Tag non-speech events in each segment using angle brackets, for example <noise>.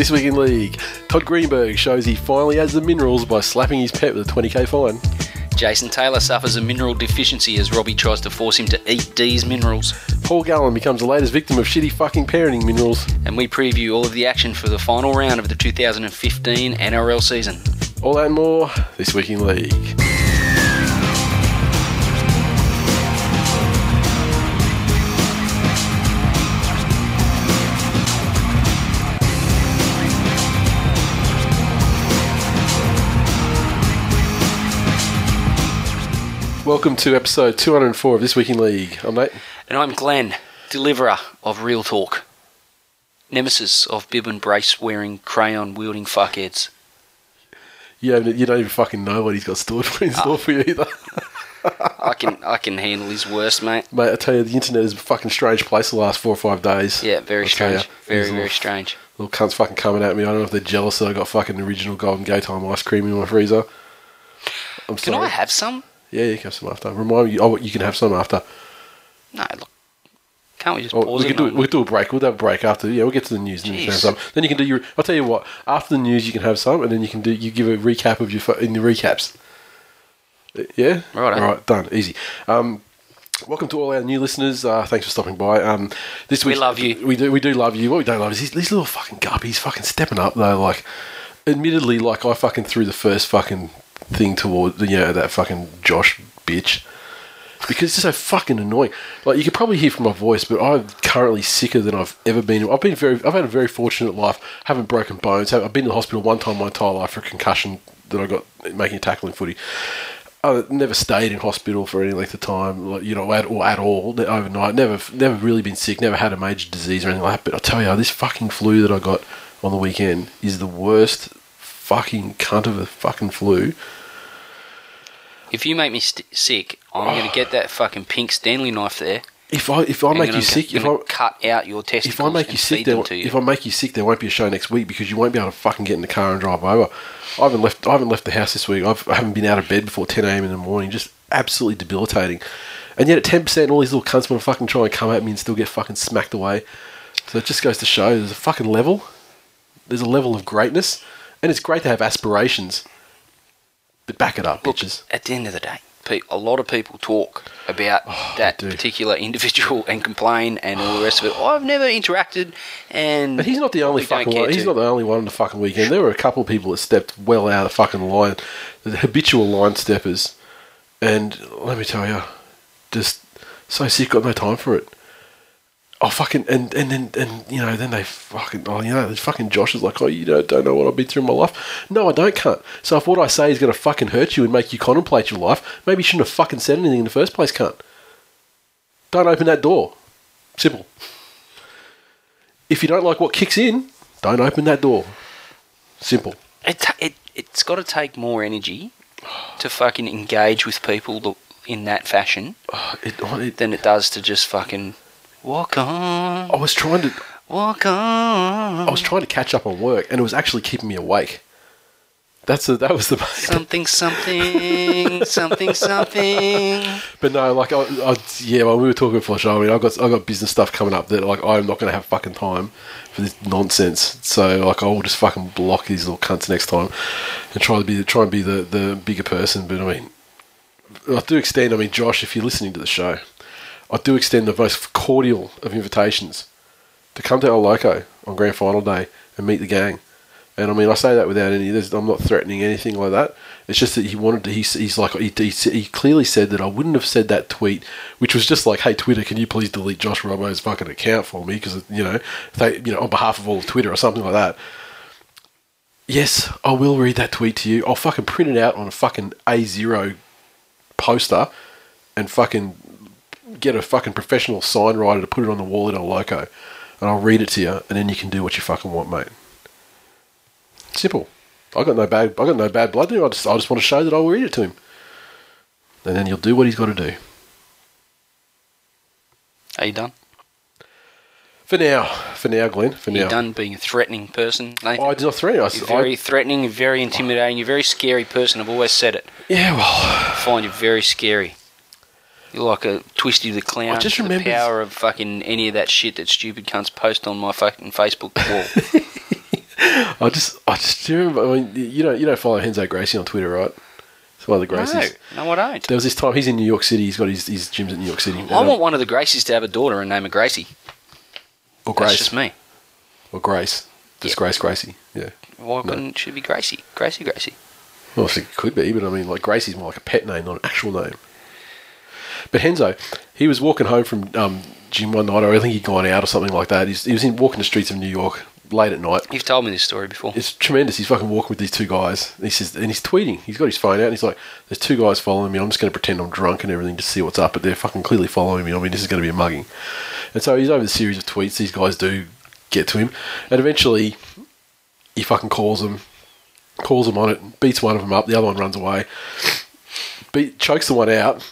This week in league, Todd Greenberg shows he finally has the minerals by slapping his pet with a 20k fine. Jason Taylor suffers a mineral deficiency as Robbie tries to force him to eat D's minerals. Paul Gallen becomes the latest victim of shitty fucking parenting minerals. And we preview all of the action for the final round of the 2015 NRL season. All that and more this week in league. Welcome to episode 204 of This Week in League. I'm Nate. And I'm Glenn, deliverer of Real Talk. Nemesis of bib and brace wearing, crayon wielding fuckheads. Don't, you don't even fucking know what he's got stored for <laughs> in store ah. for you either. I can I can handle his worst, mate. Mate, I tell you, the internet is a fucking strange place the last four or five days. Yeah, very tell strange. ya. Very, These very little- strange. Little cunts fucking coming at me. I don't know if they're jealous that I got fucking original Golden Gaytime ice cream in my freezer. I'm Can sorry. I have some? Yeah, you can have some after. Remind me. Oh, you can have some after. No, look. Can't we just Oh, pause we can do. and- We'll do a break. We'll have a break after. Yeah, we'll get to the news and then you can have some. Then you can do your. I'll tell you what. After the news, you can have some, and then you can do. You give a recap of your in the recaps. Yeah. Right. All right. Done. Easy. Um, welcome to all our new listeners. Uh, thanks for stopping by. Um, this We week's- love you. We do. We do love you. What we don't love is these, these little fucking guppies fucking stepping up though. Like, admittedly, like I fucking threw the first fucking thing toward you know that fucking Josh bitch because it's so fucking annoying. Like you could probably hear from my voice, but I'm currently sicker than I've ever been. I've been very, I've had a very fortunate life. Haven't broken bones. I've been in the hospital one time my entire life for a concussion that I got making a tackle in footy. I never stayed in hospital for any length of time, like, you know, at, or at all overnight. Never, never really been sick. Never had a major disease or anything like that. But I tell you, this fucking flu that I got on the weekend is the worst fucking cunt of a fucking flu. If you make me st- sick, I'm going to get that fucking pink Stanley knife there. If I, if I and make gonna- you sick, if I, cut out your testicles if I make you sick, there, you. if I make you sick, there won't be a show next week because you won't be able to fucking get in the car and drive over. I haven't left. I haven't left the house this week. I've, I haven't been out of bed before ten a.m. in the morning. Just absolutely debilitating. And yet at ten percent, all these little cunts want to fucking try and come at me and still get fucking smacked away. So it just goes to show there's a fucking level. There's a level of greatness, and it's great to have aspirations. But back it up, Look, bitches. at the end of the day, a lot of people talk about oh, that Oh, do. particular individual <laughs> and complain and all the rest of it. I've never interacted, and But he's not the only fucking one. He's to. not the only one on the fucking weekend. There were a couple of people that stepped well out of fucking line, the habitual line steppers, and let me tell you, just so sick, got no time for it. Oh fucking and and then and you know then they fucking oh you know fucking Josh is like oh you don't, don't know what I've been through in my life. No, I don't cunt. So if what I say is going to fucking hurt you and make you contemplate your life, maybe you shouldn't have fucking said anything in the first place, cunt. Don't open that door. Simple. If you don't like what kicks in, don't open that door. Simple. it it it's got to take more energy to fucking engage with people in that fashion oh, It, oh, it, than it does to just fucking walk on, I was trying to walk on. I was trying to catch up on work, and it was actually keeping me awake. That's a, that was the something, something, something, something. But no, like I, I yeah, well, we were talking before the show. I mean, I got I got business stuff coming up that like I'm not going to have fucking time for this nonsense. So like I will just fucking block these little cunts next time and try to be try and be the the bigger person. But I mean, I do extend. I mean, Josh, if you're listening to the show, I do extend the most cordial of invitations to come to El Loco on Grand Final Day and meet the gang. And I mean, I say that without any. I'm not threatening anything like that. It's just that he wanted to. He's, he's like he, he, he clearly said that I wouldn't have said that tweet, which was just like, "Hey Twitter, can you please delete Josh Robbo's fucking account for me?" Because you know, they, you know, on behalf of all of Twitter or something like that. Yes, I will read that tweet to you. I'll fucking print it out on a fucking A zero poster and fucking get a fucking professional sign writer to put it on the wall at a Loco. and I'll read it to you, and then you can do what you fucking want, mate. Simple. I got no bad. I got no bad blood there. I just, I just want to show that I'll read it to him, and then he'll do what he's got to do. Are you done? For now, for now, Glenn. For now, you done being a threatening person, Nathan? Oh, I did not threaten. I, You're very I- threatening, you're very intimidating, you're a very scary person. I've always said it. yeah, well, I find you very scary. You're like a Twisty the Clown. I just remember- the power of fucking any of that shit that stupid cunts post on my fucking Facebook wall. <laughs> I just, I just do remember. I mean, you don't, you don't follow Henzo Gracie on Twitter, right? It's one of the Gracies. no, I don't. There was this time he's in New York City. He's got his, his gyms in New York City. I um, want one of the Gracies to have a daughter and name her Gracie. or That's Grace just me. or Grace. Disgrace Gracie. Yeah. Why couldn't it should be Gracie? Gracie, Gracie. Well, it could be, but I mean, like Gracie's more like a pet name, not an actual name. But Henzo, he was walking home from um, gym one night, or I think he'd gone out or something like that. He's, he was in walking the streets of New York late at night. You've told me this story before. It's tremendous. He's fucking walking with these two guys. And he says, and he's tweeting. He's got his phone out. And he's like, "There's two guys following me. I'm just going to pretend I'm drunk and everything to see what's up." But they're fucking clearly following me. I mean, this is going to be a mugging. And so he's over the series of tweets. These guys do get to him, and eventually, he fucking calls them, calls them on it, beats one of them up. The other one runs away, beat, chokes the one out,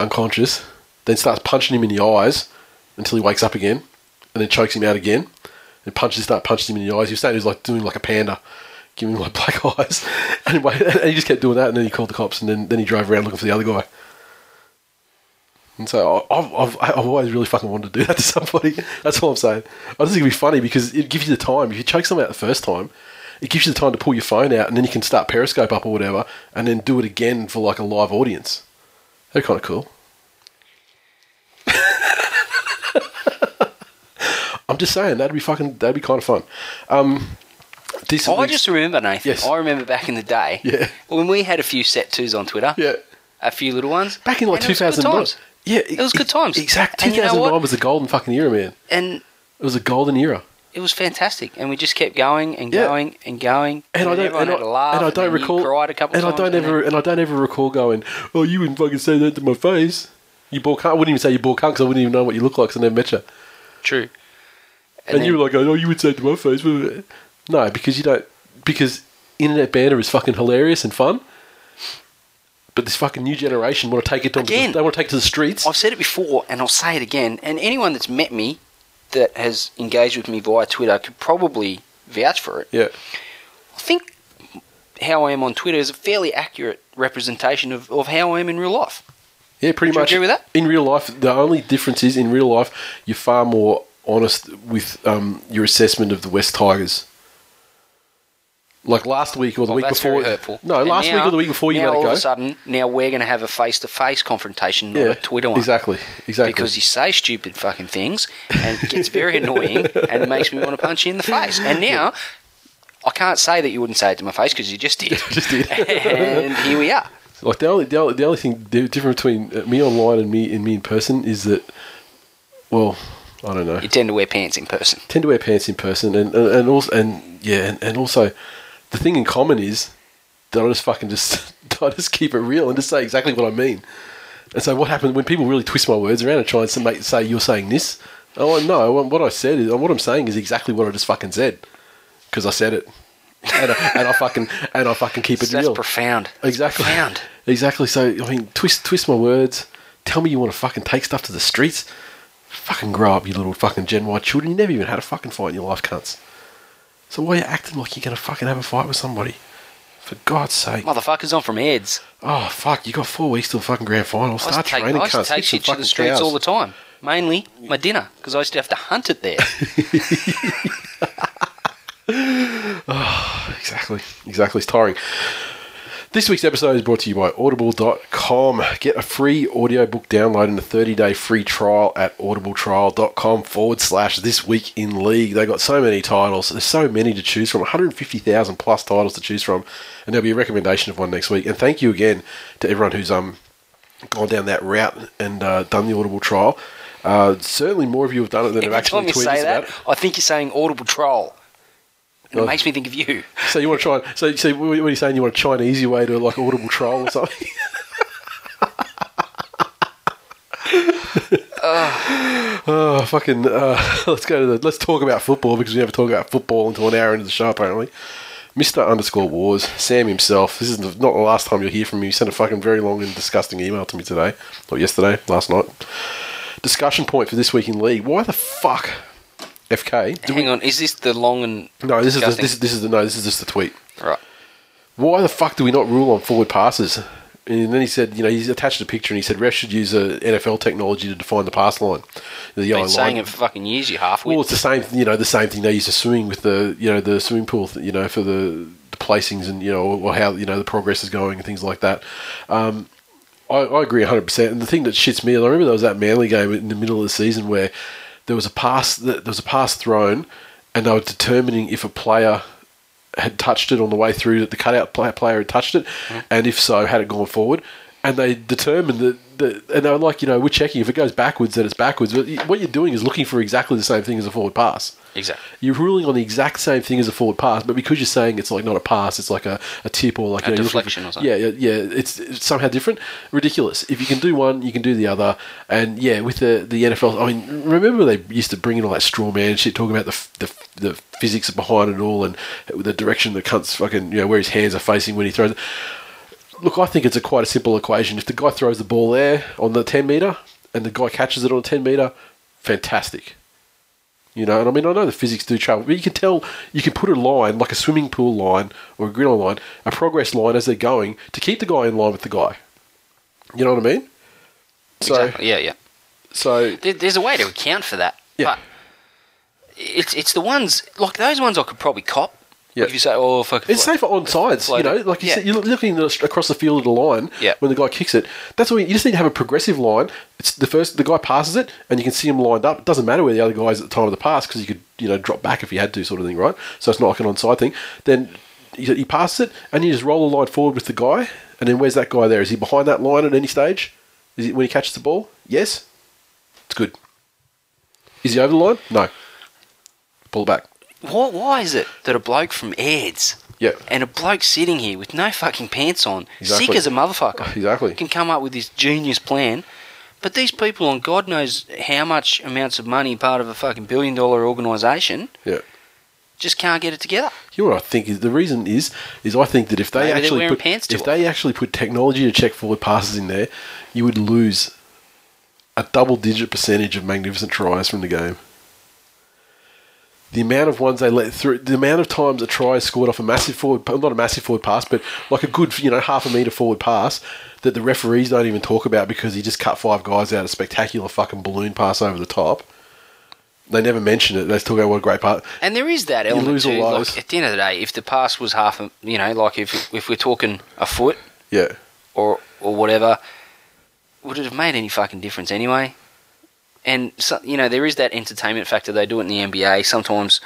unconscious. Then starts punching him in the eyes until he wakes up again, and then chokes him out again and punches start punching him in the eyes. He was saying he was like doing like a panda, giving him like black <laughs> eyes. Anyway, <laughs> and he just kept doing that, and then he called the cops, and then, then he drove around looking for the other guy. And so I've, I've, I've always really fucking wanted to do that to <laughs> somebody. That's all I'm saying. I just think it'd be funny because it gives you the time. If you choke someone out the first time, it gives you the time to pull your phone out, and then you can start Periscope up or whatever, and then do it again for like a live audience. That'd kind of cool. <laughs> I'm just saying that'd be fucking that'd be kind of fun. Um, I just remember, Nathan. Yes. I remember back in the day <laughs> Yeah. when we had a few set twos on Twitter, yeah a few little ones. back in like and it was good 2009. times. Yeah, It was good times. Exactly. And you know 2009 what? was a golden fucking era, man. And It was a golden era. It was fantastic. And we just kept going and Yeah. going and going. And I don't, and I, had a laugh. and I don't recall, cried a couple and I don't ever, and I don't ever recall going, "Oh, you wouldn't fucking say that to my face." You ball cunt. I wouldn't even say you ball cunt because I wouldn't even know what you look like because I never met you. True. And, then- you were like, "Oh, you would say it to my face." No, because you don't. Because internet banter is fucking hilarious and fun. But this fucking new generation want to take it to Again. they want to take it to the streets. I've said it before, and I'll say it again. And anyone that's met me, that has engaged with me via Twitter, could probably vouch for it. yeah, I think how I am on Twitter is a fairly accurate representation of, of how I am in real life. yeah, pretty Would you much. agree with that? In real life, the only difference is in real life you're far more honest with um, your assessment of the West Tigers. Like last week or the week before. No, And last now- week or the week before you let it all go. of a sudden, now we're going to have a face-to-face confrontation, not a Twitter one. Exactly. Exactly. Because you say stupid fucking things, and it gets very annoying, <laughs> and it makes me want to punch you in the face. And now, I can't say that you wouldn't say it to my face because you just did. <laughs> just did. and here we are. Like the only the only, the only thing different between uh, me online and me and me in person is that, well, I don't know. You tend to wear pants in person. tend to wear pants in person, and and, and also and yeah, and, and also the thing in common is that I just fucking just <laughs> I just keep it real and just say exactly what I mean. And so what happens when people really twist my words around and try and say, make, say you're saying this? Oh no, what I said is what I'm saying is exactly what I just fucking said because I said it, and I, and I fucking and I fucking keep it So that's real. profound. Exactly. Profound. Exactly. So I mean, twist twist my words. Tell me you want to fucking take stuff to the streets. Fucking grow up, you little fucking Gen Y children. You never even had a fucking fight in your life, cunts. So why are you acting like you're gonna fucking have a fight with somebody? For God's sake. Motherfuckers on from Eds. Oh fuck! You got four weeks till the fucking grand final. Start to take, training, I used to take shit to the streets cows. all the time. Mainly my dinner, because I used to have to hunt it there. <laughs> Ah, exactly. Exactly. It's tiring. This week's episode is brought to you by audible.com. Get a free audiobook download and a 30 day free trial at audibletrial.com forward slash this week in league. They got so many titles. There's so many to choose from 150,000 plus titles to choose from. And there'll be a recommendation of one next week. And thank you again to everyone who's um gone down that route and uh, done the Audible trial. Uh, certainly more of you have done it than have actually tweeted about it. I think you're saying audible troll. And Oh. it makes me think of you. So you want to try? So, so what are you saying? You want to try an easy way to like audible troll or something? <laughs> <laughs> Oh, fucking. Uh, let's go to the. Let's talk about football because we never talk about football until an hour into the show, apparently. Mr. Underscore Wars, Sam himself. This is not the last time you'll hear from me. He sent a fucking very long and disgusting email to me today, or yesterday, last night. Discussion point for this week in league. Why the fuck, FK? do we- Hang on, is this the long and no, this is the, this, is- this is the no. This is just the tweet. right? Why the fuck do we not rule on forward passes? And then he said, you know, he's attached a picture and he said refs should use a NFL technology to define the pass line. The yellow Been saying line. it for fucking years. You half Well, it's the same, you know, the same thing they used to swimming with the, you know, the swimming pool, you know, for the, the placings and you know, or how you know the progress is going and things like that. Um, I, I agree 100. percent And the thing that shits me, and I remember there was that Manly game in the middle of the season where there was a pass, there was a pass thrown, and they were determining if a player had touched it on the way through that the cutout play- player had touched it, mm-hmm. and if so, had it gone forward. And they determined that, that, and they were like, you know, we're checking if it goes backwards, then it's backwards. But what you're doing is looking for exactly the same thing as a forward pass. Exactly. You're ruling on the exact same thing as a forward pass, but because you're saying it's like not a pass, it's like a, a tip or like A you know, deflection for- or something. Yeah, yeah, yeah. It's, it's somehow different. Ridiculous. If you can do one, you can do the other. And yeah, with the the NFL, I mean, remember they used to bring in all that straw man shit, talking about the the, the physics behind it all and the direction the cunt's fucking you know where his hands are facing when he throws. it. Look, I think it's a quite a simple equation. If the guy throws the ball there on the ten meter and the guy catches it on ten meter, fantastic. You know, and I mean, I know the physics do travel, but you can tell, you can put a line, like a swimming pool line or a gridiron line, a progress line as they're going to keep the guy in line with the guy. You know what I mean? So, exactly. Yeah, yeah. so there's a way to account for that. Yeah. It's it's the ones like those ones I could probably cop. Yeah. If you say, oh, fuck, it's safer on sides. You know, like you Yeah. said, you're looking across the field at a line Yeah. when the guy kicks it. That's what you, you just need to have a progressive line. It's the first the guy passes it, and you can see him lined up. It doesn't matter where the other guy is at the time of the pass because you could you know drop back if you had to, sort of thing, right? So it's not like an onside thing. Then he, passes it, and you just roll the line forward with the guy, and then where's that guy there? Is he behind that line at any stage? Is he when he catches the ball? Yes, it's good. Is he over the line? No. Pull it back. Why, why is it that a bloke from Aids Yeah. and a bloke sitting here with no fucking pants on, Exactly. sick as a motherfucker, oh, Exactly. can come up with this genius plan? But these people on God knows how much amounts of money part of a fucking billion dollar organisation Yeah. just can't get it together. You know what I think is the reason is is I think that if they Maybe actually put if they actually put technology to check forward passes in there, you would lose a double digit percentage of magnificent tries from the game. The amount of ones they let through, the amount of times a try is scored off a massive forward, not a massive forward pass, but like a good, you know, half a metre forward pass that the referees don't even talk about because he just cut five guys out a spectacular fucking balloon pass over the top. They never mention it. They talk about what a great part. And there is that element lose all too. Like, at the end of the day, if the pass was half, a, you know, like if if we're talking a foot Yeah. or or whatever, would it have made any fucking difference anyway? And so, you know, there is that entertainment factor. They do it in the NBA sometimes.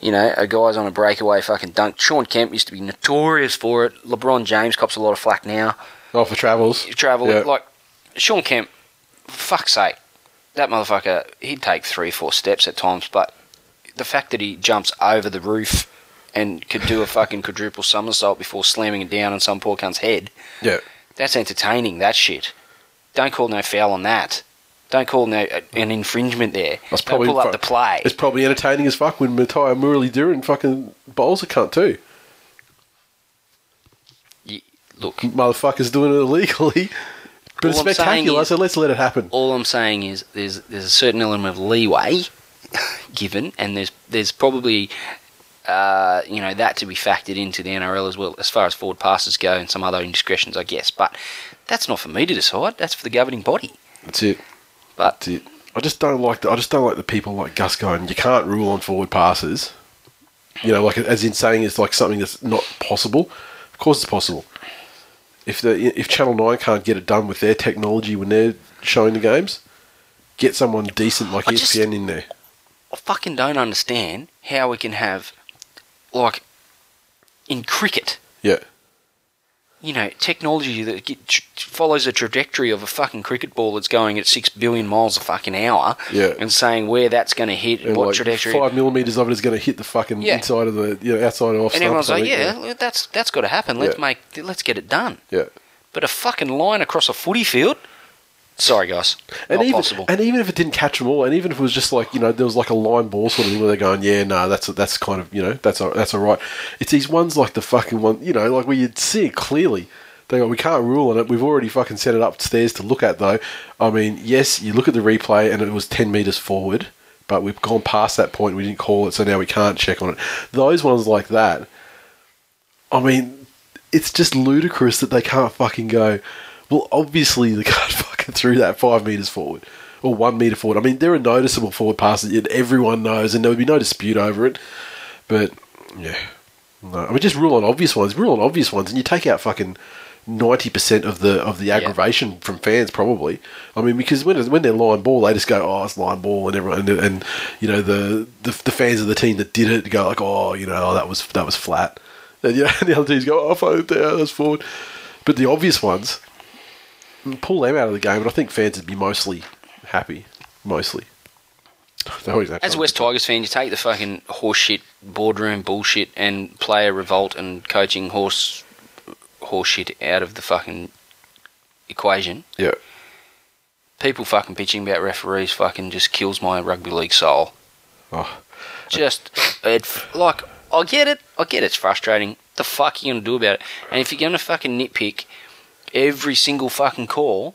You know, a guy's on a breakaway fucking dunk. Shawn Kemp used to be notorious for it. LeBron James cops a lot of flack now. Oh, for travels. Travel Yeah. like Shawn Kemp. Fuck's sake, that motherfucker. He'd take three, four steps at times, but the fact that he jumps over the roof and could do a <laughs> fucking quadruple somersault before slamming it down on some poor cunt's head. Yeah. That's entertaining. That shit. Don't call no foul on that. Don't call no an infringement there. That's Don't probably pull up the play. It's probably entertaining as fuck when Muttiah Muralitharan fucking bowls a cunt too. You- look, Motherfuckers doing it illegally. But it's I'm spectacular, is- so let's let it happen. all I'm saying is there's there's a certain element of leeway <laughs> given, and there's there's probably uh, you know that to be factored into the NRL as well as far as forward passes go and some other indiscretions, I guess. But that's not for me to decide. That's for the governing body. That's it. But That's it. I just don't like the, I just don't like the people like Gus going. You can't rule on forward passes. You know, like as in saying it's like something that's not possible. Of course, it's possible. If the if Channel Nine can't get it done with their technology when they're showing the games, get someone decent like I just- ESPN in there. I fucking don't understand how we can have like in cricket. Yeah. You know, technology that get, follows the trajectory of a fucking cricket ball that's going at six billion miles a fucking hour, Yeah. and saying where that's going to hit and what like trajectory. five millimeters of it is going to hit the fucking Yeah. inside of the you know outside of off. and everyone's like, something. yeah, that's that's got to happen. Let's Yeah. make, let's get it done. yeah, But a fucking line across a footy field, Sorry, guys. And Not even, possible. and even if it didn't catch them all, and even if it was just like you know there was like a line ball sort of thing where they're going, yeah, no, that's that's kind of you know that's all- that's all right. It's these ones like the fucking one, you know, like where you'd see it clearly. They go, we can't rule on it. We've already fucking set it upstairs to look at though. I mean, yes, you look at the replay and it was ten meters forward, but we've gone past that point. We didn't call it, so now we can't check on it. Those ones like that. I mean, it's just ludicrous that they can't fucking go. Well, obviously the guy <laughs> fucking <laughs> threw that five meters forward or one meter forward. I mean, there are noticeable forward passes that everyone knows, and there would be no dispute over it. But yeah, no. I mean, just rule on obvious ones. Rule on obvious ones, and you take out fucking ninety percent of the of the aggravation from fans, probably. I mean, because when when they're line ball, they just go, "Oh, it's line ball," and everyone, and, and you know the, the the fans of the team that did it go like, "Oh, you know, oh, that was that was flat." And, you know, and <laughs> the other teams go, "Oh, fuck, yeah, that's forward." But the obvious ones, pull them out of the game, but I think fans would be mostly happy. Mostly. <laughs> As a West. Tigers fan, you take the fucking horseshit boardroom bullshit and player revolt and coaching horse horseshit out of the fucking equation. Yeah. People fucking bitching about referees fucking just kills my rugby league soul. Oh, Just it like I get it, I get it's frustrating. The fuck are you gonna do about it? And if you're gonna fucking nitpick every single fucking call,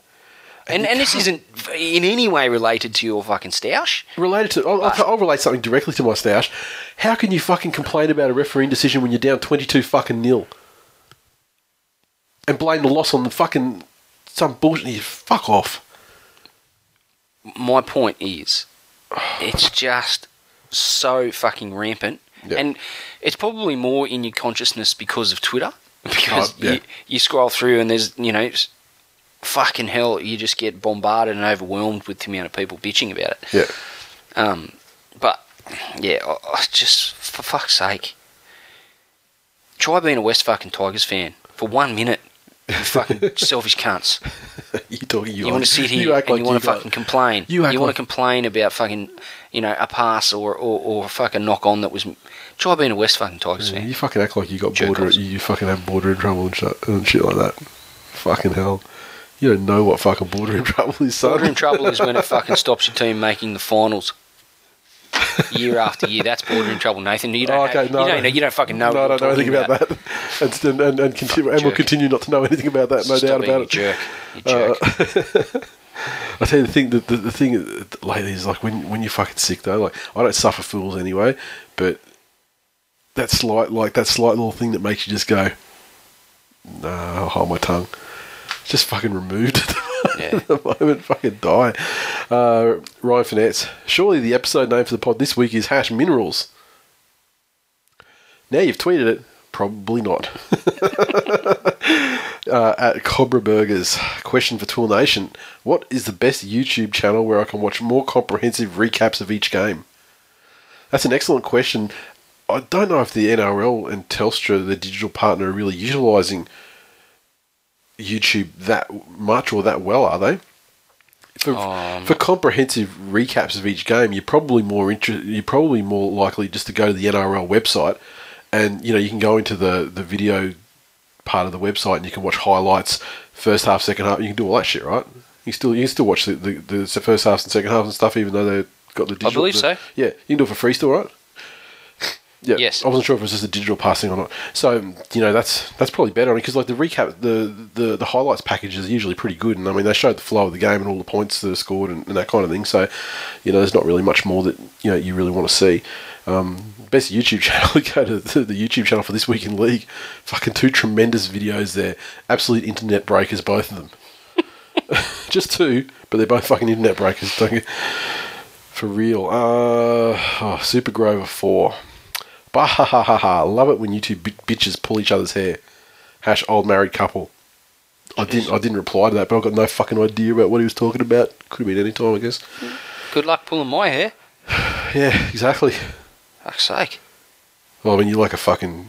and and this isn't in any way related to your fucking stoush. related to, oh, I'll, I'll, I'll relate something directly to my stoush. How can you fucking complain about a refereeing decision when you're down 22 fucking nil? And blame the loss on the fucking some bullshit. You fuck off. my point is, it's just so fucking rampant, Yeah. and it's probably more in your consciousness because of Twitter. <laughs> Because Oh, yeah. you, you scroll through and there's you know, fucking hell, you just get bombarded and overwhelmed with the amount of people bitching about it. Yeah. Um, but yeah, I, I just for fuck's sake, try being a West fucking Tigers fan for one minute. You <laughs> fucking selfish cunts. <laughs> you talking. You, You want to sit here act and like you want to fucking complain. you You, want like- to complain about fucking, you know, a pass or, or, or a fucking knock on that was. Try being a West fucking Tigers Yeah, fan. you fucking act like you got Jerk border. You fucking have border in trouble and shit, and shit like that. Fucking hell. You don't know what fucking border in trouble is, son. Border in trouble is when it fucking <laughs> stops your team making the finals. Year after year, that's border in trouble, Nathan. You don't, Oh, okay, have- no, you, don't you don't fucking know. No, I don't know anything talking about, that. And, and, and, continue, and we'll continue not to know anything about that, no Stop doubt about it. jerk. You jerk. Uh, <laughs> I tell you the thing. The, the, the thing lately is like when when you're fucking sick though. Like I don't suffer fools anyway, but that slight like that slight little thing that makes you just go, nah, I'll hold my tongue. Just fucking removed <laughs> Yeah. at <laughs> the moment. Fucking die. Uh, Ryan Finette. Surely the episode name for the pod this week is hash minerals. Now you've tweeted it. Probably not. <laughs> uh, at Cobra Burgers. Question for Tool Nation: What is the best YouTube channel where I can watch more comprehensive recaps of each game? That's an excellent question. I don't know if the NRL and Telstra, the digital partner, are really utilising YouTube that much or that well, are they? For, Um, for comprehensive recaps of each game, you're probably more inter- You're probably more likely just to go to the NRL website, and you know you can go into the the video part of the website and you can watch highlights, first half, second half. You can do all that shit, right? You still you can still watch the the, the first half and second half and stuff, even though they've got the digital. I believe the- so. Yeah, you can do it for free still, right? Yeah, Yes. I wasn't sure if it was just a digital passing or not. So you know that's that's probably better because like the recap, the, the the highlights package is usually pretty good, and I mean they showed the flow of the game and all the points that are scored and, and that kind of thing. So you know there's not really much more that you know you really want to see. Um, best YouTube <laughs> channel, go to the, the YouTube channel for this week in league. Fucking two tremendous videos there, absolute internet breakers, both of them. <laughs> Just two, but they're both fucking internet breakers. For real. Uh, oh, Super Grover 4. Bah ha ha ha ha. Love it when you two bi- bitches pull each other's hair. Hash old married couple. I didn't I didn't reply to that, but I've got no fucking idea about what he was talking about. Could have been any time, I guess. Good luck pulling my hair. <sighs> Yeah, exactly. Fuck's sake. Well, I mean, you're like a fucking.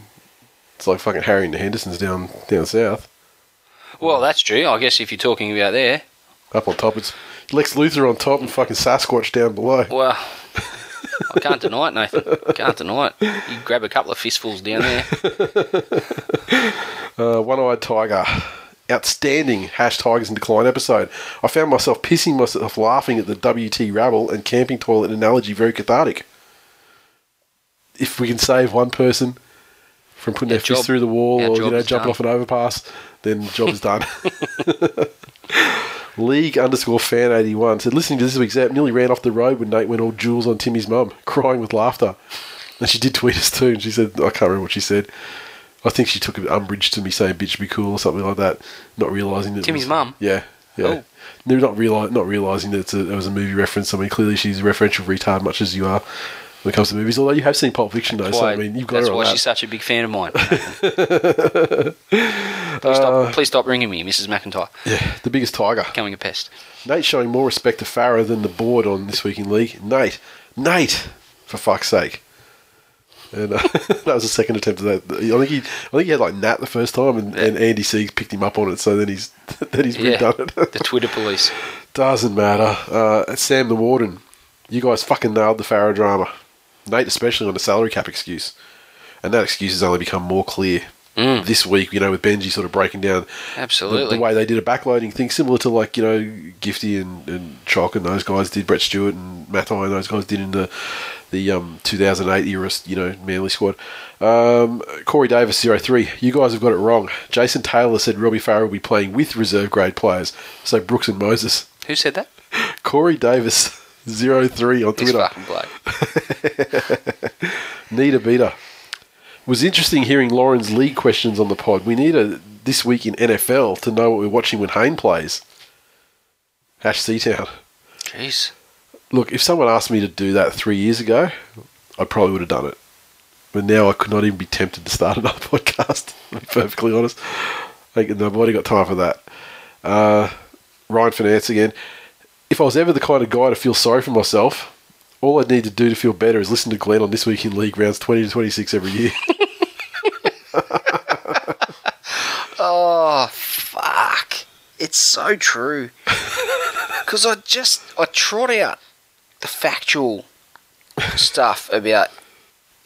It's like fucking Harry and the Hendersons down down south. Well, that's true. I guess if you're talking about there, Up on top, it's Lex Luthor on top and fucking Sasquatch down below. well, I can't deny it, Nathan. Can't deny it. You grab a couple of fistfuls down there. <laughs> Uh, One Eyed Tiger. Outstanding hash Tigers in Decline episode. I found myself pissing myself laughing at the WT rabble and camping toilet analogy very cathartic. If we can save one person from putting Our their fist through the wall our or you know jumping done. off an overpass, then job is done. <laughs> League underscore fan eighty one said listening to this week's app nearly ran off the road when Nate went all jewels on Timmy's mum, <laughs> crying with laughter. And she did tweet us too, and she said I can't remember what she said. I think she took umbrage to me saying "bitch be cool" or something like that, not realizing that Timmy's mum? Yeah, yeah. Oh. Not reali- not realizing that it's a, it was a movie reference. I mean, clearly she's a referential retard, much as you are when it comes to movies. Although you have seen Pulp Fiction, though, so I mean, you've got that's why that. she's such a big fan of mine. <laughs> please, stop, please stop ringing me, Mrs. McIntyre. yeah, the biggest tiger. Becoming a pest. Nate showing more respect to Farah than the board on this week in league. Nate, Nate, for fuck's sake. And uh, <laughs> that was the second attempt at that. I think he, I think he had like Nat the first time, and, and Andy Siegs picked him up on it. So then he's <laughs> then he's Yeah, redone it. the Twitter police. Doesn't matter. Uh, Sam the Warden, you guys fucking nailed the Farah drama. Nate, especially on the salary cap excuse. And that excuse has only become more clear Mm. this week, you know, with Benji sort of breaking down Absolutely. the way they did a backloading thing, similar to like, you know, Gifty and, and Chalk and those guys did, Brett Stewart and Matai and those guys did in the the um, 2008 era, you know, Manly squad. Um, Corey Davis, 03. You guys have got it wrong. Jason Taylor said Robbie Farah will be playing with reserve grade players. So Brooks and Moses. Who said that? <laughs> Corey Davis, 03 on This Twitter. <laughs> Need a beater. Was interesting hearing Lauren's league questions on the pod. We need a this week in NFL to know what we're watching when Hayne plays. Hash Seatown. Jeez. Look, if someone asked me to do that three years ago, I probably would have done it. But now I could not even be tempted to start <laughs> another podcast, to be perfectly honest. Think nobody got time for that. Uh, Ryan Finance again. If I was ever the kind of guy to feel sorry for myself, all I'd need to do to feel better is listen to Glenn on This Week in League rounds 20 to 26 every year. <laughs> Oh, fuck. It's so true. <laughs> Because I just, I trot out the factual stuff about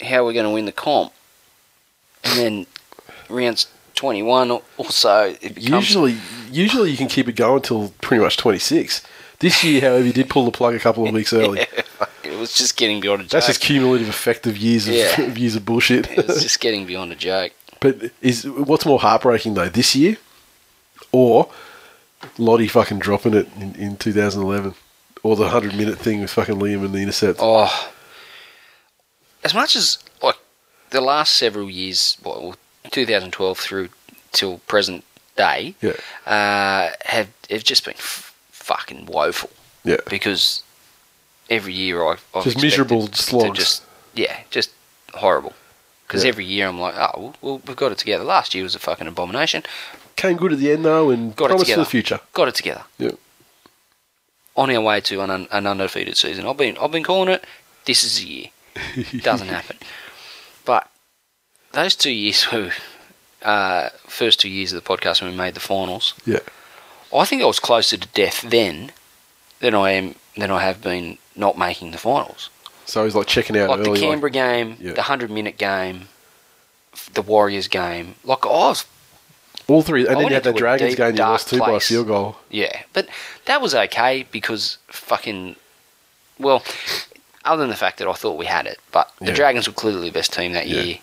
how we're going to win the comp. And then rounds 21 or or so, it becomes... usually, usually you can keep it going until pretty much 26. This year, however, you did pull the plug a couple of weeks early. <laughs> it was just getting beyond a joke. That's just cumulative effect of years of, Yeah. of <laughs> years of bullshit. it was just getting beyond a joke. But is what's more heartbreaking though, this year, or Lottie fucking dropping it in, in 2011, or the hundred minute thing with fucking Liam and the intercept? Oh, as much as like the last several years, well, 2012 through till present day, Yeah, uh, have have just been f- fucking woeful yeah. because every year I I've Just miserable to slogs. Just yeah, just horrible. Because Yeah. every year I'm like, oh, well, we've got it together. Last year was a fucking abomination. Came good at the end though, and Got it promise for the future. Got it together. Yeah. On our way to an, un- an undefeated season. I've been I've been calling it. This is the year. <laughs> doesn't happen. But those two years were uh, first two years of the podcast when we made the finals. Yeah. I think I was closer to death then than I am than I have been not making the finals. So he's like checking out Like early. the like- Canberra game, Yeah. the hundred minute game, the Warriors game. Like I was, all three, and I then you had the Dragons game you lost two by a field goal. yeah. But that was okay because fucking well. Other than the fact that I thought we had it, but the Yeah. Dragons were clearly the best team that Yeah. year.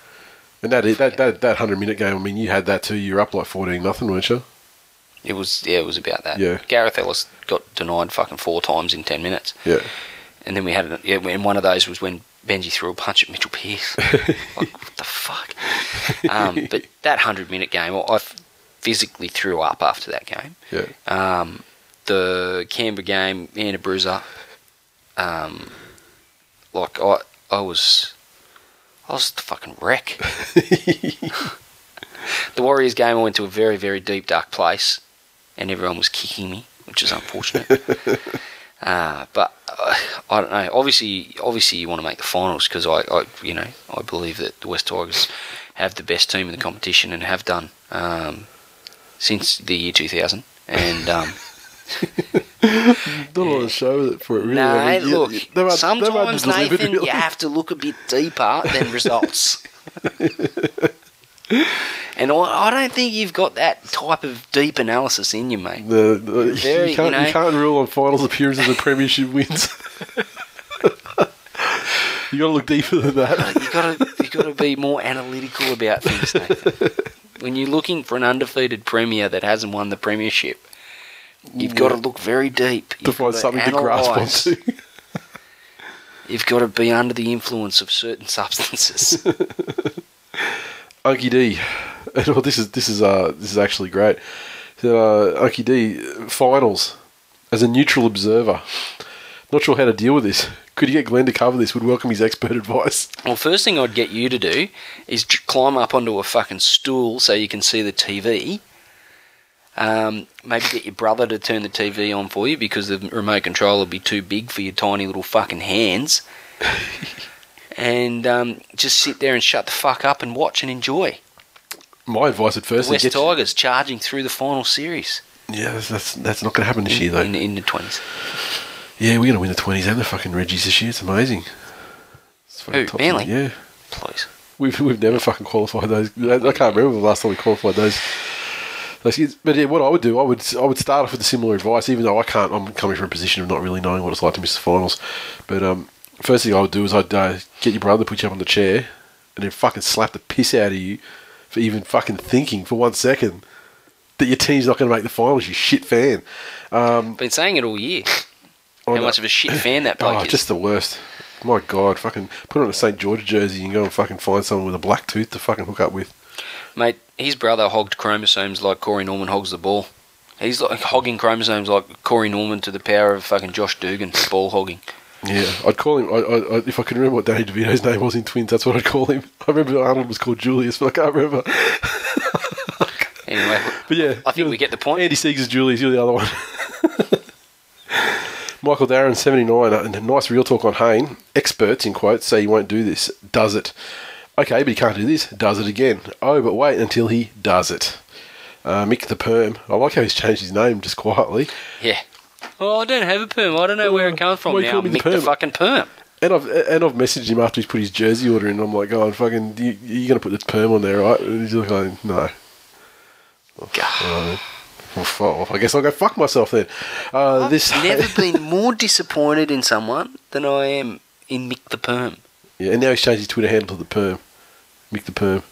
And that that that that hundred minute game. I mean, you had that too. You were up like fourteen nothing, weren't you? It was yeah, it was about that. Yeah. Gareth Ellis got denied fucking four times in ten minutes, Yeah. and then we had. Yeah, and one of those was when Benji threw a punch at Mitchell Pearce. <laughs> like what the fuck? Um, but that hundred minute game, I I physically threw up after that game. Yeah. Um, the Canberra game, Anna Bruiser. Um, like I, I was, I was the fucking wreck. <laughs> <laughs> the Warriors game, I went to a very, very deep, dark place, and everyone was kicking me, which is unfortunate. <laughs> uh, but uh, I don't know. Obviously, obviously, you want to make the finals because I, I, you know, I believe that the West Tigers have the best team in the competition and have done um, since the year 2000. And um, <laughs> <laughs> Not a lot of show with it for it, really. no, I mean, look, you- they've had- they've had to sometimes Nathan, really. you have to look a bit deeper than results. <laughs> And I, don't think you've got that type of deep analysis in you, mate. The, the, Very, you, can't, you know- you can't rule on finals appearances and premiership wins. <laughs> you got to look deeper than that. you gotta you gotta be more analytical about things, Nathan. When you're looking for an undefeated premier that hasn't won the premiership, you've got to look very deep. to You've find gotta something to grasp onto. You've got to be under the influence of certain substances. <laughs> Unky D. <laughs> Well, this is this is uh this is actually great. So, uh, Unky D finals as a neutral observer. Not sure how to deal with this. <laughs> Could you get Glenn to cover this? Would welcome his expert <laughs> advice. well, first thing I'd get you to do is j- climb up onto a fucking stool so you can see the TV. Um, maybe get your brother to turn the TV on for you because the remote control will be too big for your tiny little fucking hands. And um, just sit there and shut the fuck up and watch and enjoy. My advice at The first is West Tigers charging through the final series yeah, that's, that's that's not going to happen this year though. in, in the twenties. yeah, we're going to win the twenties and the fucking Reggies this year. It's amazing. It's fucking Who, Manly? Yeah, Please. we've we've never fucking qualified those. I can't remember the last time we qualified those. Those. But yeah, what I would do, I would I would start off with a similar advice, even though I can't. I'm coming from a position of not really knowing what it's like to miss the finals. But um, first thing I would do is I'd uh, get your brother to put you up on the chair, and then fucking slap the piss out of you for even fucking thinking for one second that your team's not going to make the finals. You shit fan. Been saying it all year. I How much of a shit fan that bloke Oh, is. just the worst. My God, fucking put on a St George jersey and go and fucking find someone with a black tooth to fucking hook up with. Mate, his brother hogged chromosomes like Corey Norman hogs the ball. He's like hogging chromosomes like Corey Norman to the power of fucking Josh Dugan, ball hogging. Yeah, I'd call him. I, I, if I can remember what Danny DeVito's name was in Twins, that's what I'd call him. I remember Arnold was called Julius, but I can't remember. <laughs> Anyway, But yeah, I think we get the point. Andy Siegs is Julius. You're the other one. <laughs> Michael Darren, seventy nine. And a nice real talk on Hayne. Experts in quotes say he won't do this. Does it? Okay, but he can't do this. Does it again? Oh, but wait until he does it. Uh, Mick the Perm. I like how he's changed his name just quietly. Yeah. Oh, I don't have a perm. I don't know where it comes from now. me the Mick the perm? fucking perm. And I've and I've messaged him after he's put his jersey order in. I'm like, going, fucking, you, you're gonna put the perm on there, right? And he's like, going, no. God. Well, fuck off. I guess I'll go fuck myself then. Uh, this I've <laughs> never been more disappointed in someone than I am in Mick the perm. yeah, and now he's changed his Twitter handle to the perm, Mick the perm.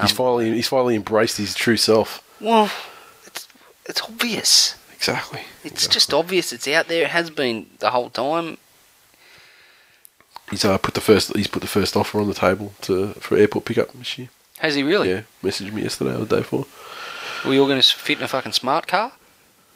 He's Um, finally he's finally embraced his true self. Well, it's it's obvious. Exactly. It's just obvious. It's out there. It has been the whole time. He's uh, put the first he's put the first offer on the table to for airport pickup this year. Has he really? Yeah, messaged me yesterday or the day before. Are we all going to fit in a fucking smart car?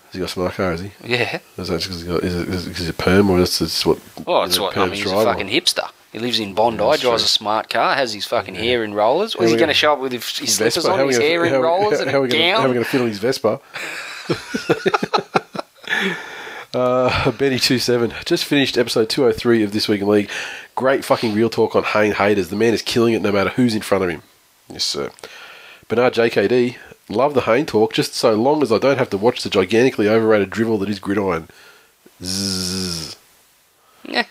Has he got a smart car? Has he? Yeah. Is that because he's got, is it, is it, is it perm or is it what? Oh, it's is it what I mean. He's a fucking hipster. He lives in Bondi, Yeah, drives true. a smart car, has his fucking hair in rollers. Was he going to show up with his, his slippers on, How are we his hair in rollers, <laughs> how- and how a gonna- How are we going to fit on his Vespa? Uh, Benny two seven just finished episode two hundred three of this week in league. Great fucking real talk on Hayne haters. The man is killing it no matter who's in front of him. Yes, sir. Bernard JKD love the Hayne talk just so long as I don't have to watch the gigantically overrated drivel that is gridiron. Zzz. Yeah.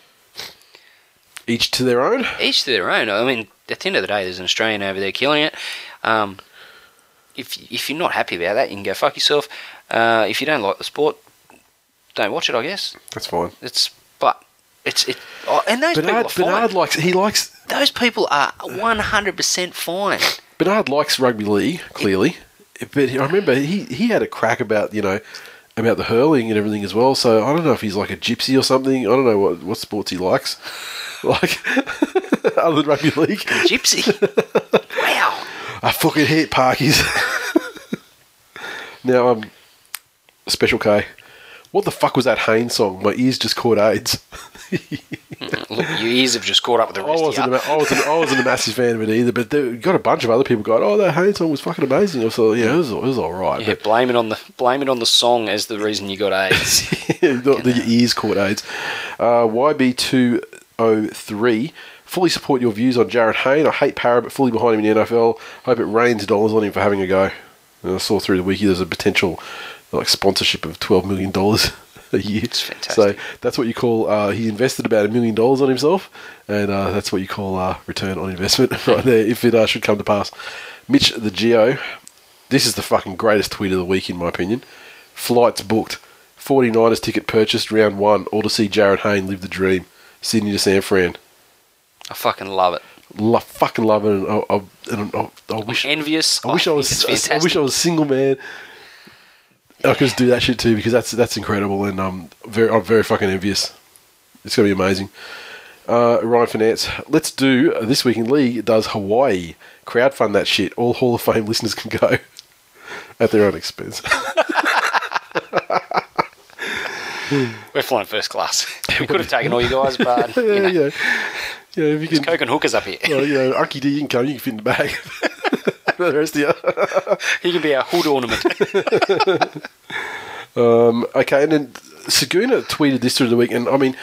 Each to their own. Each to their own. I mean, at the end of the day, there's an Australian over there killing it. Um, if if you're not happy about that, you can go fuck yourself. Uh, if you don't like the sport, don't watch it. I guess That's fine. it's but it's it. Oh, and those Bernard, people are fine. Bernard likes he likes those people are 100% fine. Bernard likes rugby league, clearly. But I remember he, he had a crack about, you know, about the hurling and everything as well. So I don't know if he's like a gypsy or something. I don't know what, what sports he likes. <laughs> Like, <laughs> other than rugby league. Gypsy. <laughs> wow. I fucking hate parkies. now, um, Special K. What the fuck was that Haynes song? My ears just caught AIDS. Look, your ears have just caught up with the I rest of wasn't, a, you. I, wasn't, I wasn't a massive fan of it either, but there got a bunch of other people going, oh, that Haynes song was fucking amazing. I thought, yeah, it was, it was all right. Yeah, blame it on the blame it on the song as the reason you got AIDS. <laughs> the, the ears caught AIDS. Uh, YB203. Fully support your views on Jarryd Hayne. I hate Parra, but fully behind him in the NFL. Hope it rains dollars on him for having a go. And I saw through the wiki there's a potential like sponsorship of $12 million <laughs> a year. It's fantastic. So that's what you call, uh, he invested about a million dollars on himself, and uh, that's what you call uh, return on investment <laughs> right there, if it uh, should come to pass. Mitch the Geo. This is the fucking greatest tweet of the week, in my opinion. Flights booked. 49ers ticket purchased, round one, all to see Jarryd Hayne live the dream. Sydney to San Fran. I fucking love it. Lo- fucking love it. And I, I, and I, I wish, Envious. I wish I, think was. I wish. I was a single man. I could just do that shit too because that's that's incredible and um very I'm very fucking envious. It's gonna be amazing. Uh, Ryan Finance, let's do uh, this week in league does Hawaii crowdfund that shit. All Hall of Fame listeners can go <laughs> at their own expense. <laughs> We're flying first class. <laughs> we could have taken all you guys, but yeah, you know, yeah, yeah. If you can, coke and hookers up here. well, you know, Unky D, you can come. You can fit in the bag. For the rest of you. He can be a hood ornament. <laughs> Okay, and then Saguna tweeted this through the week, and I mean,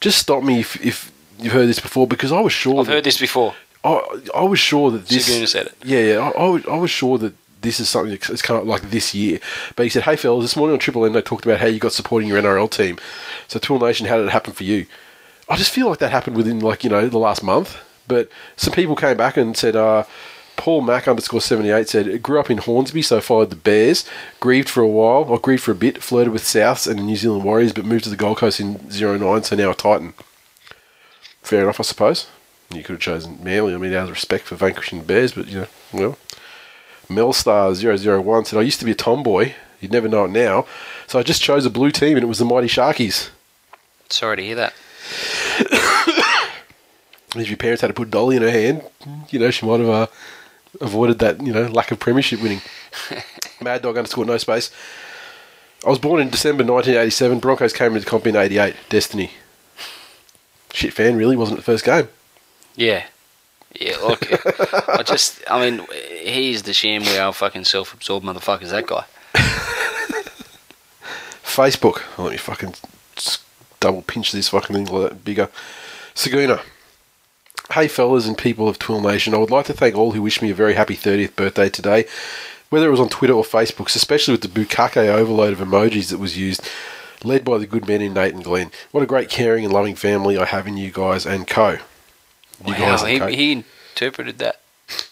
just stop me if, if you've heard this before because I was sure. I've that, heard this before. I, I was sure that this. Saguna said it. Yeah, yeah. I, I, was, I was sure that this is something that's kind of like this year. But he said, "Hey fellas, this morning on Triple M they talked about how you got supporting your NRL team. So Tool Nation, how did it happen for you? I just feel like that happened within like you know the last month. But some people came back and said." uh Paul Mack underscore 78 said, grew up in Hornsby, so followed the Bears, grieved for a while, or grieved for a bit, flirted with Souths and the New Zealand Warriors, but moved to the Gold Coast in 09, so now a Titan. Fair enough, I suppose. You could have chosen Manly. I mean, out of respect for vanquishing the Bears, but, you know, well. Melstar001 said, I used to be a tomboy. You'd never know it now. So I just chose a blue team, and it was the Mighty Sharkies. Sorry to hear that. <coughs> If your parents had to put Dolly in her hand, you know, she might have uh, avoided that, you know, lack of premiership winning. <laughs> Mad Dog underscore no space. I was born in December 1987. Broncos came into comp in 88. Destiny. Shit fan, really? Wasn't it the first game? Yeah. Yeah, look, I just, I mean, he's the sham we are fucking self absorbed motherfuckers, that guy. <laughs> Facebook. Oh, let me fucking double pinch this fucking thing a lot bigger. Saguna. Hey, fellas and people of Twill Nation. I would like to thank all who wished me a very happy 30th birthday today, whether it was on Twitter or Facebook, especially with the bukake overload of emojis that was used, led by the good men in Nate and Glenn. What a great, caring, and loving family I have in you guys and co. You guys Wow, and co. he, he interpreted that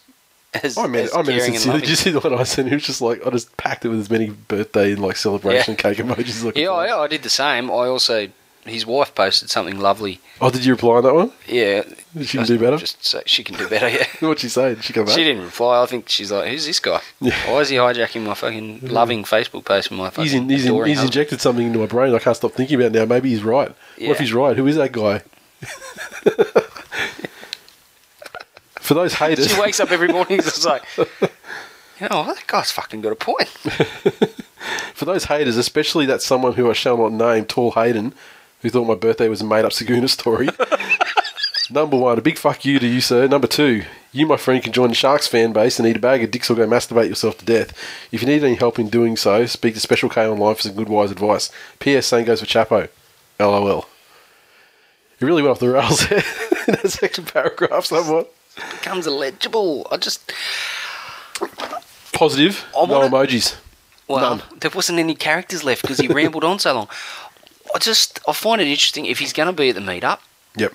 <laughs> as, I meant, as I it and sincerely. <laughs> Did you see the one I sent? He was just like, I just packed it with as many birthday and like celebration Yeah. cake emojis. as I could Yeah, I did the same. I also, his wife posted something lovely. Oh, did you reply on that one? Yeah. She can do better? Just so she can do better, yeah. <laughs> What'd she say? Did she come back? She didn't reply. I think she's like, "Who's this guy? Yeah. Why is he hijacking my fucking <laughs> mm. loving Facebook post with my fucking He's, in, he's, in, he's injected something into my brain I can't stop thinking about now. Maybe he's right. What if he's right? Who is that guy? <laughs> For those haters, She wakes up every morning and is like, "You know, that guy's fucking got a point." for those haters, especially that someone who I shall not name, Tall Hayden, who thought my birthday was a made-up Saguna story. <laughs> Number one, a big fuck you to you, sir. Number two, you, my friend, can join the Sharks fan base and eat a bag of dicks or go masturbate yourself to death. If you need any help in doing so, speak to Special K online for some good wise advice. P.S. Same goes for Chapo. LOL. You really went off the rails there <laughs> in that second paragraph, somewhat. It becomes illegible. I just, Positive, I no wanna- emojis. well, None. there wasn't any characters left because he rambled on so long. I just, I find it interesting if he's going to be at the meetup, Yep.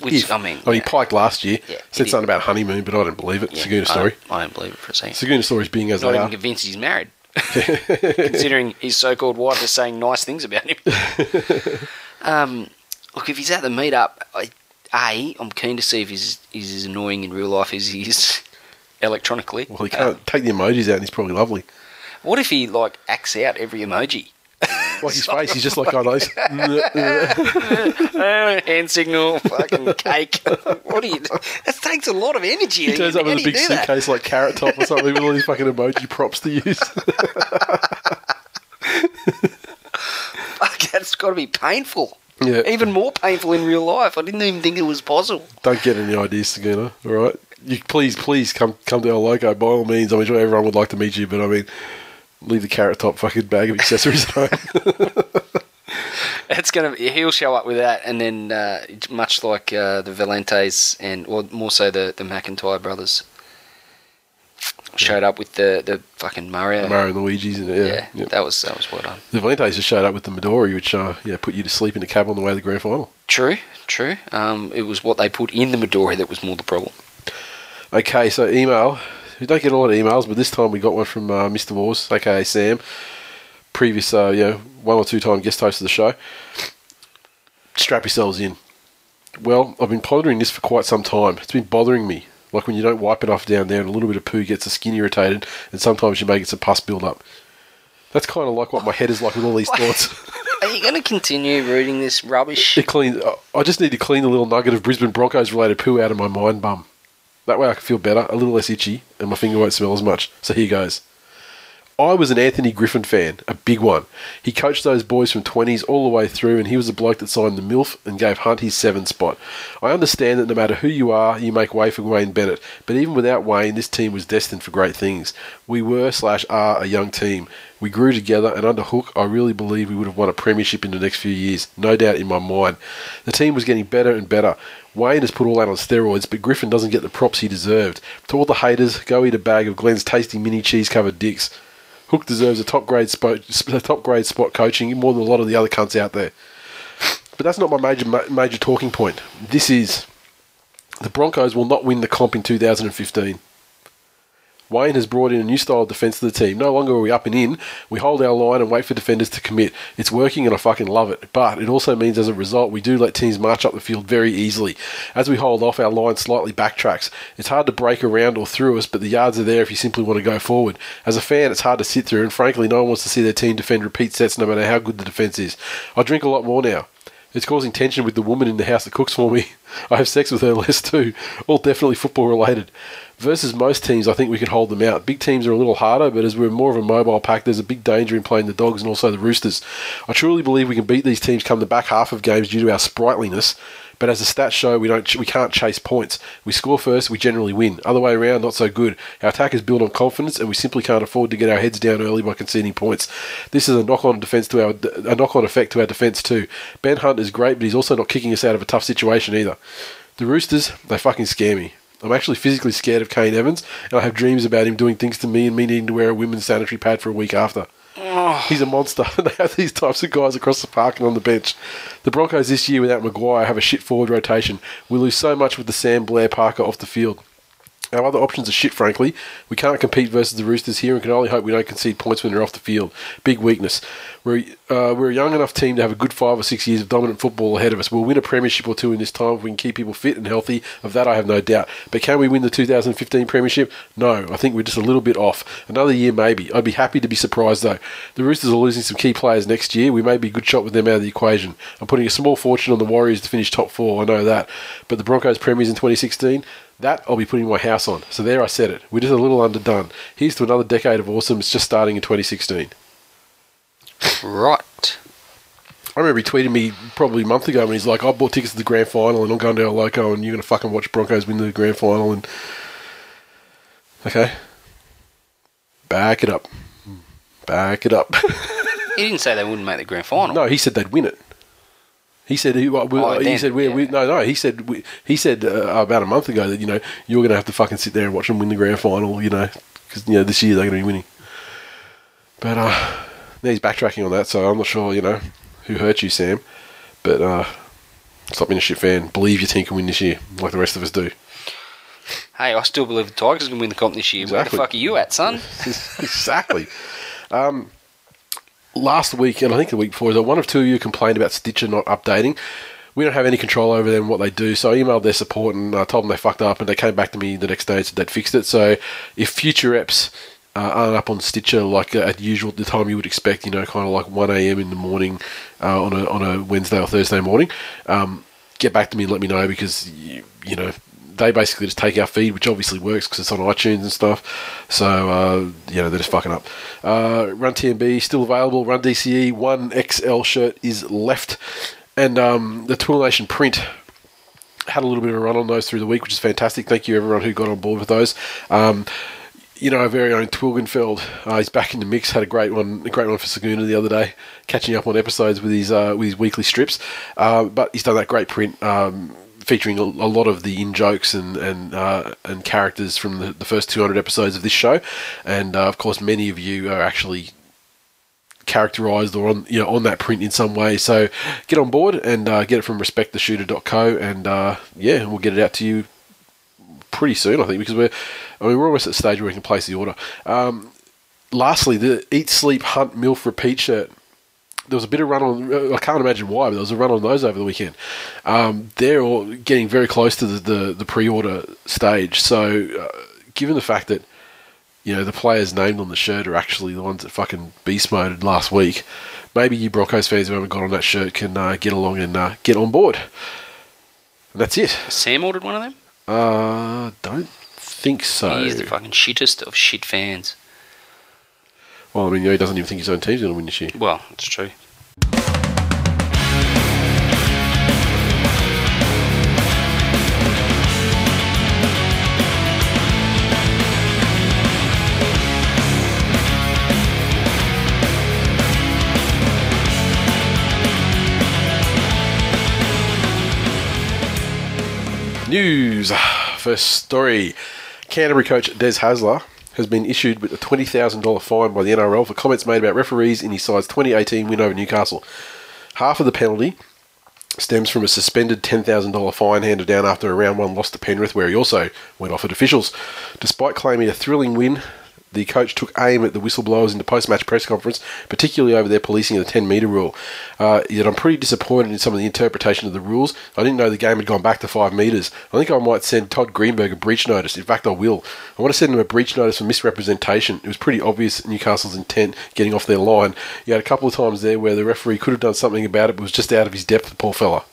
which If- I mean, oh, he yeah, piked last year. Yeah, said something about honeymoon, but I don't believe it. yeah, Saguna I story. I don't believe it for a second. Saguna stories being as Not even are. convinced he's married. <laughs> Considering his so-called wife is saying nice things about him. <laughs> um, look, if he's at the meetup, I, a, I'm keen to see if he's, he's as annoying in real life as he is <laughs> electronically. Well, he can't take the emojis out, and he's probably lovely. What if he like acts out every emoji? Like his face, he's just like on those. Uh, <laughs> hand signal, fucking cake. what do you? do? That takes a lot of energy. He turns up with a big do that? suitcase like Carrot Top or something with all these fucking emoji props to use. <laughs> Fuck, that's got to be painful. yeah. Even more painful in real life. I didn't even think it was possible. Don't get any ideas, Saguna. All right. You please, please come come to our logo by all means. I'm sure everyone would like to meet you, but I mean, leave the Carrot Top fucking bag of accessories <laughs> at home. <laughs> It's gonna. be, He'll show up with that, and then uh, much like uh, the Valentes and, or more so the the McIntyre brothers, showed up with the the fucking Mario. Mario Luigi's and yeah, yeah, yeah. that was that was well done. The Valentes just showed up with the Midori, which uh, yeah put you to sleep in the cab on the way to the grand final. True, true. Um, it was what they put in the Midori that was more the problem. Okay, so email We don't get a lot of emails, but this time we got one from uh, Mr. Wars, aka Sam, previous, uh, you know, one or two time guest host of the show. Strap yourselves in. Well, I've been pondering this for quite some time. It's been bothering me. Like when you don't wipe it off down there and a little bit of poo gets the skin irritated, and sometimes you may get some pus build up. That's kind of like what my head is like with all these <laughs> thoughts. Are you going to continue reading this rubbish? It clean. I just need to clean the little nugget of Brisbane Broncos related poo out of my mind bum. That way I can feel better, a little less itchy, and my finger won't smell as much. So here goes. I was an Anthony Griffin fan, a big one. He coached those boys from 20s all the way through, and he was the bloke that signed the MILF and gave Hunt his seven spot. I understand that no matter who you are, you make way for Wayne Bennett, but even without Wayne, this team was destined for great things. We were slash are a young team. We grew together, and under Hook, I really believe we would have won a premiership in the next few years, no doubt in my mind. The team was getting better and better. Wayne has put all that on steroids, but Griffin doesn't get the props he deserved. To all the haters, go eat a bag of Glenn's tasty mini cheese covered dicks. Hook deserves a top grade spot, a top grade spot coaching more than a lot of the other cunts out there. But that's not my major major talking point. This is the Broncos will not win the comp in 2015. Wayne has brought in a new style of defence to the team. No longer are we up and in. We hold our line and wait for defenders to commit. It's working and I fucking love it. But it also means as a result, we do let teams march up the field very easily. As we hold off, our line slightly backtracks. It's hard to break around or through us, but the yards are there if you simply want to go forward. As a fan, it's hard to sit through, and frankly, no one wants to see their team defend repeat sets no matter how good the defence is. I drink a lot more now. It's causing tension with the woman in the house that cooks for me. <laughs> I have sex with her less too. All definitely football related. Versus most teams, I think we can hold them out. Big teams are a little harder, but as we're more of a mobile pack, there's a big danger in playing the Dogs and also the Roosters. I truly believe we can beat these teams come the back half of games due to our sprightliness. But as the stats show, we don't we can't chase points. We score first, we generally win. Other way around, not so good. Our attack is built on confidence, and we simply can't afford to get our heads down early by conceding points. This is a knock-on defense to our a knock-on effect to our defense too. Ben Hunt is great, but he's also not kicking us out of a tough situation either. The Roosters, they fucking scare me. I'm actually physically scared of Kane Evans, and I have dreams about him doing things to me and me needing to wear a women's sanitary pad for a week after. Oh. He's a monster. <laughs> they have these types of guys across the park and on the bench. The Broncos this year without McGuire have a shit forward rotation. We lose so much with the Sam Blair Parker off the field. Our other options are shit, frankly. We can't compete versus the Roosters here and can only hope we don't concede points when they're off the field. Big weakness. We're, uh, we're a young enough team to have a good five or six years of dominant football ahead of us. We'll win a premiership or two in this time if we can keep people fit and healthy. Of that, I have no doubt. But can we win the 2015 premiership? No. I think we're just a little bit off. Another year, maybe. I'd be happy to be surprised, though. The Roosters are losing some key players next year. We may be a good shot with them out of the equation. I'm putting a small fortune on the Warriors to finish top four. I know that. But the Broncos premiers in 2016, that I'll be putting my house on. So there I said it. We're just a little underdone. Here's to another decade of awesome. It's just starting in 2016. Right. I remember he tweeted me probably a month ago when he's like, I bought tickets to the grand final and I'm going to El Loco and you're going to fucking watch Broncos win the grand final. And Okay. Back it up. Back it up. <laughs> He didn't say they wouldn't make the grand final. no, he said they'd win it. He said he, well, we- Oh, he then, said we, yeah. we no no he said we, he said uh, about a month ago that you know you're going to have to fucking sit there and watch them win the grand final you know because you know this year they're going to be winning. But uh, now he's backtracking on that, so I'm not sure you know who hurt you, Sam. But uh, stop being a shit fan. Believe your team can win this year, like the rest of us do. Hey, I still believe the Tigers can win the comp this year. Where the fuck are you at, son? <laughs> exactly. Um, last week, and I think the week before, one of two of you complained about Stitcher not updating. We don't have any control over them, what they do. So I emailed their support and I told them they fucked up, and they came back to me the next day and said they'd fixed it. So if future reps uh, aren't up on Stitcher like uh, at usual, the time you would expect, you know, kind of like 1 a.m. in the morning uh, on, a, on a Wednesday or Thursday morning, um, get back to me and let me know because, you, you know, they basically just take our feed, which obviously works because it's on iTunes and stuff. So, uh, you know, they're just fucking up. Uh, Run TMB still available. Run DCE 1XL shirt is left. And um, the Tool Nation print had a little bit of a run on those through the week, which is fantastic. Thank you, everyone who got on board with those. Um, you know, our very own Twilgenfeld, uh, he's back in the mix. Had a great one, a great one for Saguna the other day, catching up on episodes with his uh, with his weekly strips. Uh, but he's done that great print. Um, Featuring a, a lot of the in jokes and and uh, and characters from the, the first 200 episodes of this show, and uh, of course many of you are actually characterized or on you know on that print in some way. So get on board and uh, get it from respecttheshooter.co and uh, yeah, we'll get it out to you pretty soon, I think, because we're, I mean, we're almost at the stage where we can place the order. Um, lastly, the Eat, Sleep, Hunt, Milf, Repeat shirt. There was a bit of run on. I can't imagine why, but there was a run on those over the weekend. Um, they're all getting very close to the, the, the pre-order stage. So, uh, given the fact that you know the players named on the shirt are actually the ones that fucking beast moded last week, maybe you Broncos fans who haven't got on that shirt can uh, get along and uh, get on board. And that's it. Sam ordered one of them. Uh, don't think so. He's the fucking shittest of shit fans. Well, I mean, he doesn't even think his own team's going to win this year. Well, it's true. News. First story. Canterbury coach Des Hasler has been issued with a $20,000 fine by the NRL for comments made about referees in his side's 2018 win over Newcastle. Half of the penalty stems from a suspended $10,000 fine handed down after a round one loss to Penrith, where he also went off at officials. Despite claiming a thrilling win, the coach took aim at the whistleblowers in the post-match press conference, particularly over their policing of the 10-metre rule. Uh, yet I'm pretty disappointed in some of the interpretation of the rules. I didn't know the game had gone back to 5 metres. I think I might send Todd Greenberg a breach notice. In fact, I will. I want to send him a breach notice for misrepresentation. It was pretty obvious Newcastle's intent getting off their line. You had a couple of times there where the referee could have done something about it, but was just out of his depth, the poor fella.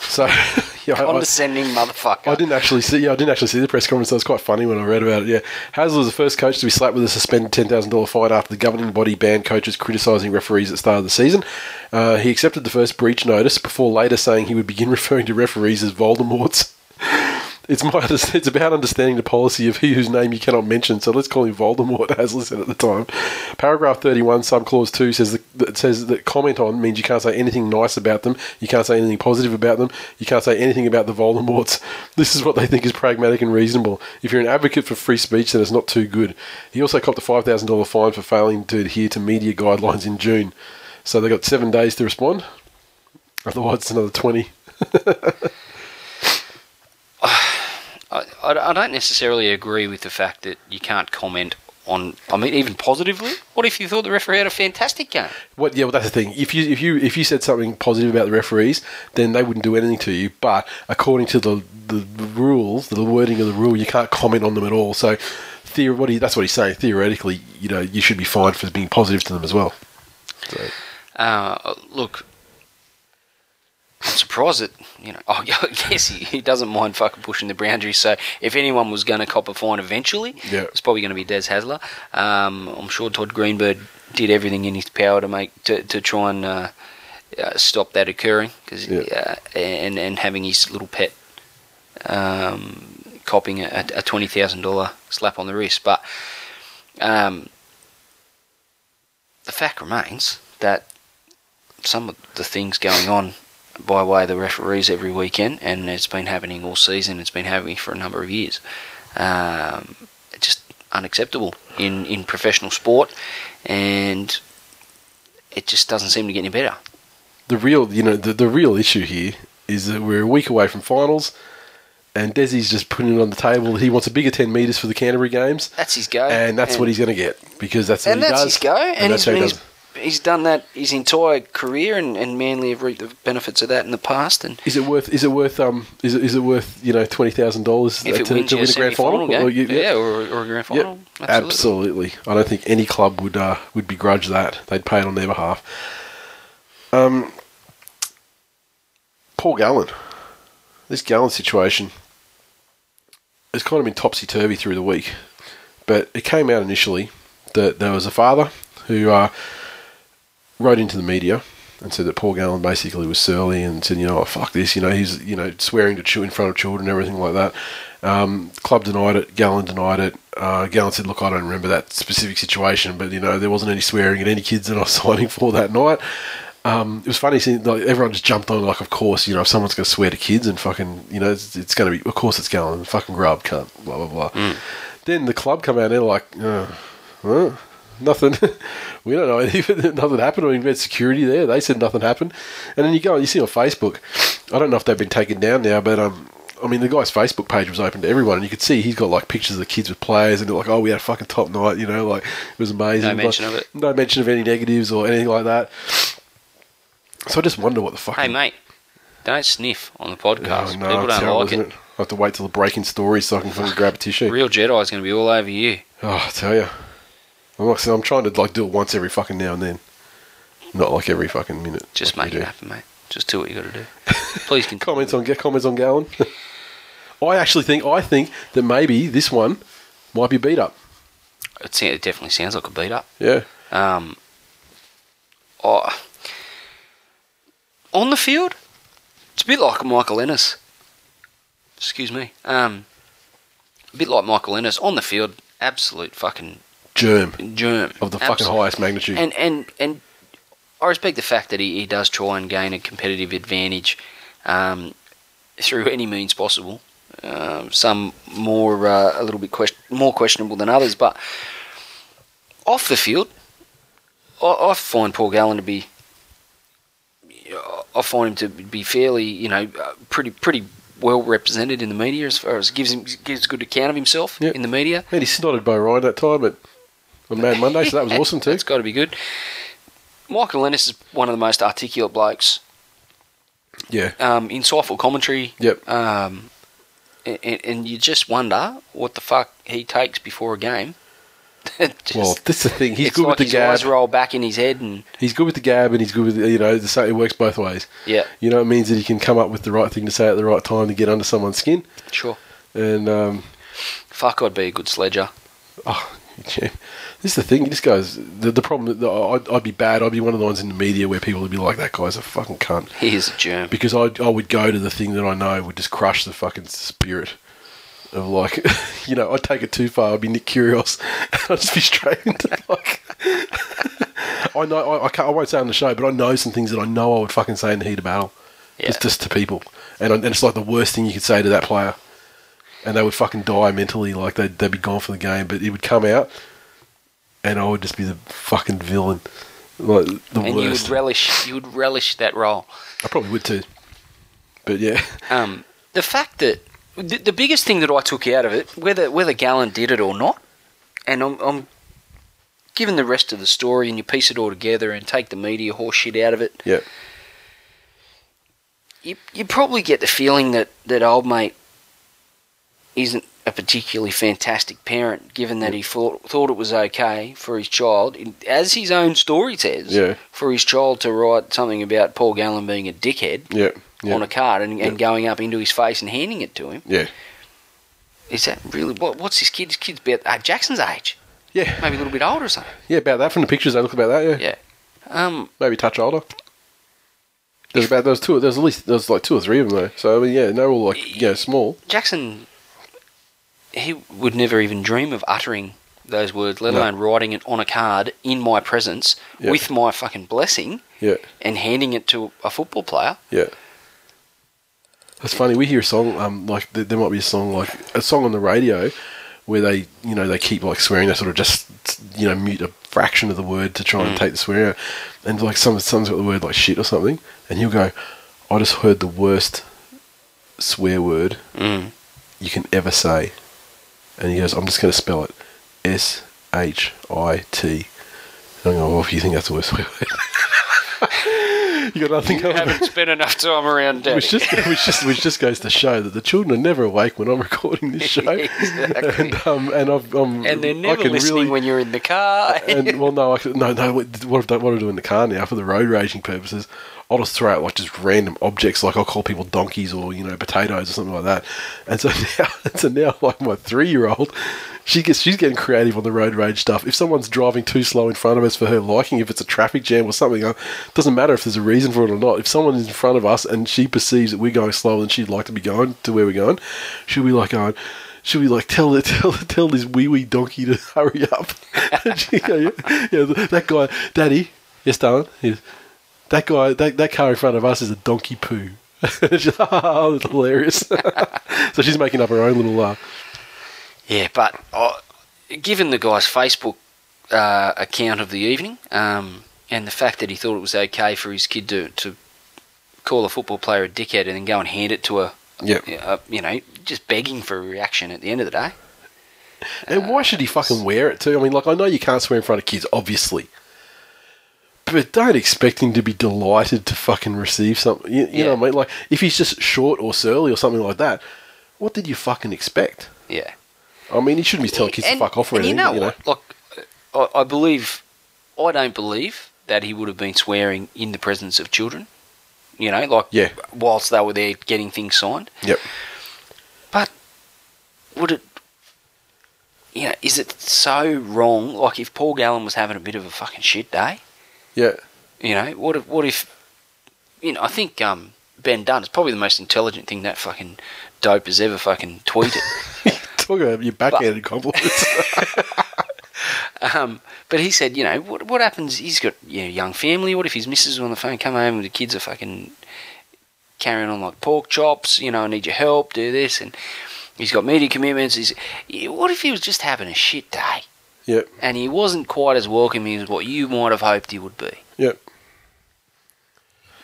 So, <laughs> yeah, I- I- Condescending motherfucker. I didn't actually see. Yeah, I didn't actually see the press conference. That was quite funny when I read about it. Yeah, Hasler was the first coach to be slapped with a suspended ten thousand dollar fine after the governing body banned coaches criticising referees at the start of the season. Uh, he accepted the first breach notice before later saying he would begin <laughs> referring to referees as Voldemorts. It's my it's about understanding the policy of he whose name you cannot mention. So let's call him Voldemort, <laughs> Hasler said at the time. Paragraph thirty-one, subclause two says that, that says that comment on means you can't say anything nice about them. You can't say anything positive about them. You can't say anything about the Voldemorts. <laughs> This is what they think is pragmatic and reasonable. If you're an advocate for free speech, then it's not too good. He also copped a five thousand dollar fine for failing to adhere to media guidelines in June. So they got seven days to respond. Otherwise, it's another twenty. <laughs> I, <sighs> I, I don't necessarily agree with the fact that you can't comment on. I mean, even positively. What if you thought the referee had a fantastic game? What? Yeah, well, that's the thing. If you if you if you said something positive about the referees, then they wouldn't do anything to you. But according to the the rules, the wording of the rule, you can't comment on them at all. So, theor- what he, that's what he's saying. Theoretically, you know, you should be fined for being positive to them as well. So, Uh, look, I'm surprised that you know. <laughs> Oh, yes, he, he doesn't mind fucking pushing the boundaries. So if anyone was going to cop a fine eventually, Yeah. it's probably going to be Des Hasler. Um, I'm sure Todd Greenberg did everything in his power to make to, to try and uh, uh, stop that occurring because Yeah. uh, and and having his little pet um, copping a, a twenty thousand dollar slap on the wrist, but. Um, the fact remains that some of the things going on by way of the referees every weekend, and it's been happening all season. It's been happening for a number of years. Um, it's just unacceptable in, in professional sport, and it just doesn't seem to get any better. the real, you know, the, the real issue here is that we're a week away from finals, and Desi's just putting it on the table that he wants a bigger ten meters for the Canterbury games, That's his go, and that's what he's going to get because that's what and he that's does. his go, and, that's he's, how he he's, does. He's done that his entire career, and, and Manly have reaped the benefits of that in the past. And Is it worth? Is it worth? Um, is it, is it worth? You know, twenty thousand dollars to, to win a grand final? game, Or you- yeah, or, or a grand Yeah, final, absolutely. I don't think any club would uh, would begrudge that. They'd pay it on their behalf. Um, Paul Gallen, this Gallen situation has kind of been topsy turvy through the week, but it came out initially that there was a father who uh, wrote into the media and said that Paul Gallen basically was surly and said, you know, oh, fuck this, you know, he's you know swearing to chew in front of children and everything like that. Um, club denied it. Gallen denied it. Uh, Gallen said, "Look, I don't remember that specific situation, but you know, there wasn't any swearing at any kids that I was <laughs> signing for that night." Um, it was funny seeing like everyone just jumped on like, of course, you know, if someone's going to swear to kids and fucking, you know, it's, it's going to be, of course, it's Gallen, fucking grub, cunt, blah blah blah. Then the club come out and they're like, uh, huh? Nothing. <laughs> we don't know anything. <laughs> nothing happened. We had security there. They said nothing happened. And then you go you see on Facebook. I don't know if they've been taken down now, but um, I mean, the guy's Facebook page was open to everyone, and you could see he's got like pictures of the kids with players, and they're like, "Oh, we had a fucking top night," you know, like it was amazing. No mention Like, of it. No mention of any negatives or anything like that. So I just wonder what the fuck. Hey, mate, don't sniff on the podcast. No, People don't terrible, like it. it? I have to wait till the breaking story so I can fucking grab a tissue. <laughs> Real Jedi is going to be all over you. Oh, I tell you, I'm like, I'm trying to like do it once every fucking now and then, not like every fucking minute. Just like make it do. happen, mate. Just do what you got to do. <laughs> Please continue. Comments on get comments on Gallen. <laughs> I actually think I think that maybe this one might be beat up. It, it definitely sounds like a beat up. Yeah. Um, oh, on the field, it's a bit like Michael Ennis. Excuse me. Um, a bit like Michael Ennis on the field. Absolute fucking Germ germ of the fucking highest magnitude. And and and I respect the fact that he, he does try and gain a competitive advantage um, through any means possible. Um, some more uh, a little bit question, more questionable than others, but off the field, I, I find Paul Gallen to be. I find him to be fairly, you know, uh, pretty pretty well represented in the media as far as gives him gives a good account of himself Yep. in the media. Man, he snotted Beau Ryan that time at on Mad Monday, so that was <laughs> awesome too. It's got to be good. Michael Ennis is one of the most articulate blokes. Yeah. Um, insightful commentary. Yep. Um, and, and you just wonder what the fuck he takes before a game. <laughs> Just- Well, that's the thing. He's good like with the his gab. eyes roll back in his head, and He's good with the gab, and he's good with the, you know. The, sa- it works both ways. yeah, You know, it means that he can come up with the right thing to say at the right time to get under someone's skin. sure. And um, Fuck, I'd be a good sledger. oh, <laughs> yeah. This is the thing. This guy's the, the problem. That I'd, I'd be bad. I'd be one of the ones in the media where people would be like, "That guy's a fucking cunt," He is a germ. because I I would go to the thing that I know would just crush the fucking spirit. Of like, <laughs> you know, I'd take it too far. I'd be Nick Kyrgios. <laughs> I'd just be straight into like. <laughs> I know I, I, can't, I won't say on the show, but I know some things that I know I would fucking say in the heat of battle. Yeah. Just, just to people, and, I- and it's like the worst thing you could say to that player, and they would fucking die mentally, like they'd they'd be gone for the game. But it would come out, and I would just be the fucking villain, like the and you would relish, you would relish that role. I probably would too, but yeah, <laughs> Um, the fact that the, the biggest thing that I took out of it, whether whether Gallen did it or not, and I'm, I'm given the rest of the story and you piece it all together and take the media horseshit out of it, yeah, you you probably get the feeling that that old mate isn't a particularly fantastic parent, given that he thought thought it was okay for his child, as his own story says, Yeah. for his child to write something about Paul Gallen being a dickhead yeah, yeah, on a card and, and going up into his face and handing it to him. yeah, Is that really what? What's his kid? His kid's about uh, Jackson's age, yeah, maybe a little bit older or something. yeah. About that from the pictures, they look about that. Yeah, Yeah. Um. maybe a touch older. There's about there's two. There's at least there's like two or three of them though. So I mean, yeah, they're all like yeah, small. Jackson, he would never even dream of uttering those words, let No. alone writing it on a card in my presence Yeah. with my fucking blessing Yeah, and handing it to a football player. yeah. That's funny. We hear a song, um, like there, might be a song like a song on the radio where they, you know, they keep like swearing. They sort of just, you know, mute a fraction of the word to try and take the swear out. And like some, someone's got the word like shit or something, and he'll go, "I just heard the worst swear word Mm. you can ever say," and he goes, "I'm just going to spell it, S H I T." And I go, "Well, if you think that's the worst word." <laughs> <laughs> you got nothing else. haven't spent enough time around daddy. <laughs> Which just, which just, which just goes to show that the children are never awake when I'm recording this <laughs> show, Exactly. and um, and I've, um, and they're never listening really, when you're in the car. and well, no, I can, no, no. What what I've done, what I do in the car now for the road raging purposes, I'll just throw out like just random objects, like I'll call people donkeys or you know potatoes or something like that. And so now, so now, like my three year old, she gets she's getting creative on the road rage stuff. If someone's driving too slow in front of us for her liking, if it's a traffic jam or something, uh, doesn't matter if there's a reason for it or not. If someone is in front of us and she perceives that we're going slower than she'd like to be going to where we're going, she'll be like going. Should we like tell the <laughs> tell tell this wee wee donkey to <laughs> hurry up? Yeah, that guy, Daddy, yes, darling, yes. that guy, that, that car in front of us is a donkey poo. <laughs> Oh, that's hilarious. so she's making up her own little uh, Yeah, but uh, given the guy's Facebook uh, account of the evening um, and the fact that he thought it was okay for his kid to, to call a football player a dickhead and then go and hand it to a, Yep. uh, you know, just begging for a reaction at the end of the day. And why should he fucking wear it too? I mean, like, I know you can't swear in front of kids, obviously. But don't expect him to be delighted to fucking receive something. You, you know Yeah. what I mean? Like, if he's just short or surly or something like that, what did you fucking expect? Yeah. I mean, he shouldn't be telling kids to fuck off or and anything. You know you know? Like, I, I believe, I don't believe that he would have been swearing in the presence of children. You know, like Yeah. whilst they were there getting things signed. Yep. But would it? You know, is it so wrong? Like if Paul Gallen was having a bit of a fucking shit day, Yeah. you know, what if? What if? You know, I think um, Ben Dunn is probably the most intelligent thing that fucking dope has ever fucking tweeted. <laughs> Talk about your backhanded compliments. <laughs> <laughs> Um, but he said, you know, what what happens? He's got you know young family. What if his missus is on the phone, come home and the kids are fucking carrying on like pork chops? You know, I need your help. Do this, and he's got media commitments. He's what if he was just having a shit day yep. and he wasn't quite as welcoming as what you might have hoped he would be?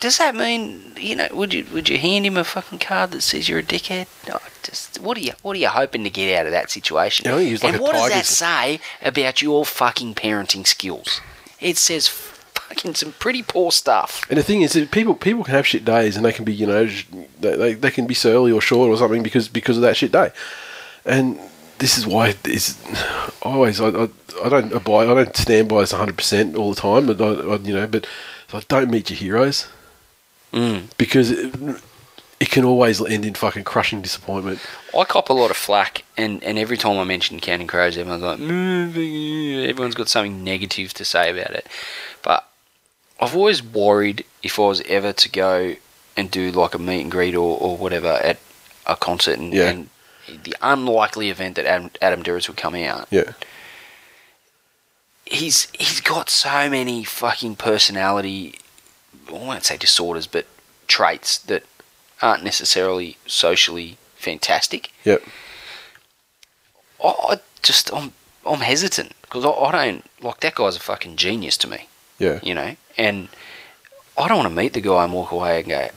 Does that mean you know? Would you would you hand him a fucking card that says you're a dickhead? No, just what are you what are you hoping to get out of that situation? Yeah, I think he was like and what does that say about your fucking parenting skills? It says fucking some pretty poor stuff. And the thing is, that people people can have shit days, and they can be, you know, they, they, they can be surly or short or something because because of that shit day. And this is why it's always I, I, I don't abide I don't stand by this hundred percent all the time, but I, I, you know, but I don't meet your heroes Mm. because it, it can always end in fucking crushing disappointment. I cop a lot of flack, and, and every time I mention Counting Crows, everyone's like, "Mm, everyone's got something negative to say about it. But I've always worried if I was ever to go and do like a meet and greet or, or whatever at a concert, and, Yeah. and the unlikely event that Adam, Adam Duritz would come out. Yeah, He's he's got so many fucking personality, I won't say disorders, but traits that aren't necessarily socially fantastic. yep, I, I just I'm I'm hesitant because I, I don't like that guy's a fucking genius to me, yeah, you know, and I don't want to meet the guy and walk away and go,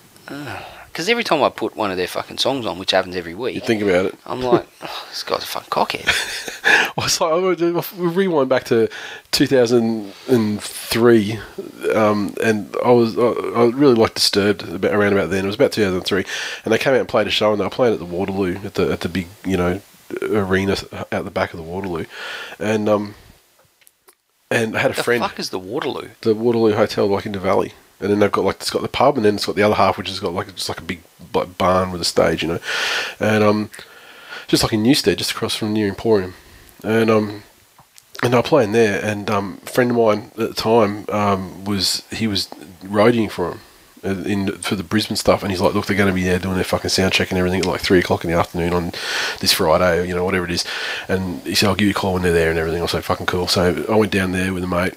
because every time I put one of their fucking songs on, which happens every you week, think about it. I'm like, oh, this guy's a fucking cockhead. <laughs> Well, it's like, I would- we rewind back to 2003, um, and I was I, I really like Disturbed about, around about then. It was about 2003, and they came out and played a show, and they were playing at the Waterloo at the at the big you know arena out the back of the Waterloo, and um, and I had a the friend fuck is the Waterloo? the Waterloo Hotel, like in the Valley. And then they've got like it's got the pub, and then it's got the other half, which has got like just like a big like barn with a stage, you know, and um, just like in Newstead, just across from New Emporium, and um, and they were playing there, and um, a friend of mine at the time um was he was roadieing for him in for the Brisbane stuff, and he's like, look, they're going to be there doing their fucking sound check and everything at like three o'clock in the afternoon on this Friday, you know, whatever it is, and he said, I'll give you a call when they're there and everything. I like, fucking cool. So I went down there with a mate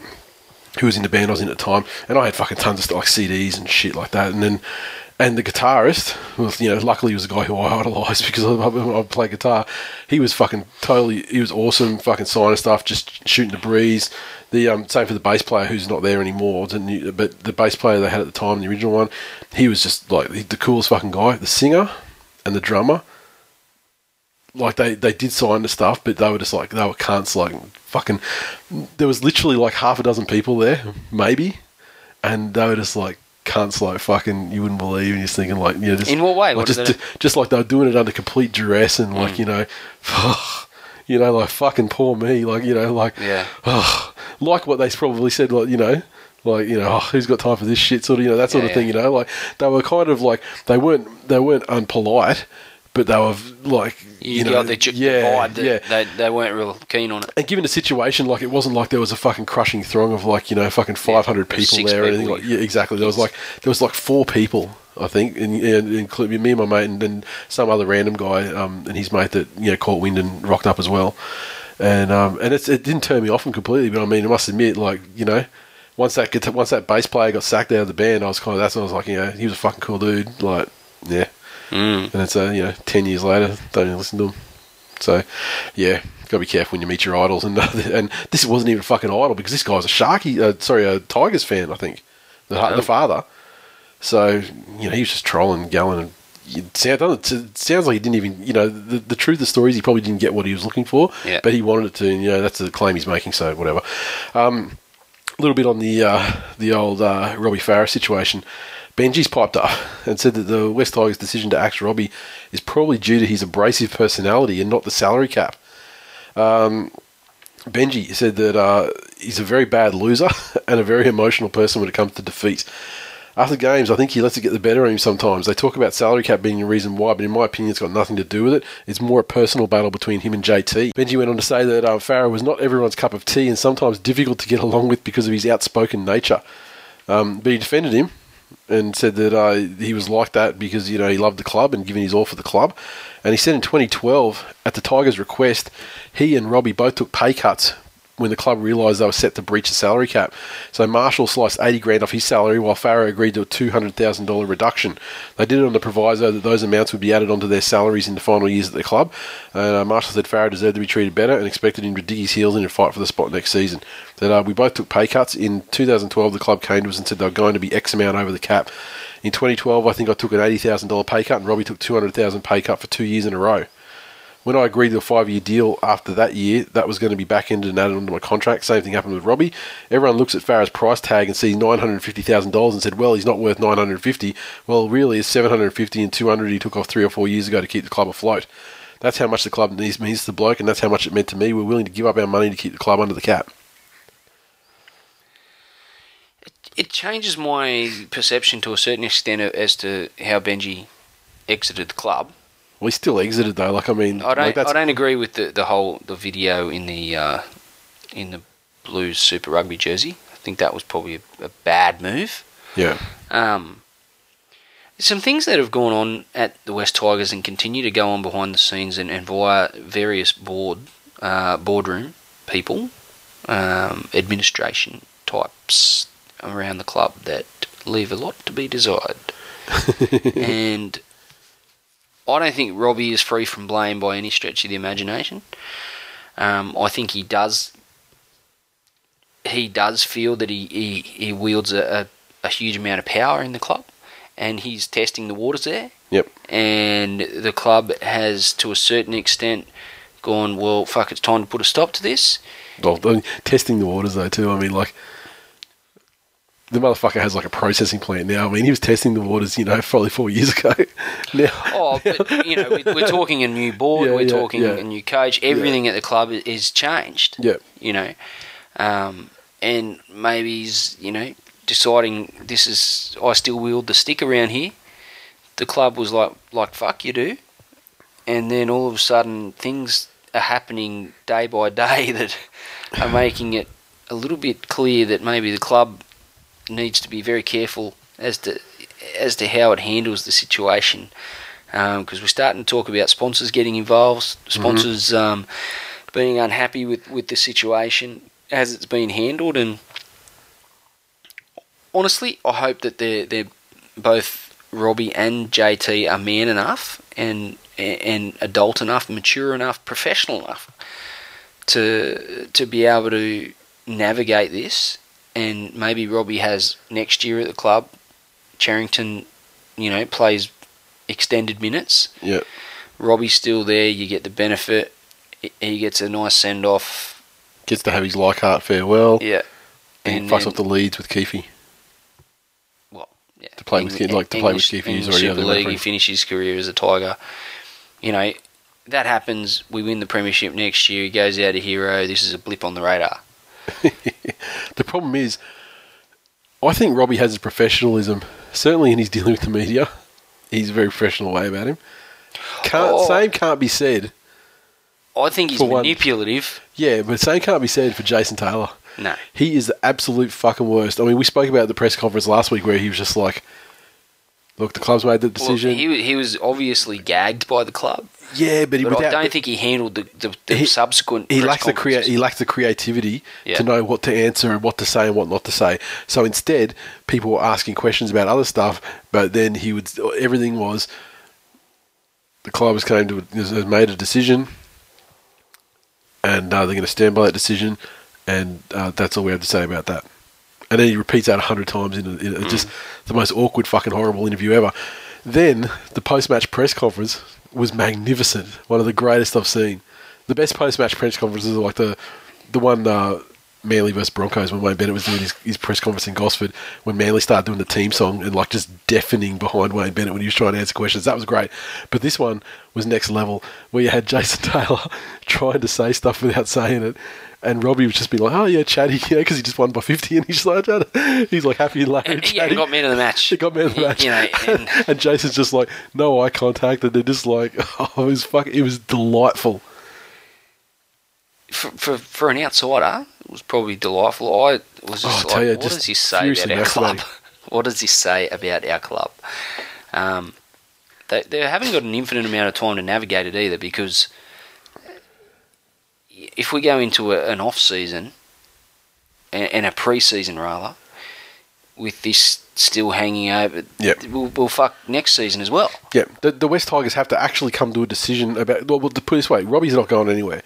who was in the band I was in at the time, and I had fucking tons of stuff, like CDs and shit like that. And then, and the guitarist, was, you know, luckily he was a guy who I idolised <laughs> because I, I, play guitar. He was fucking totally, he was awesome, fucking signing stuff, just shooting the breeze. The um, same for the bass player who's not there anymore, new, but the bass player they had at the time, the original one, he was just like the coolest fucking guy. The singer and the drummer like they, they did sign the stuff, but they were just like they were cunts. Like fucking, there was literally like half a dozen people there, maybe, and they were just like cunts. Like fucking, you wouldn't believe. And you're thinking like, you know, just In what way? Like What just do? just like they were doing it under complete duress and like mm. you know, <sighs> you know, like fucking poor me. Like you know, like Yeah. <sighs> like what they probably said. Like you know. Like you know, oh, who's got time for this shit? Sort of, you know, that sort Yeah, of thing. yeah. You know, like they were kind of like they weren't they weren't unpolite, but they were like You, you know, got the, j- yeah, vibe yeah. they, they weren't real keen on it. And given the situation, like it wasn't like there was a fucking crushing throng of like you know fucking five hundred was people there or anything like yeah exactly. There was like there was like four people I think, and, and including me and my mate and then some other random guy um, and his mate that you know caught wind and rocked up as well. And um, and it's, it didn't turn me off him completely, but I mean I must admit like you know. Once that guitar, once that bass player got sacked out of the band, I was kind of that's when I was like, you know, he was a fucking cool dude. Like, yeah, Mm. and it's uh, you know, ten years later, don't even listen to him. So, yeah, gotta be careful when you meet your idols. And <laughs> and this wasn't even a fucking idol because this guy was a Sharky, uh, sorry, a Tigers fan, I think, the, Oh. the father. So you know, he was just trolling Gallen and it sounds like he didn't even, you know, the, the truth of the story is he probably didn't get what he was looking for, Yeah. but he wanted it to, and, you know, that's the claim he's making, so whatever. Um, a little bit on the uh, the old uh, Robbie Farah situation. Benji's piped up and said that the West Tigers' decision to axe Robbie is probably due to his abrasive personality and not the salary cap. Benji said that uh, he's a very bad loser <laughs> and a very emotional person when it comes to defeat. After games, I think he lets it get the better of him sometimes. They talk about salary cap being a reason why, but in my opinion, it's got nothing to do with it. It's more a personal battle between him and JT. Benji went on to say that um, Farah was not everyone's cup of tea and sometimes difficult to get along with because of his outspoken nature. Um, but he defended him and said that uh, he was like that because you know he loved the club and given his all for the club. And he said in 2012, at the Tigers' request, he and Robbie both took pay cuts when the club realised they were set to breach the salary cap. So Marshall sliced 80 grand off his salary while Farah agreed to a $200,000 reduction. They did it on the proviso that those amounts would be added onto their salaries in the final years at the club. And uh, Marshall said Farah deserved to be treated better and expected him to dig his heels in and fight for the spot next season. That uh, we both took pay cuts. In 2012, the club came to us and said they were going to be X amount over the cap. In 2012, I think I took an $80,000 pay cut and Robbie took 200,000 pay cut for two years in a row. When I agreed to a five year deal after that year, that was going to be back ended and added onto my contract. Same thing happened with Robbie. Everyone looks at Farah's price tag and sees nine hundred fifty thousand dollars and said, "Well, he's not worth nine hundred fifty. Well, really, it's seven hundred fifty and two hundred he took off three or four years ago to keep the club afloat. That's how much the club needs means to the bloke, and that's how much it meant to me. We're willing to give up our money to keep the club under the cap. It changes my perception to a certain extent as to how Benji exited the club. Well, he still exited though. Like I mean, I don't. like, I don't agree with the, the whole the video in the uh, in the Blues Super Rugby jersey. I think that was probably a, a bad move. yeah, Um, some things that have gone on at the West Tigers and continue to go on behind the scenes and, and via various board uh, boardroom people, um, administration types around the club that leave a lot to be desired. <laughs> and I don't think Robbie is free from blame by any stretch of the imagination. Um, I think he does. He does feel that he, he, he wields a, a, a huge amount of power in the club, and he's testing the waters there. yep, And the club has, to a certain extent, gone, well, fuck, it's time to put a stop to this. well, I mean, testing the waters though too. I mean, like. The motherfucker has like a processing plant now. I mean, he was testing the waters, you know, probably four years ago. <laughs> now, Oh, but, you know, we- we're talking a new board, Yeah, we're yeah, talking yeah. a new coach. Everything at the club is changed. yeah, you know, um, and maybe he's you know deciding this is I still wield the stick around here. The club was like like fuck you do, and then all of a sudden things are happening day by <laughs> day that are making it a little bit clear that maybe the club needs to be very careful as to as to how it handles the situation. Because we're starting to talk about sponsors getting involved, sponsors um, being unhappy with, with the situation as it's been handled, and honestly, I hope that they're they're both Robbie and JT are man enough and and adult enough, mature enough, professional enough to to be able to navigate this. And maybe Robbie has next year at the club. Charrington, you know, plays extended minutes. yeah. Robbie's still there. You get the benefit. He- gets a nice send off. Gets to have his Leichhardt farewell. Yeah, And, he fucks off the Leeds with Keith. well, yeah, to play with Ke- like to play with English- Keith, English already Super League. He finishes his career as a Tiger. You know, that happens. We win the premiership next year. He goes out a hero. This is a blip on the radar. <laughs> The problem is, I think Robbie has his professionalism. Certainly in his dealing with the media, he's a very professional way about him. Can't Oh. same can't be said. I think he's For one- manipulative. Yeah, but same can't be said for Jason Taylor. No, He is the absolute fucking worst. I mean, we spoke about the press conference last week where he was just like, "Look, the club's made the well, decision." he he was obviously gagged by the club, yeah, but he but I without- don't but think he handled the, the, the He- subsequent. he lacks the crea- he lacks the creativity Yeah. to know what to answer and what to say and what not to say. So instead, people were asking questions about other stuff, but then he would everything was the club has came to has made a decision, and uh, they're going to stand by that decision, and uh, that's all we have to say about that. And then he repeats that a hundred times in, a, in a, just the most awkward, fucking horrible interview ever. Then the post-match press conference was magnificent. One of the greatest I've seen. The best post-match press conferences are like the the one uh, Manly versus Broncos when Wayne Bennett was doing his, his press conference in Gosford when Manly started doing the team song and like just deafening behind Wayne Bennett when he was trying to answer questions. That was great. But this one was next level where you had Jason <laughs> Taylor trying to say stuff without saying it. And Robbie was just being like, "Oh yeah, chatty, <laughs> yeah," because he just won by fifty, and he's like, "Oh, he's like happy and And, yeah, he got man of the match. <laughs> He got man of the match. You know, and and Jason's just like no eye contact, and they're just like, oh, it was fuck, it was delightful. for, for, for an outsider, was probably delightful. I was Oh, just tell like, you, what just does he say about our club? <laughs> what does he say about our club? Um, they, they haven't got an infinite amount of time to navigate it either because if we go into a, an off season and, and a pre season rather, with this still hanging over, Yep. we'll, we'll fuck next season as well. Yeah, the, the West Tigers have to actually come to a decision about. Well, to put it this way, Robbie's not going anywhere.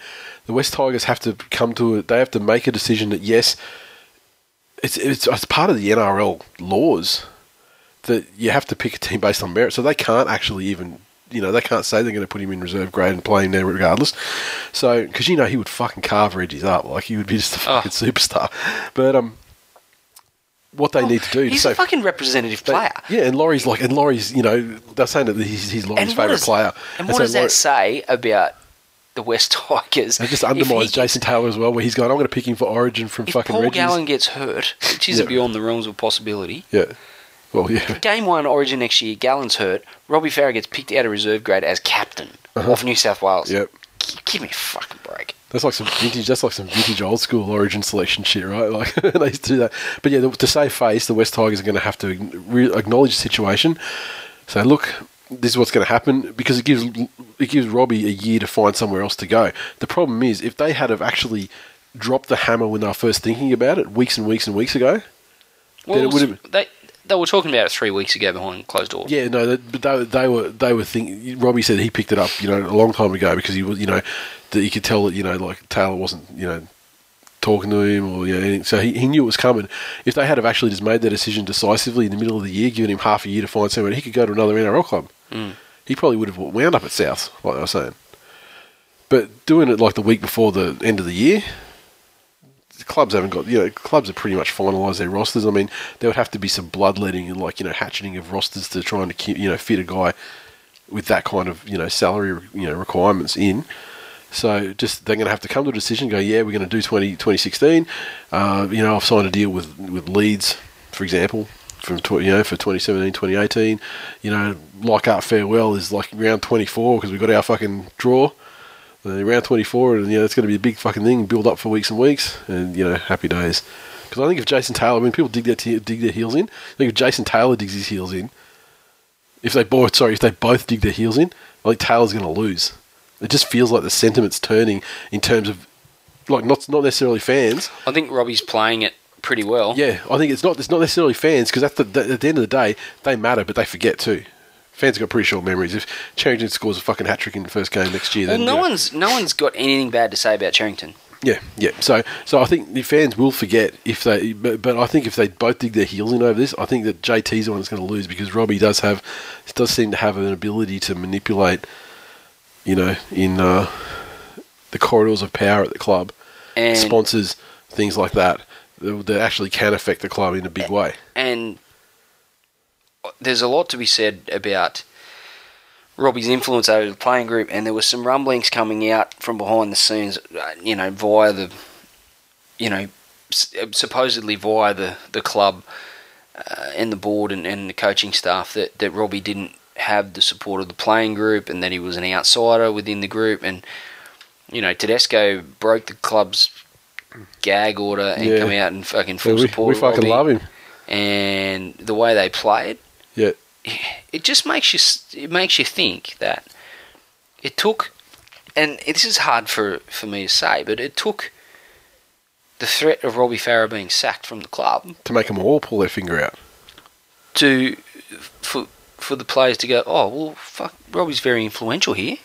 The West Tigers have to come to it. They have to make a decision that yes, it's it's, it's part of the NRL laws that you have to pick a team based on merit. So they can't actually even. You know, they can't say they're going to put him in reserve grade and play him there regardless. So, because you know he would fucking carve Reggie's up, like he would be just a Oh. fucking superstar. But um, what they need to do He's say a fucking representative they- player. Yeah, and Laurie's like, and Laurie's, you know, they're saying that he's, he's Laurie's favourite player. And so what does Laurie- that say about the West <laughs> Tigers? It just undermines Jason Taylor as well, where he's going, I'm going to pick him for Origin from If fucking Paul Reggie's. Gallen gets hurt, which isn't Yeah. beyond the realms of possibility, Yeah. Well, yeah. <laughs> game one Origin next year, Gallen's hurt. Robbie Farah gets picked out of reserve grade as captain of New South Wales. Uh-huh. Yep. G- Give me a fucking break. That's like some vintage. That's like some vintage old school Origin selection shit, right? <laughs> Like they used to do that. But yeah, to save face, the West Tigers are going to have to re- acknowledge the situation. So look, this is what's going to happen because it gives it gives Robbie a year to find somewhere else to go. The problem is if they had have actually dropped the hammer when they were first thinking about it, weeks and weeks and weeks ago. Well, it would've- they they were talking about it three weeks ago behind closed doors. Yeah, no, but they, they were they were thinking. Robbie said he picked it up, you know, a long time ago because he was, you know, that you could tell that you know, like Taylor wasn't, you know, talking to him or you know, anything. so he, he knew it was coming. If they had have actually just made that decision decisively in the middle of the year, given him half a year to find somewhere, he could go to another NRL club. He probably would have wound up at South, like I was saying. But doing it like the week before the end of the year, the clubs haven't got you know clubs have pretty much finalised their rosters. I mean, there would have to be some bloodletting and like you know hatcheting of rosters to trying to you know fit a guy with that kind of you know salary you know requirements in. So just they're going to have to come to a decision. Go, yeah, we're going to do 20, 2016. Uh, you know, I've signed a deal with with Leeds, for example, from you know for 2017, 2018. You know, like our farewell is like round 24 because we got our fucking draw. Uh, round 24, and you know it's going to be a big fucking thing, build up for weeks and weeks, and you know happy days. Because I think if Jason Taylor, when people dig their t- dig their heels in, I think if Jason Taylor digs his heels in, if they both sorry, if they both dig their heels in, I think Taylor's going to lose. It just feels like the sentiment's turning in terms of like not not necessarily fans. I think Robbie's playing it pretty well. Yeah, I think it's not it's not necessarily fans because at the, the at the end of the day they matter, but they forget too. Fans have got pretty short memories. If Charrington scores a fucking hat trick in the first game next year, Well, then no you know- one's no one's got anything bad to say about Charrington. Yeah, yeah. So, so I think the fans will forget if they, but, but I think if they both dig their heels in over this, I think that JT's the one that's going to lose because Robbie does have, does seem to have an ability to manipulate, you know, in uh, the corridors of power at the club, And sponsors, things like that, that actually can affect the club in a big way. and there's a lot to be said about Robbie's influence over the playing group, and there were some rumblings coming out from behind the scenes, uh, you know, via the, you know, supposedly via the the club uh, and the board and, and the coaching staff that that Robbie didn't have the support of the playing group, and that he was an outsider within the group, and you know, Tedesco broke the club's gag order and Yeah. come out and fucking Yeah, full we, support. we fucking Robbie love him. and the way they played, Yeah, it just makes you it makes you think that it took, and this is hard for for me to say, but it took the threat of Robbie Farah being sacked from the club to make them all pull their finger out. to for for the players to go, oh well, fuck, Robbie's very influential here.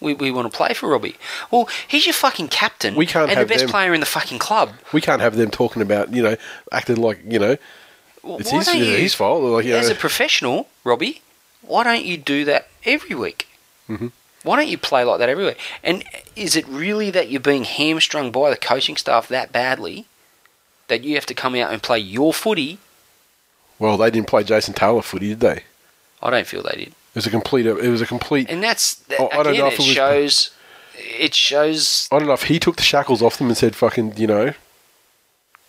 We, we want to play for Robbie. Well, he's your fucking captain We can't and have the best them- player in the fucking club. We can't have them talking about you know acting like you know Well, it's his you- his fault. Like, as know, a professional, Robbie, Why don't you do that every week? Mhm. Why don't you play like that every week? And is it really that you're being hamstrung by the coaching staff that badly that you have to come out and play your footy? Well, they didn't play Jason Taylor footy, did they? I don't feel they did. Was a complete. It was a complete. And that's Oh, I don't again, know if it it was- shows. It shows. I don't know if he took the shackles off them and said, "Fucking," you know,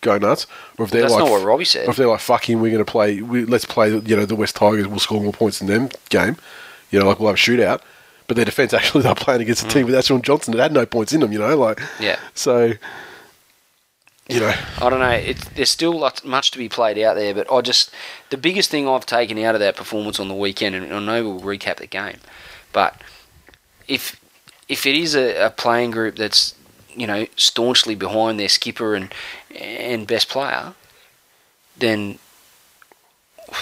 go nuts, or if they're That's like, not what Robbie said. or if they're like, "Fuck him, we're going to play. We, let's play. You know, the West Tigers will score more points than them game. You know, like we'll have a shootout." But their defense <laughs> actually they're playing against a Mm. team with Ashton Johnson that had no points in them. You know, like Yeah. so. You know, I don't know. It's, there's still lots, much to be played out there, but I just the biggest thing I've taken out of that performance on the weekend, and I know we'll recap the game, but if if it is a, a playing group that's you know staunchly behind their skipper and and best player, then <sighs>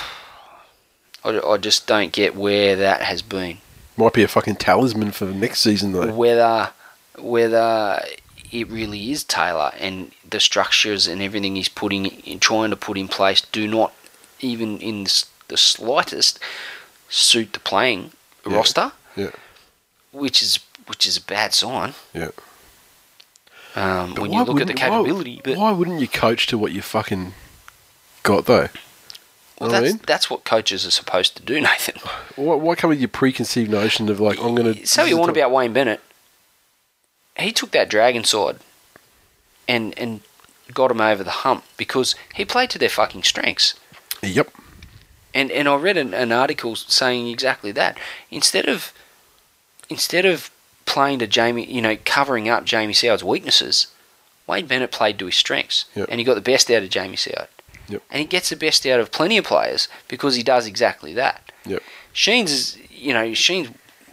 I, I just don't get where that has been. might be a fucking talisman for the next season though. whether whether it really is Taylor and the structures and everything he's putting in, trying to put in place do not even in the, slightest suit the playing Yeah. roster, Yeah, which is which is a bad sign. yeah. Um, when you look at the wouldn't- why- capability, but why wouldn't you coach to what you fucking got though? well, what I that's mean? that's what coaches are supposed to do, <laughs> Nathan. Why, why come with your preconceived notion of like I'm going to Say what you want about Wayne Bennett. He took that dragon sword and and got him over the hump because he played to their fucking strengths. Yep. And and I read an, an article saying exactly that. Instead of instead of playing to Jamie, you know, covering up Jamie Soward's weaknesses, Wayne Bennett played to his strengths, Yep. and he got the best out of Jamie Soward. Yep. And he gets the best out of plenty of players because he does exactly that. Yep. Sheens is, you know, Sheens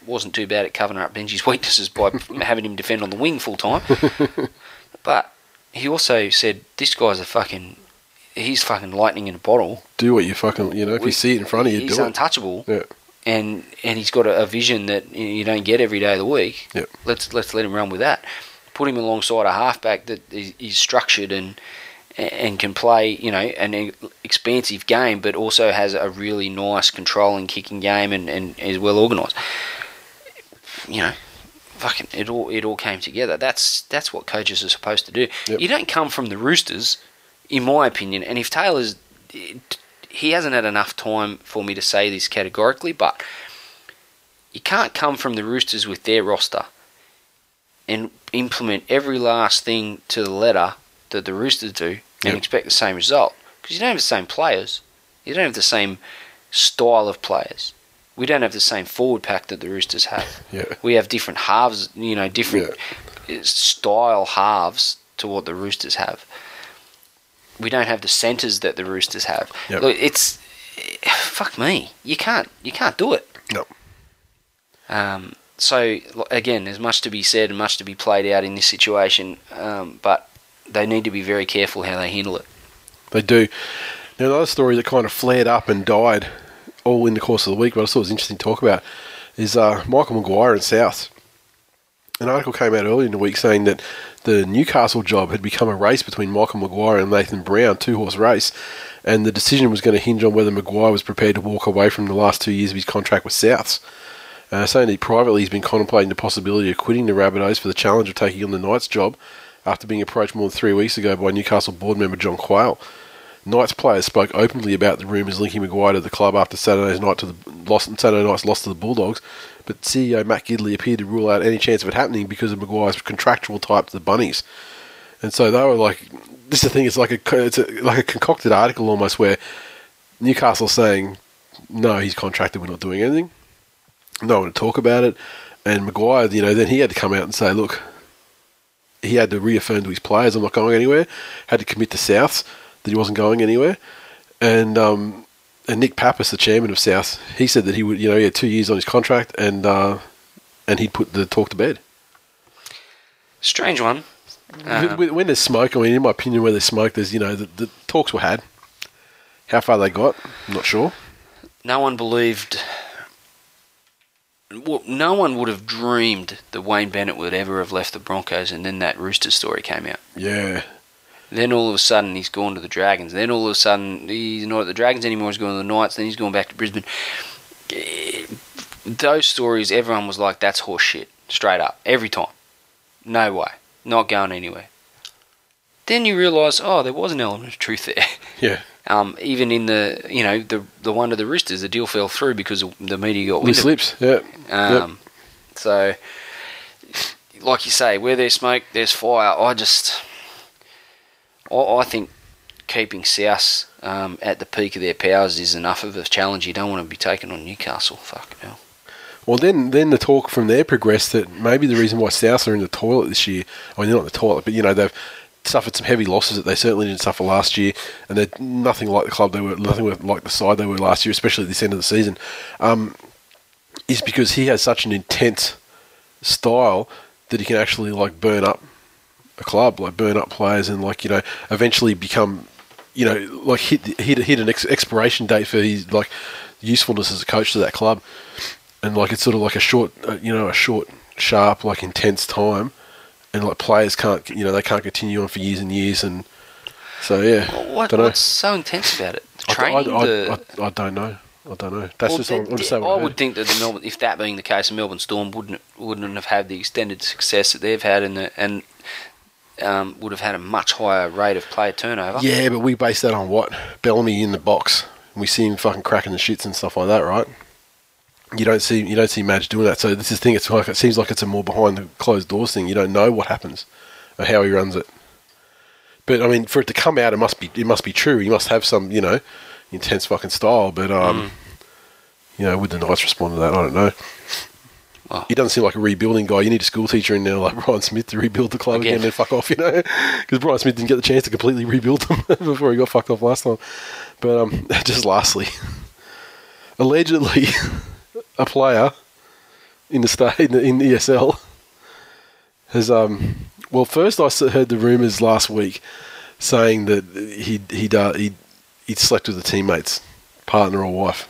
wasn't too bad at covering up Benji's weaknesses by <laughs> having him defend on the wing full time. <laughs> but he also said, "This guy's a fucking, he's fucking lightning in a bottle. Do what you fucking you know. If We- you see it in front of you, he's do it. untouchable, Yeah. and and he's got a, a vision that you you don't get every day of the week. Yep. Let's let's let him run with that. Put him alongside a halfback that is, is structured and and can play, you know, an expansive game, but also has a really nice controlling kicking game and, and is well organised. You know, fucking it all it all came together. That's that's what coaches are supposed to do. Yep. You don't come from the Roosters, in my opinion. And if Taylor's, he hasn't had enough time for me to say this categorically, but you can't come from the Roosters with their roster and implement every last thing to the letter that the Roosters do and Yep. expect the same result because you don't have the same players. You don't have the same style of players. We don't have the same forward pack that the Roosters have. Yeah. We have different halves, you know, different uh, style halves to what the Roosters have. We don't have the centres that the Roosters have. Yep. Look, it's <sighs> fuck me. You can't you can't do it. No. Um, so again, there's much to be said and much to be played out in this situation, um, but they need to be very careful how they handle it. They do. Now, another story that kind of flared up and died all in the course of the week, but I thought it was interesting to talk about, is uh, Michael Maguire and South. An article came out earlier in the week saying that the Newcastle job had become a race between Michael Maguire and Nathan Brown, two horse race, and the decision was going to hinge on whether Maguire was prepared to walk away from the last two years of his contract with Souths. Uh, saying that privately he's been contemplating the possibility of quitting the Rabbitohs for the challenge of taking on the Knights job after being approached more than three weeks ago by Newcastle board member John Quayle. Knights players spoke openly about the rumours linking Maguire to the club after Saturday's night to the loss, Saturday night's loss to the Bulldogs, but CEO Matt Gidley appeared to rule out any chance of it happening because of Maguire's contractual type to the Bunnies. And so they were like, "This is the thing. It's like a it's a, like a concocted article almost where Newcastle saying, no, he's contracted. We're not doing anything. No one to talk about it. And Maguire, you know, then he had to come out and say, look, he had to reaffirm to his players, I'm not going anywhere. Had to commit to Souths that he wasn't going anywhere. And um, and Nick Pappas, the chairman of South, he said that he would, you know, he had two years on his contract, and uh, and he'd put the talk to bed. Strange one. When- when there's smoke, I mean, in my opinion, where there's smoke, there's you know the, the talks were had. How far they got, I'm not sure. no one believed. Well, no one would have dreamed that Wayne Bennett would ever have left the Broncos, and then that Rooster story came out. Yeah, Then all of a sudden he's gone to the Dragons. Then all of a sudden he's not at the Dragons anymore. He's going to the Knights. Then he's going back to Brisbane. eh, those stories, everyone was like, "That's horse shit," straight up, every time. No way, not going anywhere. Then you realise, oh, there was an element of truth there. <laughs> Yeah. Um, even in the, you know, the the one of the Roosters, the deal fell through because the media got wind slips. Yeah. Um, So, like you say, where there's smoke, there's fire. I just, I, I think keeping South um, at the peak of their powers is enough of a challenge. You don't want to be taking on Newcastle. Fuck hell. Well, then, then the talk from there progressed that maybe the reason why South are in the toilet this year, I mean, they're not in the toilet, but you know they've suffered some heavy losses that they certainly didn't suffer last year, and they're nothing like the club they were, nothing like the side they were last year, especially at this end of the season. Um, is because he has such an intense style that he can actually like burn up a club, like burn up players, and like you know eventually become, you know, like hit hit hit an ex- expiration date for his like usefulness as a coach to that club, and like it's sort of like a short, uh, you know, a short, sharp, like intense time, and like players can't, you know, they can't continue on for years and years, and so yeah, What, what's so intense about it? The I, training, I, the, I, I, don't know. I don't know. That's Well, just then- I'm just. I would think that the Melbourne, if that being the case, the Melbourne Storm wouldn't wouldn't have had the extended success that they've had, in the, and um, would have had a much higher rate of player turnover. Yeah, but we base that on what Bellamy in the box. We see him fucking cracking the shits and stuff like that, right? You don't see you don't see Madge doing that. So this is the thing. It's like it seems like it's a more behind the closed doors thing. You don't know what happens or how he runs it. But I mean, for it to come out, it must be it must be true. He must have some you know intense fucking style. But um, you know, would the Knights respond to that? I don't know. Oh. He doesn't seem like a rebuilding guy. You need a school teacher in there like <laughs> Brian Smith to rebuild the club again, Again. and fuck off, you know, <laughs> because Brian Smith didn't get the chance to completely rebuild them <laughs> before he got fucked off last time. But um, just lastly, allegedly, a player in the state in, the, in ESL has um, well, first I heard the rumours last week saying that he he uh, he he slept with a teammate's partner or wife.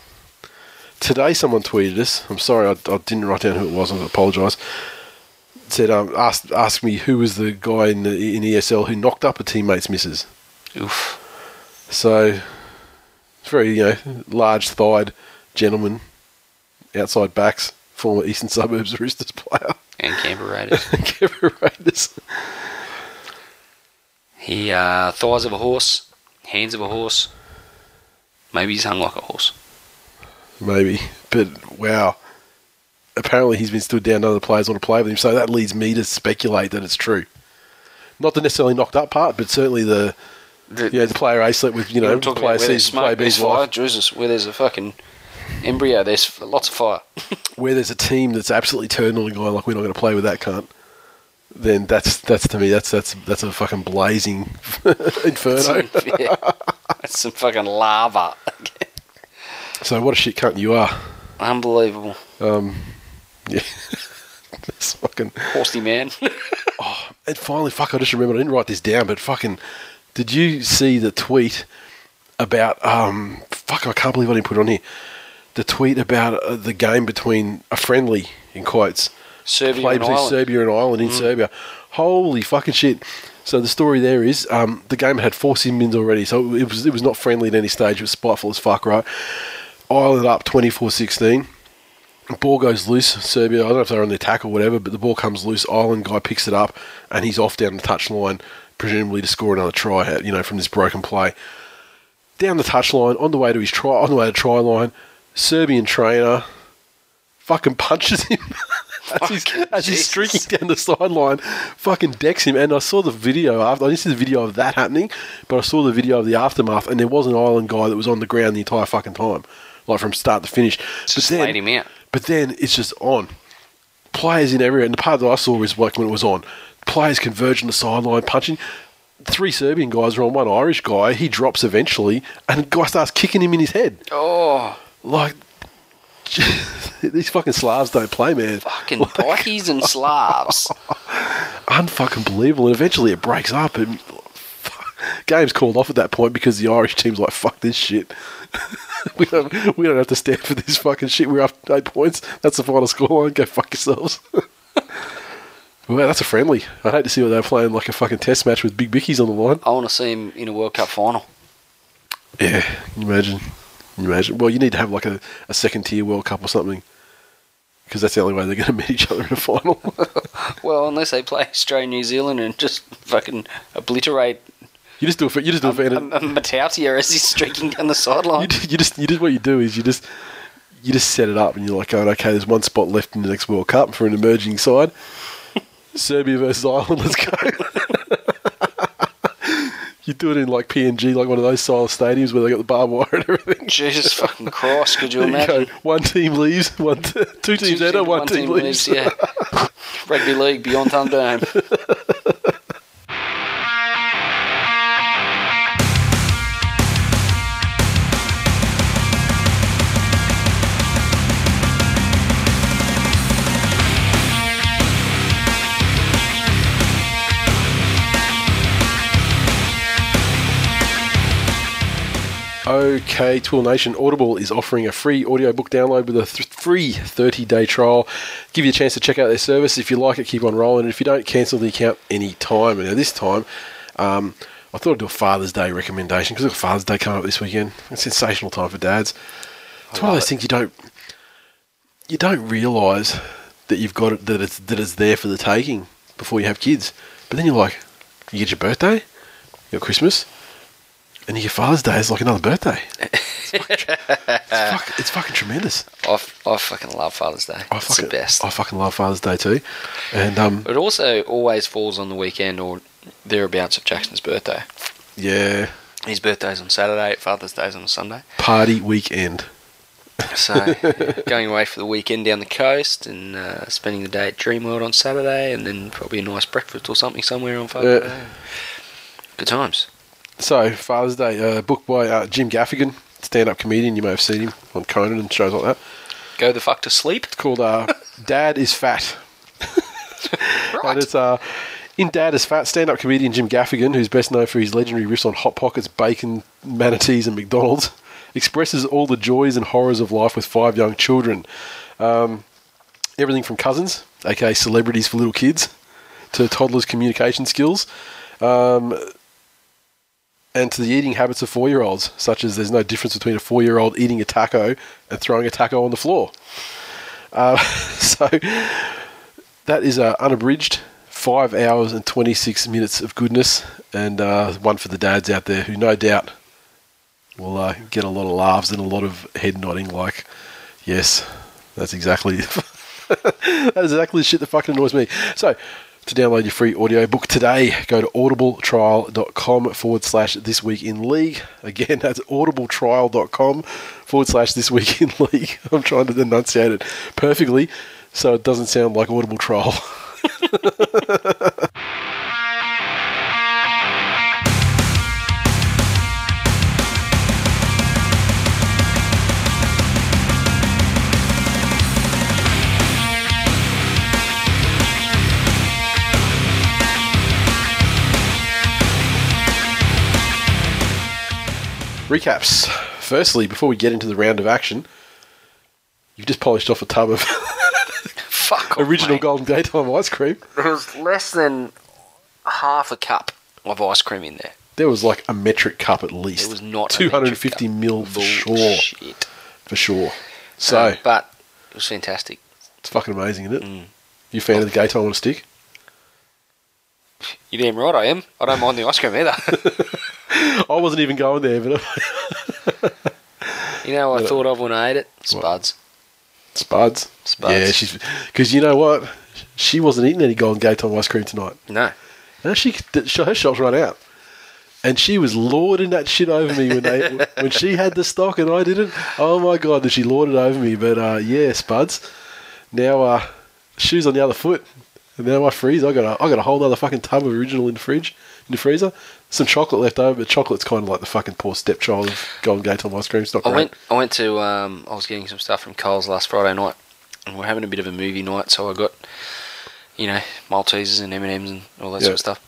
Today, someone tweeted us. I'm sorry, I, I didn't write down who it was. I apologise. Said, um, asked asked me who was the guy in the, in ESL who knocked up a teammate's missus. Oof. So, it's very you know large thighed gentleman, outside backs, former Eastern Suburbs Roosters player, And Canberra <laughs> Raiders. Kevin Raiders. he uh, thighs of a horse, hands of a horse. Maybe he's hung like a horse. Maybe. But wow, apparently he's been stood down. Other players want to play with him, so that leads me to speculate that it's true. Not the necessarily knocked up part, but certainly the The, yeah the player A slept with you know talking player C's player B's fire. wife. Jesus, where there's a fucking embryo, there's lots of fire. <laughs> Where there's a team that's absolutely turned on and guy like we're not going to play with that cunt. Then that's that's to me that's that's that's a fucking blazing <laughs> inferno. yeah. That's some fucking lava. <laughs> so what a shit cunt you are. Unbelievable. Um, <laughs> yeah, it's fucking. Horsey man. <laughs> Oh, and finally, fuck, I just remembered, I didn't write this down, but fucking, did you see the tweet about, um, fuck, I can't believe I didn't put it on here. The tweet about uh, the game between a friendly, in quotes, Serbia played and between Ireland. Serbia and Ireland in Serbia. Holy fucking shit. So the story there is, um, the game had four sin bins already, so it was, it was not friendly at any stage, it was spiteful as fuck, right? Ireland up 24-16. Ball goes loose. Serbia, I don't know if they're on the attack or whatever, but the ball comes loose. Ireland guy picks it up, and he's off down the touchline, presumably to score another try. You know, from this broken play. Down the touchline, on the way to his try, on the way to try line, Serbian trainer fucking punches him <laughs> as, he's, as he's streaking down the sideline. Fucking decks him, and I saw the video after. I didn't see the video of that happening, but I saw the video of the aftermath, and there was an Ireland guy that was on the ground the entire fucking time, like from start to finish. Just laid him out. But then it's just on. Players in everywhere. And the part that I saw was like when it was on. Players converge on the sideline, punching. Three Serbian guys are on one Irish guy. He drops eventually, and the guy starts kicking him in his head. Oh, Like, <laughs> these fucking Slavs don't play, man. fucking bikies and Slavs. <laughs> Unfucking believable. And eventually it breaks up, and game's called off at that point because the Irish team's like, fuck this shit. <laughs> we don't we don't have to stand for this fucking shit. We're up eight points. That's the final scoreline. Go fuck yourselves. <laughs> well, that's a friendly. I'd hate to see what they're playing like a fucking test match with big bickies on the line. I want to see him in a World Cup final. Yeah, can you imagine. Can you imagine? Well, you need to have like a, a second tier World Cup or something. Because that's the only way they're going <laughs> to meet each other in a final. Well, unless they play Australia, New Zealand, and just fucking obliterate you just do it for you just do it for um, um, Matautia as he's streaking down the sideline. d- you just you just what you do is you just you just set it up and you're like going okay there's one spot left in the next World Cup for an emerging side <laughs> Serbia versus Ireland let's go <laughs> you do it in like PNG like one of those style stadiums where they got the barbed wire and everything Jesus <laughs> fucking Christ, could you There you imagine? go. one team leaves one t- two teams enter one, team, leaves, yeah. Rugby league beyond Thunderdome. Okay, Tool Nation, Audible is offering a free audiobook download with a th- free 30 day trial. Give you a chance to check out their service. If you like it, keep on rolling. And if you don't, cancel the account any time. And now, this time, um, I thought I'd do a Father's Day recommendation because we've Father's Day coming up this weekend. It's a sensational time for dads. It's one of those things you don't you don't realise that you've got it that it's that it's there for the taking before you have kids. But then you're like, you get your birthday, your Christmas, and your Father's Day. is like another birthday. <laughs> It's fucking, it's it's fucking tremendous. I, f- I fucking love Father's Day. I it's fucking, the best. I fucking love Father's Day too. And um, It also always falls on the weekend or thereabouts of Jackson's birthday. yeah, His birthday's on Saturday, Father's Day's on Sunday. party weekend. So <laughs> going away for the weekend down the coast and uh, spending the day at Dreamworld on Saturday, and then probably a nice breakfast or something somewhere on Father's Yeah. Day. Good times. So Father's Day, uh, book by uh, Jim Gaffigan, stand-up comedian. You may have seen him on Conan and shows like that. Go the fuck to sleep. It's called uh, Dad is Fat. Right. <laughs> And it's uh, in Dad is Fat, stand-up comedian Jim Gaffigan, who's best known for his legendary riffs on Hot Pockets, bacon, manatees, and McDonald's, expresses all the joys and horrors of life with five young children. Um, everything from cousins, aka celebrities for little kids, to toddlers' communication skills, um, and to the eating habits of four-year-olds, such as there's no difference between a four-year-old eating a taco and throwing a taco on the floor. Uh, <laughs> so that is uh, unabridged, five hours and 26 minutes of goodness, and uh, one for the dads out there who no doubt will uh, get a lot of laughs and a lot of head nodding, like, yes, that's exactly <laughs> that is exactly the shit that fucking annoys me. So, to download your free audiobook today, go to audibletrial.com forward slash this week in league. Again, <laughs> that's audibletrial.com forward slash this week in league. <laughs> I'm trying to enunciate it perfectly so it doesn't sound like audible trial. <laughs> Recaps. Firstly, before we get into the round of action, you've just polished off a tub of <laughs> Fuck off, original mate. Golden Gaytime ice cream. There was less than half a cup of ice cream in there. There was like a metric cup at least. It was not 250 mil for sure. Bullshit. For sure. So, Uh, but it was fantastic. it's fucking amazing, isn't it? Mm. You a fan of the gay time on a stick? You damn right I am. I don't mind the ice cream either. <laughs> I wasn't even going there, but you know what I thought of when I ate it? Spuds. Spuds. Spuds. Yeah, she's because you know what? She wasn't eating any Golden Gaytime ice cream tonight. No. And she her shop's run out. And she was lording that shit over me when they <laughs> when she had the stock and I didn't. Oh my god, did she lord it over me? But uh, yeah, Spuds. Now uh, shoes on the other foot. And now my freeze, I got a I got a whole other fucking tub of original in the fridge, in the freezer. Some chocolate left over, but chocolate's kind of like the fucking poor stepchild of Golden Gaytime ice cream. It's not I great. went. I went to. Um, I was getting some stuff from Coles last Friday night, and we're having a bit of a movie night. So I got, you know, Maltesers and M and M's and all that Yeah. sort of stuff.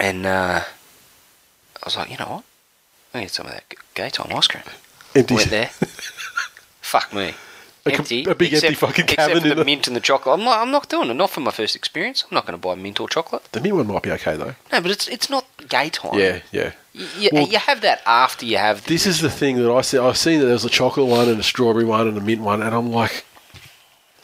And uh, I was like, you know what? I need some of that gay time ice cream. Empty. Went there. <laughs> Fuck me. A com- empty, a big empty fucking except for the mint and the chocolate. I'm not, I'm not doing it. Not for my first experience. I'm not going to buy mint or chocolate. The mint one might be okay though. No, but it's it's not gay time. Yeah, yeah. Well- you have that after you have. This is the thing that I see. I've seen that there's a chocolate one and a strawberry one and a mint one, and I'm like,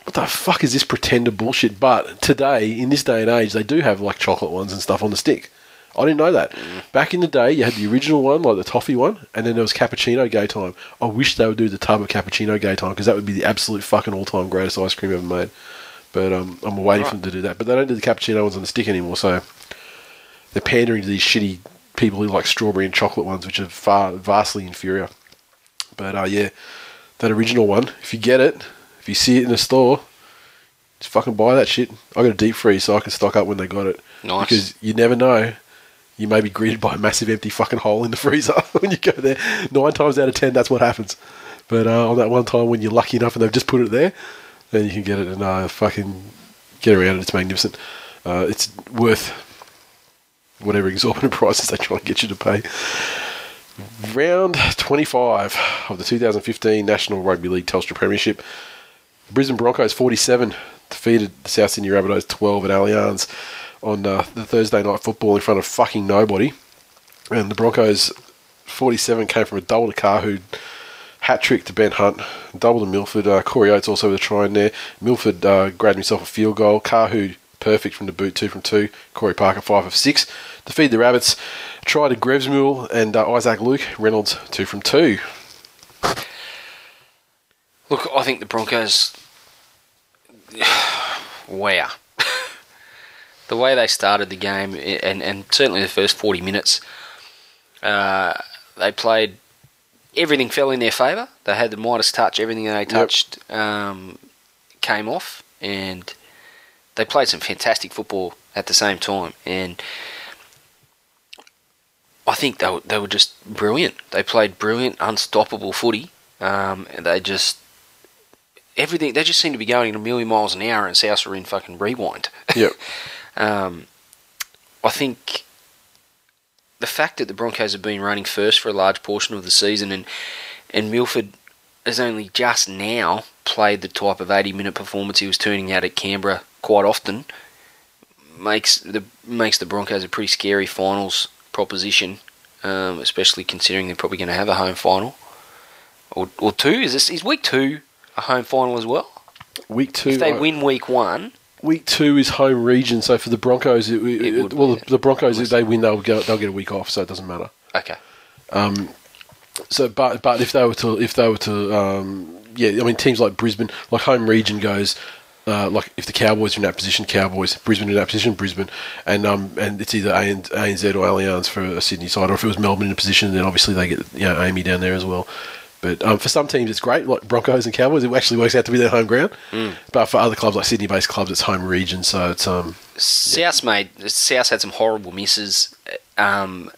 what the fuck is this pretender bullshit? But today, in this day and age, they do have like chocolate ones and stuff on the stick. I didn't know that. Back in the day, you had the original one, like the toffee one, and then there was cappuccino gay time. I wish they would do the tub of cappuccino gay time because that would be the absolute fucking all time greatest ice cream ever made. But um, I'm waiting for them to do that. But they don't do the cappuccino ones on the stick anymore, so they're pandering to these shitty people who like strawberry and chocolate ones, which are far vastly inferior. But uh, yeah, that original one, if you get it, if you see it in the store, just fucking buy that shit. I got a deep freeze so I can stock up when they got it. Nice. Because you never know. You may be greeted by a massive empty fucking hole in the freezer <laughs> when you go there. Nine times out of ten, that's what happens. But uh, on that one time when you're lucky enough and they've just put it there, then you can get it and uh, fucking get around it. It's magnificent. Uh, it's worth whatever exorbitant <laughs> prices they try and get you to pay. Round 25 of the 2015 National Rugby League Telstra Premiership. Brisbane Broncos 47 defeated the South Sydney Rabbitohs 12 at Allianz on uh, the Thursday night football in front of fucking nobody. And the Broncos 47 came from a double to Kahu, hat trick to Ben Hunt, double to Milford. Uh, Corey Oates also with a try in there. Milford uh, grabbed himself a field goal. Kahu perfect from the boot, two from two. Corey Parker five of six. To feed the Rabbits, try to Grevesmull and uh, Isaac Luke. Reynolds two from two. Look, I think the Broncos. <sighs> wow. The way they started the game, and, and certainly the first 40 minutes, uh, they played. Everything fell in their favour. They had the Midas touch. Everything they touched um, came off, and they played some fantastic football at the same time. And I think they were, they were just brilliant. They played brilliant, unstoppable footy. Um, and they just everything. They just seemed to be going a million miles an hour, and South were in fucking rewind. Yep. <laughs> Um, I think the fact that the Broncos have been running first for a large portion of the season, and and Milford has only just now played the type of eighty minute performance he was turning out at Canberra quite often, makes the makes the Broncos a pretty scary finals proposition, um, especially considering they're probably going to have a home final or or two. Is this is week two a home final as well? Week two. If they I- win week one, Week two is home region, so for the Broncos, it, it, It well, be, the, the Broncos if they win, they'll go, they'll get a week off, so it doesn't matter. okay. So, but but if they were to if they were to um, yeah, I mean teams like Brisbane, like home region goes. Uh, like if the Cowboys are in that position, Cowboys, Brisbane in that position, Brisbane, and um and it's either AN- ANZ or Allianz for a Sydney side, or if it was Melbourne in a position, then obviously they get you know AAMI down there as well. But um, for some teams, it's great, like Broncos and Cowboys. It actually works out to be their home ground. But for other clubs like Sydney-based clubs, it's home region, so it's um South made South had some horrible misses um,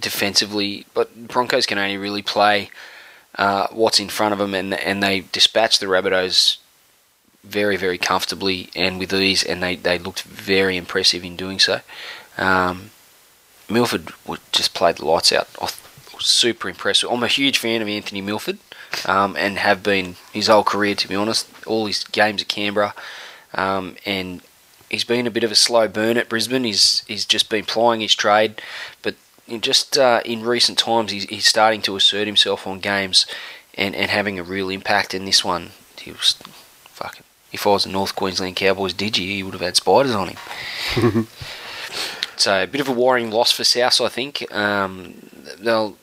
defensively, but Broncos can only really play uh, what's in front of them, and and they dispatched the Rabbitohs very very comfortably and with ease, and they, they looked very impressive in doing so. Um, Milford just played the lights out. Was super impressive. I'm a huge fan of Anthony Milford, um, and have been his whole career, to be honest. All his games at Canberra, um, and he's been a bit of a slow burn at Brisbane. He's he's just been plying his trade, but in just uh, in recent times, he's, he's starting to assert himself on games, and, and having a real impact. In this one, he was fucking. If I was a North Queensland Cowboys digi, he would have had spiders on him. <laughs> so a bit of a worrying loss for South, I think. Um, they'll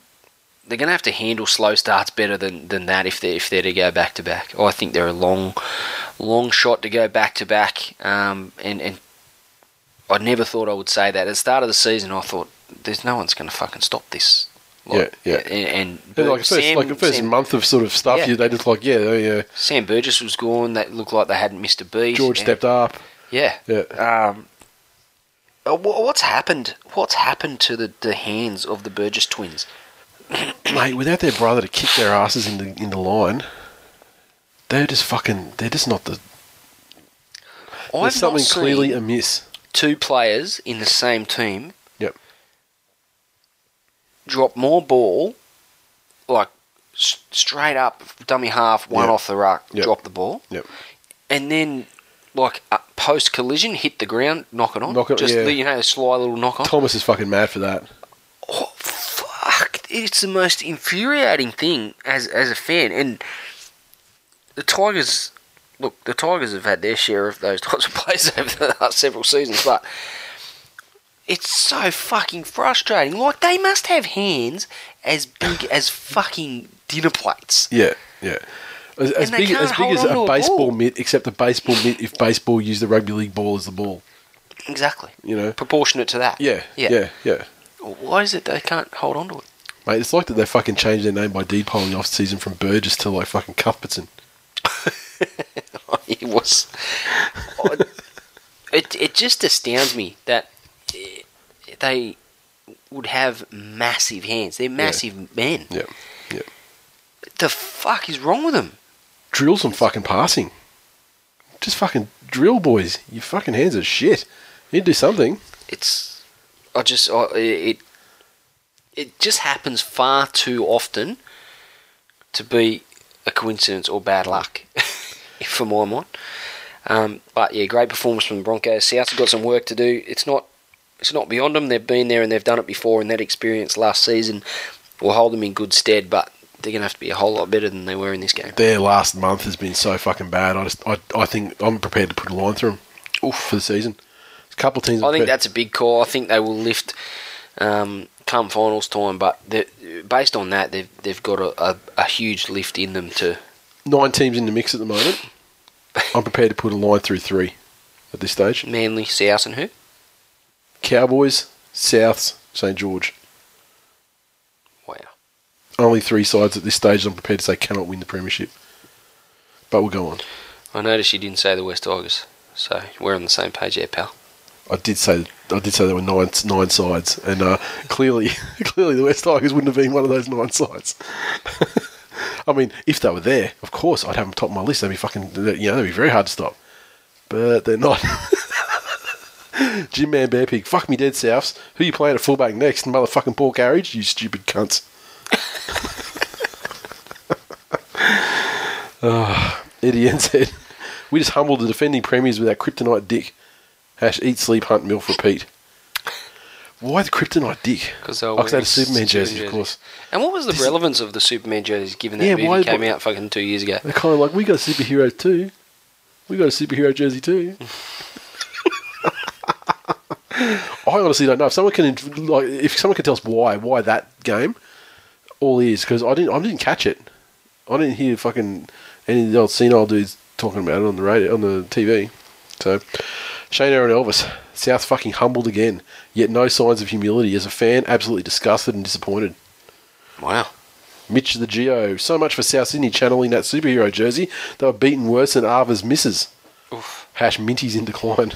they're going to have to handle slow starts better than, than that if they if they're to go back to back. I think they're a long long shot to go back to back. Um, and and I never thought I would say that at the start of the season. I thought there's no one's going to fucking stop this. Yeah, yeah. And, and like the first, Sam, like the first Sam, month of sort of stuff, Yeah. they just like, yeah, oh, yeah. Sam Burgess was gone. That looked like they hadn't missed a beat. George And- stepped up. Yeah. Yeah. Um, uh, what's happened? What's happened to the, the hands of the Burgess twins? Mate, without their brother to kick their asses in the in the line, they're just fucking. They're just not the. I've There's something not clearly amiss. two players in the same team Yep. drop more ball, like s- straight up dummy half, one off the ruck, drop the ball, Yep. and then like uh, post collision, hit the ground, knock it on, Knock it- just yeah. the, you know the sly little knock on. Thomas is fucking mad for that. Oh! It's the most infuriating thing as as a fan, and the Tigers. Look, the Tigers have had their share of those <laughs> types of plays over the last several seasons, but it's so fucking frustrating. Like they must have hands as big <sighs> as fucking dinner plates. Yeah, yeah. As, as big as big as a a baseball ball. mitt, except a baseball mitt if baseball used the rugby league ball as the ball. Exactly. You know. Proportionate to that. Yeah, Yeah. yeah, yeah. Why is it they can't hold on to it? Mate, it's like that they fucking changed their name by deed polling off season from Burgess to like fucking Cuthbertson. <laughs> it was. it it just astounds me that eh, they would have massive hands. They're massive men. Yeah, yeah. The fuck is wrong with them? Drill some fucking passing. Just fucking drill, boys. Your fucking hands are shit. You do something. It's. I just. I, it. It just happens far too often to be a coincidence or bad luck, for my mind. Um, but yeah, great performance from the Broncos. South's got some work to do. It's not. It's not beyond them. They've been there and they've done it before, and that experience last season will hold them in good stead. But they're going to have to be a whole lot better than they were in this game. Their last month has been so fucking bad. I just, I, I think I'm prepared to put a line through them Oof. for the season. A couple teams. I think prepared- that's a big call. I think they will lift um, come finals time, but based on that, they've they've got a, a, a huge lift in them to. nine teams in the mix at the moment. I'm prepared to put a line through three at this stage. Manly, South, and who? Cowboys, Souths, St George. Wow. Only three sides at this stage I'm prepared to say cannot win the premiership. But we'll go on. I noticed you didn't say the West Tigers, so we're on the same page there, pal. I did say I did say there were nine nine sides, and uh, clearly <laughs> clearly the West Tigers wouldn't have been one of those nine sides. <laughs> I mean, if they were there, of course I'd have them top of my list. They'd be fucking, you know, they'd be very hard to stop. But they're not. <laughs> Jim Man Bear Pig, fuck me dead Souths. Who you playing at fullback next? Motherfucking Paul Carige, you stupid cunts. Ah, Eddie said, we just humbled the defending premiers with our kryptonite dick. Hash eat, sleep, hunt, milk, repeat. Why the kryptonite dick? Because they Oh, were 'cause they had a Superman jersey, of course. And what was the This- relevance of the Superman jerseys given that Yeah, movie why- came why- out fucking two years ago? They're kind of like, we got superheroes too. We got a superhero jersey too. <laughs> I honestly don't know if someone can like if someone can tell us why why that game all is because I didn't I didn't catch it. I didn't hear fucking any of the old senile dudes talking about it on the radio on the TV. So Shane Aaron Elvis South fucking humbled again, yet no signs of humility. As a fan, absolutely disgusted and disappointed. Wow. Mitch the Geo. So much for South Sydney channeling that superhero jersey. They were beaten worse than Arva's misses. Oof. Hash Minty's in decline.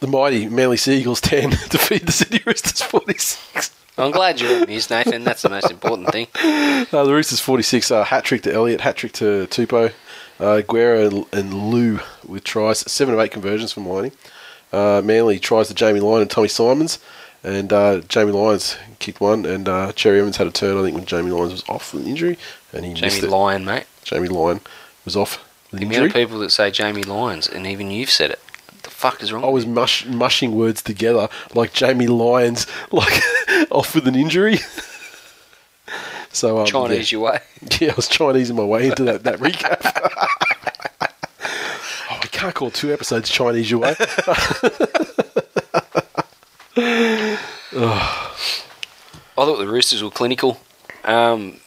The mighty Manly Seagulls 10 <laughs> defeat the Sydney Roosters 46. I'm glad you're amused, Nathan. That's the most important thing. Uh, the Roosters 46, uh, hat trick to Elliott, hat trick to Tupou. Uh, Guerra and, Lou with tries. Seven of eight conversions from Liney. Uh, Manly tries to Jamie Lyon and Tommy Symonds. And uh, Jamie Lyons kicked one. And uh, Cherry Evans had a turn, I think, when Jamie Lyons was off with an injury. And he missed Jamie it. Lyon, mate. Jamie Lyon was off with The an amount injury. of people that say Jamie Lyons, and even you've said it. What the fuck is wrong? I was mush, mushing words together like Jamie Lyons, <laughs> like off with an injury. <laughs> so um, Chinese yeah. your way. <laughs> Yeah, I was Chinese in my way into that, that recap. <laughs> oh, we can't call two episodes Chinese your way. <laughs> <sighs> I thought the Roosters were clinical. Um,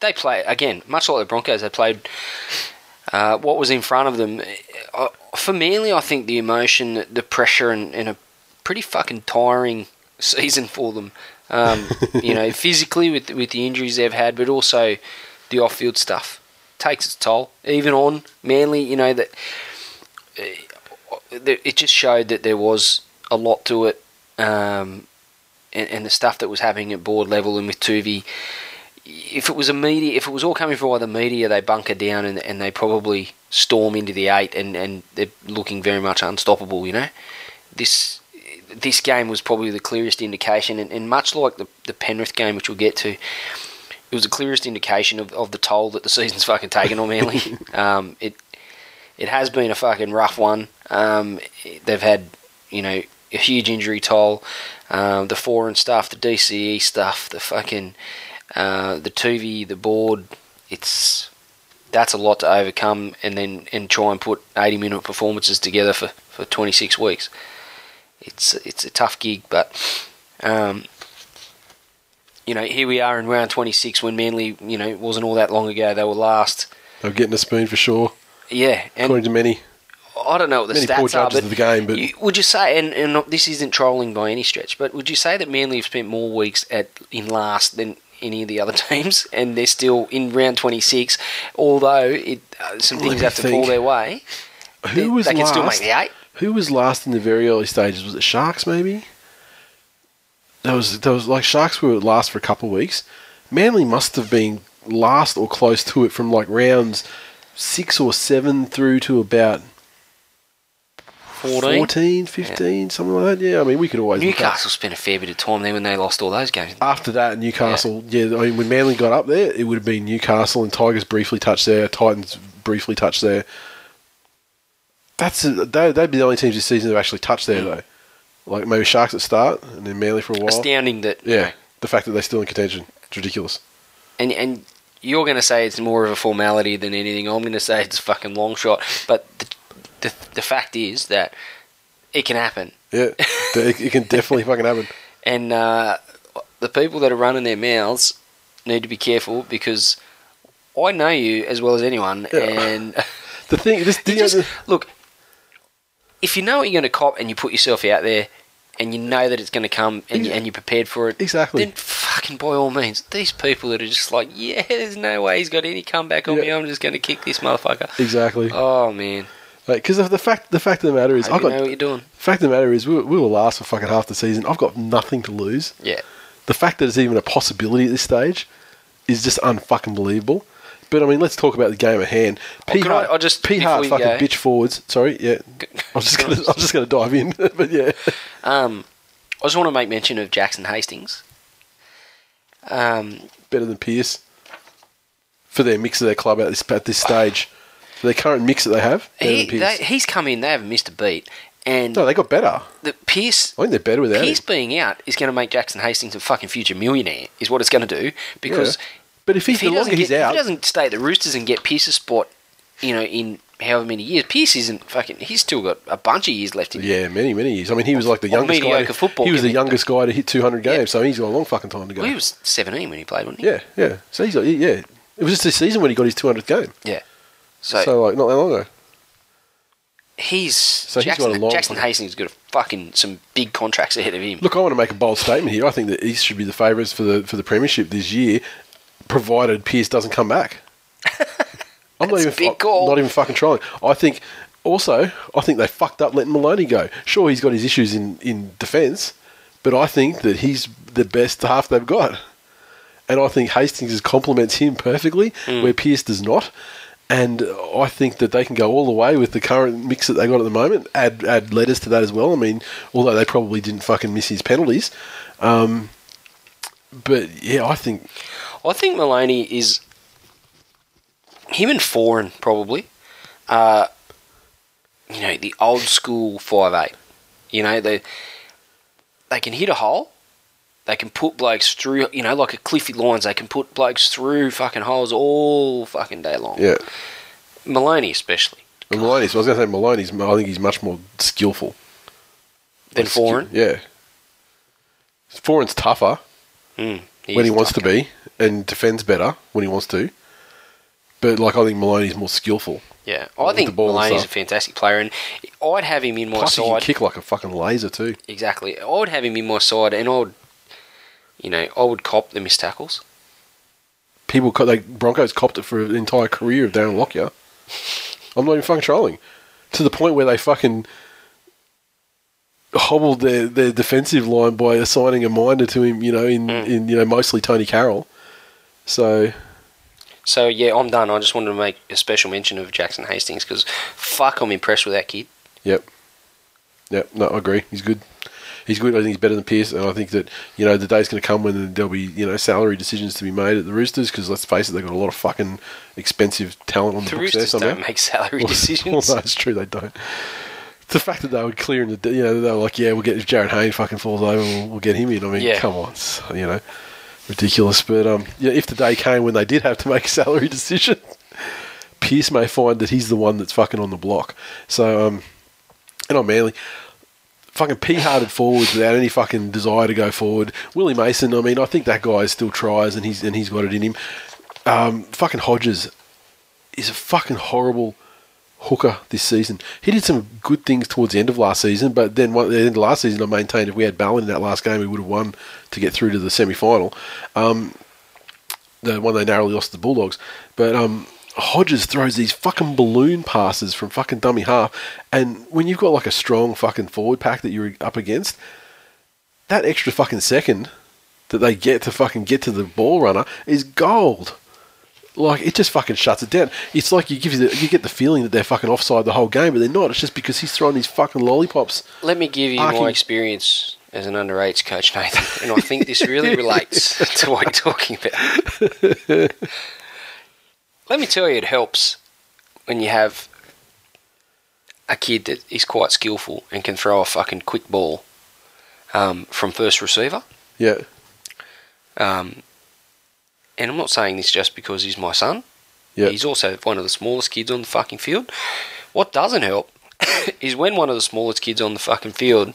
they play again, much like the Broncos. They played uh, what was in front of them. Uh, for Manly, I think the emotion, the pressure, and, and a pretty fucking tiring season for them. Um, you know, <laughs> physically with with the injuries they've had, but also the off field stuff takes its toll. Even on Manly, you know that uh, it just showed that there was a lot to it, um, and, and the stuff that was happening at board level and with Tuvi. If it was a media, if it was all coming from the media, they bunker down and, and they probably storm into the eight, and, and they're looking very much unstoppable. You know, this this game was probably the clearest indication, and, and much like the, the Penrith game, which we'll get to, it was the clearest indication of, of the toll that the <laughs> season's fucking taken on Manly. <laughs> um, it it has been a fucking rough one. Um, they've had, you know, a huge injury toll. Um, the foreign stuff, the DCE stuff, the fucking uh, the Tuvi, the board. It's that's a lot to overcome, and then and try and put eighty minute performances together for, for twenty six weeks. It's it's a tough gig, but um, you know here we are in round twenty six when Manly, you know, it wasn't all that long ago they were last. They were getting a spoon for sure, Yeah, and according to many. I don't know what the Many poor stats are, but, of the game, but- you, would you say, and, and this isn't trolling by any stretch, but would you say that Manly have spent more weeks at in last than any of the other <laughs> teams, and they're still in round twenty six, although it, uh, some things have to think. fall their way. Who they, was they can still make the eight. Who was last in the very early stages? Was it Sharks? Maybe. There was there was like Sharks were last for a couple of weeks. Manly must have been last or close to it from like rounds six or seven through to about 14. 14 15, something like that. Yeah, I mean, we could always. Newcastle spent a fair bit of time there when they lost all those games. After that, Newcastle. Yeah. I mean, when Manly got up there, it would have been Newcastle and Tigers briefly touched there. Titans briefly touched there. That's a, they, they'd be the only teams this season that have actually touched there though. Like maybe Sharks at start and then Manly for a while. Astounding that, Yeah, the fact that they're still in contention, it's ridiculous. and and you're going to say it's more of a formality than anything. I'm going to say it's a fucking long shot, but the the, the fact is that it can happen. Yeah, <laughs> it, it can definitely fucking happen. and uh, the people that are running their mouths need to be careful because I know you as well as anyone, Yeah. and <laughs> The thing, this, <laughs> the, just, look. If you know what you're going to cop and you put yourself out there, and you know that it's going to come, and, you, and you're prepared for it, Exactly. Then fucking by all means, these people that are just like, yeah, there's no way he's got any comeback on me. I'm just going to kick this motherfucker. exactly. Oh man, Because of the fact, the fact of the matter is, I I got. know what you're doing. fact of the matter is, we, we were last for fucking half the season. I've got nothing to lose. Yeah, the fact that it's even a possibility at this stage is just unfucking believable. But I mean, let's talk about the game at hand. Oh, P I- Hart, I'll just- P Hart fucking go- bitch forwards. Sorry, yeah. <laughs> I'm just gonna, I was just gonna dive in, <laughs> but yeah, um, I just want to make mention of Jackson Hastings. Um, better than Pearce for their mix of their club at this at this stage. <sighs> For their current mix that they have, he, they, he's come in. They haven't missed a beat, and no, they got better. the Pearce I think they're better without Pearce him. being out is going to make Jackson Hastings a fucking future millionaire. Is what it's going to do because. But if, he, if he the doesn't longer he's get, if out, he doesn't stay at the Roosters and get Pearce's spot, you know, in however many years, Pearce isn't fucking. He's still got a bunch of years left in him. yeah, many many years. I mean, he was like the youngest guy. mediocre football, he was the youngest guy to hit 200 games, Yeah. so he's got a long fucking time to go. Well, he was seventeen when he played, wasn't he? yeah, yeah. So he's like, yeah. It was just this season when he got his 200th game. Yeah. So, So like not that long ago. he's so Jackson, he's got a long- Jackson Hastings has got a fucking some big contracts ahead of him. Look, I want to make a bold statement here. I think that East should be the favourites for the for the premiership this year, provided Pearce doesn't come back. I'm not even big call. not even fucking trying. I think also I think they fucked up letting Maloney go. Sure, he's got his issues in in defence, but I think that he's the best half they've got, and I think Hastings complements him perfectly Hmm. where Pearce does not. And I think that they can go all the way with the current mix that they got at the moment. Add add letters to that as well. I mean, although they probably didn't fucking miss his penalties, um, but yeah, I think I think Maloney is him and Foran probably. Uh, you know the old school five eight. You know they they can hit a hole. They can put blokes through. You know like a Cliffy Lyons. They can put blokes through fucking holes all fucking day long. yeah. Maloney especially. And Maloney's, I was going to say Maloney's. I think he's much more skillful Then Foran. Yeah, Foran's tougher Mm, when he wants to be, and defends better when he wants to. But like I think Maloney's more skillful. Yeah, I think Maloney's a fantastic player, and I'd have him in my Plus, he can kick like a fucking laser too. Exactly, I would have him in my side, and I would, you know, I would cop the missed tackles. People, they Broncos copped it for an entire career of Darren Lockyer. <laughs> I'm not even fucking trolling. To the point where they fucking hobbled their, their defensive line by assigning a minder to him, you know, in, Mm. in you know mostly Tonie Carroll. So So yeah, I'm done. I just wanted to make a special mention of Jackson Hastings because fuck, I'm impressed with that kid. Yep. Yep. No, I agree. He's good. he's good. I think he's better than Pearce, and I think that you know the day's going to come when there'll be you know salary decisions to be made at the Roosters because let's face it, they've got a lot of fucking expensive talent on the, The books there Roosters somehow. don't make salary <laughs> decisions. Well, no, it's true they don't. The fact that they were clear in the, you know, they were like, yeah, we'll get if Jarryd Hayne fucking falls over, we'll, we'll get him in. I mean, Yeah. come on, it's, you know, ridiculous. But um, yeah, if the day came when they did have to make a salary <laughs> decision, Pearce may find that he's the one that's fucking on the block. So um, and on Manly. Fucking pea-hearted forwards without any fucking desire to go forward. Willie Mason, I mean, I think that guy still tries and he's and he's got it in him. Um, fucking Hodges is a fucking horrible hooker this season. He did some good things towards the end of last season, but then at the end of last season, I maintained if we had Ballin in that last game, we would have won to get through to the semi-final. Um, the one they narrowly lost to the Bulldogs, but um, Hodges throws these fucking balloon passes from fucking dummy half, and when you've got like a strong fucking forward pack that you're up against, that extra fucking second that they get to fucking get to the ball runner is gold like it just fucking shuts it down. It's like you give you the, you get the feeling that they're fucking offside the whole game, but they're not. It's just because he's throwing these fucking lollipops. Let me give you Arky- my experience as an under eights coach, Nathan, and I think this really relates <laughs> to what you're talking about. Let me tell you, it helps when you have a kid that is quite skillful and can throw a fucking quick ball um, from first receiver. Yeah, Um, and I'm not saying this just because he's my son. yeah, He's also one of the smallest kids on the fucking field. What doesn't help <laughs> is when one of the smallest kids on the fucking field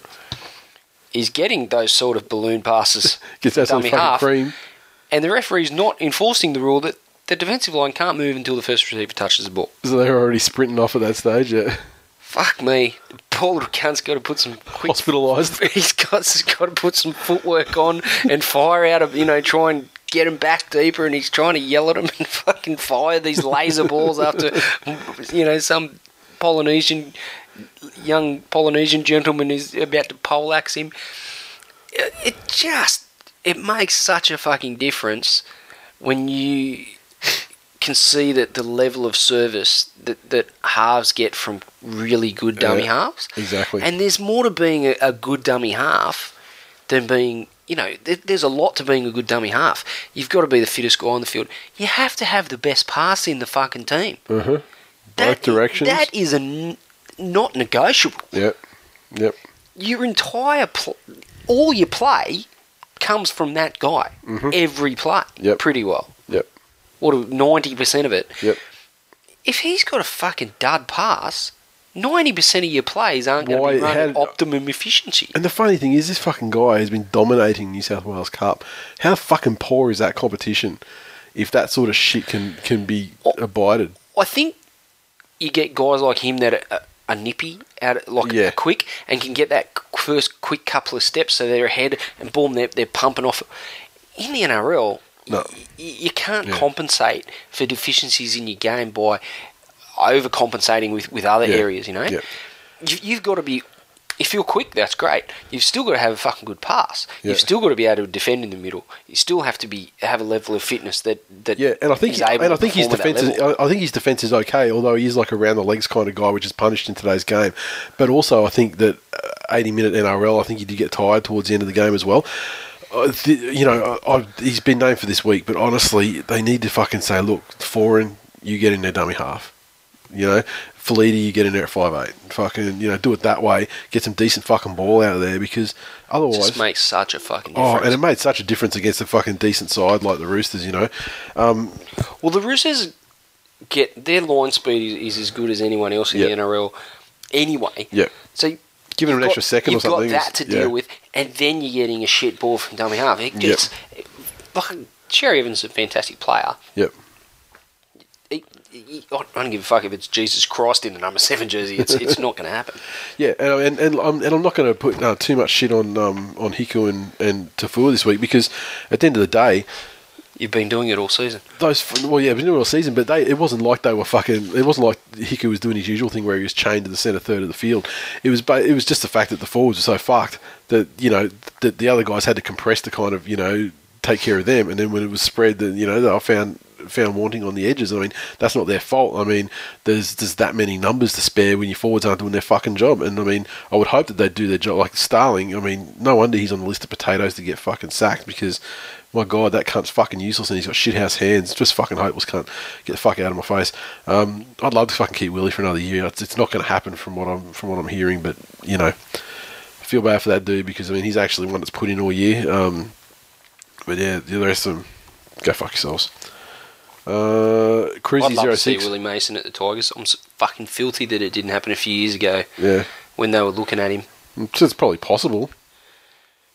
is getting those sort of balloon passes <laughs> gets absolutely dummy fucking half, cream. and the referee's not enforcing the rule that the defensive line can't move until the first receiver touches the ball. So they're already sprinting off at that stage. Yeah, Fuck me. The poor little cunt's got to put some quick. hospitalised. <laughs> He's got, he's got to put some footwork on and fire out of, you know, try and get him back deeper. And he's trying to yell at him <laughs> and fucking fire these laser balls after, you know, some Polynesian, young Polynesian gentleman is about to poleaxe him. It, it just, it makes such a fucking difference when you can see that the level of service that, that halves get from really good dummy Yeah, halves. exactly. And there's more to being a, a good dummy half than being, you know, there's a lot to being a good dummy half. You've got to be the fittest guy on the field. You have to have the best pass in the fucking team. That- Both directions. That is a n- not negotiable. Yep, yep. Your entire, pl- all your play comes from that guy. Every play. Mm-hmm. Yep. Pretty well. Yep. What, 90% of it. Yep. if he's got a fucking dud pass, ninety percent of your plays aren't going to be run at optimum efficiency. And the funny thing is, this fucking guy has been dominating New South Wales Cup. How fucking poor is that competition? If that sort of shit can can be Oh. abided. I think you get guys like him that are, are nippy, out like Yeah. quick, and can get that first quick couple of steps so they're ahead, and boom, they're, they're pumping off. In the NRL, No. y- you can't Yeah. compensate for deficiencies in your game by overcompensating with, with other Yeah. areas. You know, Yeah. you, you've got to be. If you're quick, that's great. You've still got to have a fucking good pass. Yeah. You've still got to be able to defend in the middle. You still have to be have a level of fitness that that Yeah, and I think and I think his perform at that defense is. I think his defense is okay, although he is like a round the legs kind of guy, which is punished in today's game. But also, I think that uh, eighty minute NRL, I think he did get tired towards the end of the game as well. Uh, you know, I, he's been named for this week, but honestly, they need to fucking say, look, foreign, you get in there dummy half. You know, Felidi, you get in there at five eight. Fucking, you know, do it that way. Get some decent fucking ball out of there because otherwise, just makes such a fucking oh, and it made such a difference against a fucking decent side like the Roosters. You know, um, well, the Roosters get their line speed is, is as good as anyone else in Yeah. the NRL anyway. yeah. So Give an you've extra second or something. you've got that to Yeah. deal with, and then you're getting a shit ball from dummy half. It Yep. gets fucking Cherry-Evans is a fantastic player. Yep. I don't give a fuck if it's Jesus Christ in the number seven jersey. It's it's not going to happen. <laughs> Yeah, and and, and, I'm, and I'm not going to put uh, too much shit on um, on Hiku and and Taufua this week because at the end of the day, You've been doing it all season. those well, yeah, it was in the all season, but they it wasn't like they were fucking. It wasn't like Hiku was doing his usual thing where he was chained to the centre third of the field. It was it was just the fact that the forwards were so fucked that you know that the other guys had to compress to kind of you know take care of them, and then when it was spread, then you know I found found wanting on the edges. I mean, that's not their fault. I mean, there's there's that many numbers to spare when your forwards aren't doing their fucking job. And I mean, I would hope that they'd do their job. Like Starling, I mean, no wonder he's on the list of potatoes to get fucking sacked because. My God, that cunt's fucking useless, and he's got shithouse hands. Just fucking hopeless cunt. Get the fuck out of my face. Um, I'd love to fucking keep Willie for another year. It's, it's not going to happen from what I'm from what I'm hearing, but you know, I feel bad for that dude because I mean he's actually one that's put in all year. Um, but yeah, the rest of them, go fuck yourselves. Uh, I'd Cruisy love to see 06. Willie Mason at the Tigers. I'm fucking filthy that it didn't happen a few years ago Yeah, when they were looking at him. so it's probably possible.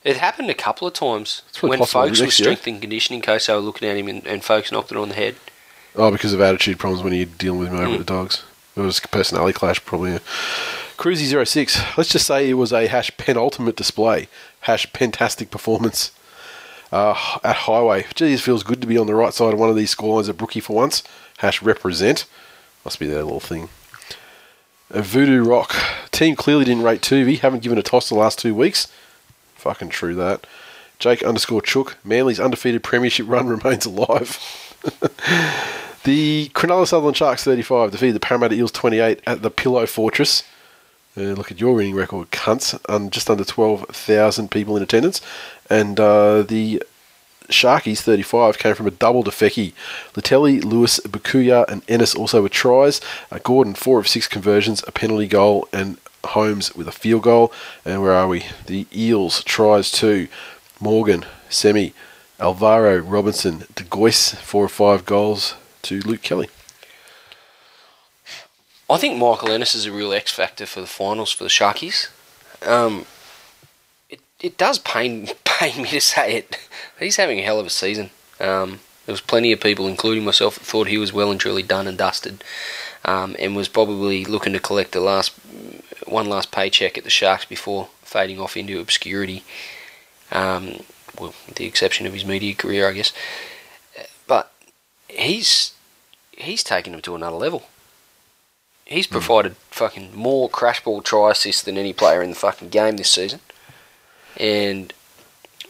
It happened a couple of times when possible folks were year. strength and conditioning coach. They were looking at him and, and folks knocked it on the head. Oh, because of attitude problems when you're dealing with him over Mm. at the dogs. It was a personality clash, probably. Yeah. Cruisy 06. Let's just say it was a hash penultimate display. Hash pentastic performance. Uh, at Highway. Geez, feels good to be on the right side of one of these scorelines at Brookie for once. Hash represent. Must be their little thing. A Voodoo Rock. Team clearly didn't rate Tuvey. Haven't given a toss the last two weeks. Fucking true that. Jake underscore Chook. Manly's undefeated premiership run <laughs> remains alive. <laughs> The Cronulla Sutherland Sharks 35 defeated the Parramatta Eels 28 at the Pillow Fortress. Uh, look at your winning record, cunts. Um, just under 12,000 people in attendance. And uh, the Sharkies 35 came from a double to Feki. Latelli, Lewis, Bukuya, and Ennis also with tries. Uh, Gordon, four of six conversions, a penalty goal, and Holmes with a field goal. And where are we? The Eels tries to Morgan, Semi, Alvaro, Robinson, De Gois, four or five goals to Luke Kelly. I think Michael Ennis is a real X factor for the finals for the Sharkies. Um, it it does pain <laughs> pain me to say it. He's having a hell of a season. Um, there was plenty of people, including myself, that thought he was well and truly done and dusted, um, and was probably looking to collect the last one last paycheck at the Sharks before fading off into obscurity. Um, well, with the exception of his media career, I guess. But he's he's taken him to another level. He's hmm. provided fucking more crash ball try assists than any player in the fucking game this season. And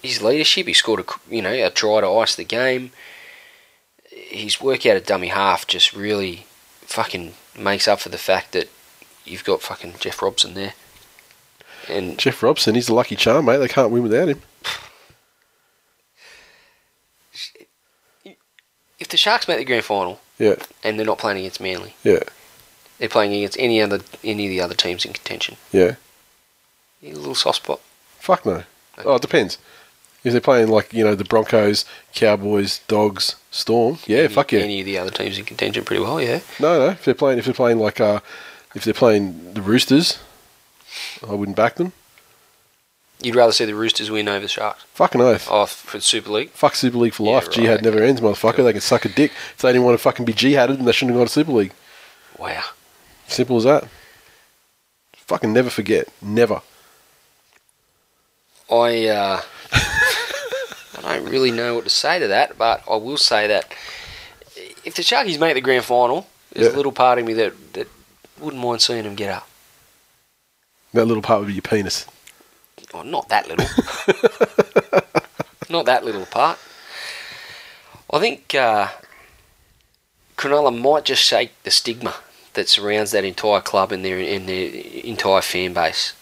his leadership, he scored a you know a try to ice the game. His work out of dummy half just really fucking makes up for the fact that you've got fucking Jeff Robson there. And Jeff Robson, he's a lucky charm, mate. They can't win without him. if the Sharks make the grand final Yeah, and they're not playing against Manly, yeah, they're playing against any other any of the other teams in contention. yeah. A little soft spot. Fuck no. Oh, it depends. If they're playing like you know the Broncos, Cowboys, Dogs, Storm, yeah, any, fuck yeah. Any of the other teams in contention, pretty well, yeah. No, no. If they're playing, if they're playing like uh, if they're playing the Roosters, I wouldn't back them. You'd rather see the Roosters win over the Sharks. Fucking oath. Oh, for the Super League. Fuck Super League for Yeah, life. right, Jihad never ends, motherfucker. They can suck a dick. If they didn't want to fucking be jihaded, then they shouldn't have gone to Super League. Wow. Simple as that. Fucking never forget. Never. I uh, <laughs> I don't really know what to say to that, but I will say that if the Sharkies make the grand final, there's Yeah. a little part of me that, that wouldn't mind seeing them get up. That little part would be your penis. Oh, not that little. <laughs> not that little part. I think uh, Cronulla might just shake the stigma that surrounds that entire club and their and their entire fan base,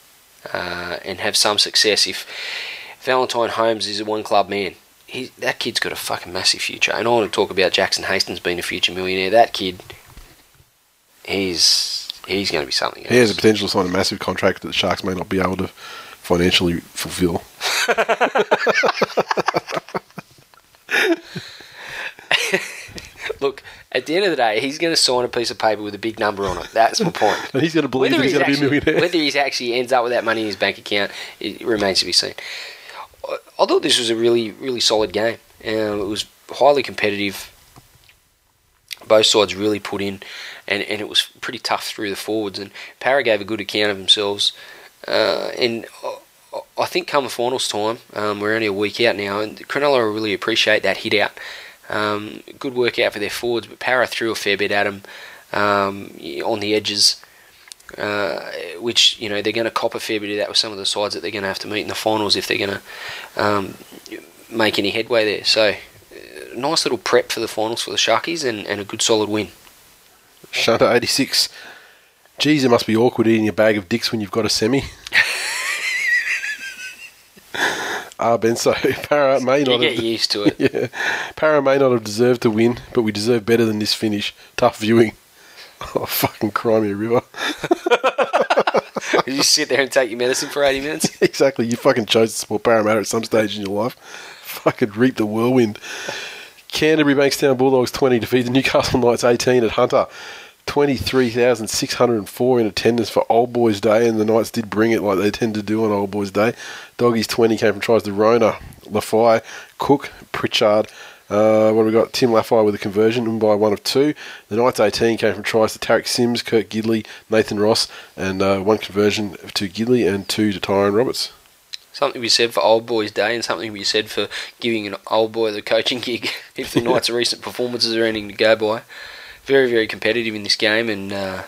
uh, and have some success. If Valentine Holmes is a one club man, he, that kid's got a fucking massive future. And I want to talk about Jackson Hastings being a future millionaire. That kid, he's he's going to be something. Else. He has the potential to sign a massive contract that the Sharks may not be able to financially fulfill. <laughs> <laughs> Look, at the end of the day, he's going to sign a piece of paper with a big number on it. That's my point. And <laughs> he's going to believe that he's going to be a millionaire. whether he actually ends up with that money in his bank account, it remains to be seen. I, I thought this was a really, really solid game. Um, it was highly competitive. Both sides really put in, and, and it was pretty tough through the forwards. And Para gave a good account of themselves. Uh, and I- I think come the finals time, um, we're only a week out now, and Cronulla will really appreciate that hit out. Um, good work out for their forwards, but Para threw a fair bit at them um, on the edges, uh, which you know they're going to cop a fair bit of that with some of the sides that they're going to have to meet in the finals if they're going to um, make any headway there. So, uh, nice little prep for the finals for the Sharkies and, and a good solid win. Shunter eighty six. Geez, it must be awkward eating a bag of dicks when you've got a semi. <laughs> Ah, Benso. <laughs> Para may not get have, used to it. <laughs> yeah. Para may not have deserved to win, but we deserve better than this finish. Tough viewing. <laughs> Oh, fucking cry me a river. you sit there and take your medicine for 80 minutes. exactly. You fucking chose to support Parramatta at some stage in your life. Fucking reap the whirlwind. Canterbury Bankstown Bulldogs 20 defeat the Newcastle Knights 18 at Hunter. 23,604 in attendance for Old Boys Day, and the Knights did bring it like they tend to do on Old Boys Day. Doggies 20 came from tries to Rona, Lafai, Cook, Pritchard. Uh, what have we got? Tim Lafai with a conversion and Mbye one of two. The Knights 18 came from tries to Tariq Sims, Kurt Gidley, Nathan Ross, and uh, one conversion to Gidley and two to Tyrone Roberts. Something we said for Old Boys Day and something we said for giving an old boy the coaching gig <laughs> if the <laughs> Knights' recent performances are anything to go by. Very, very competitive in this game and, uh,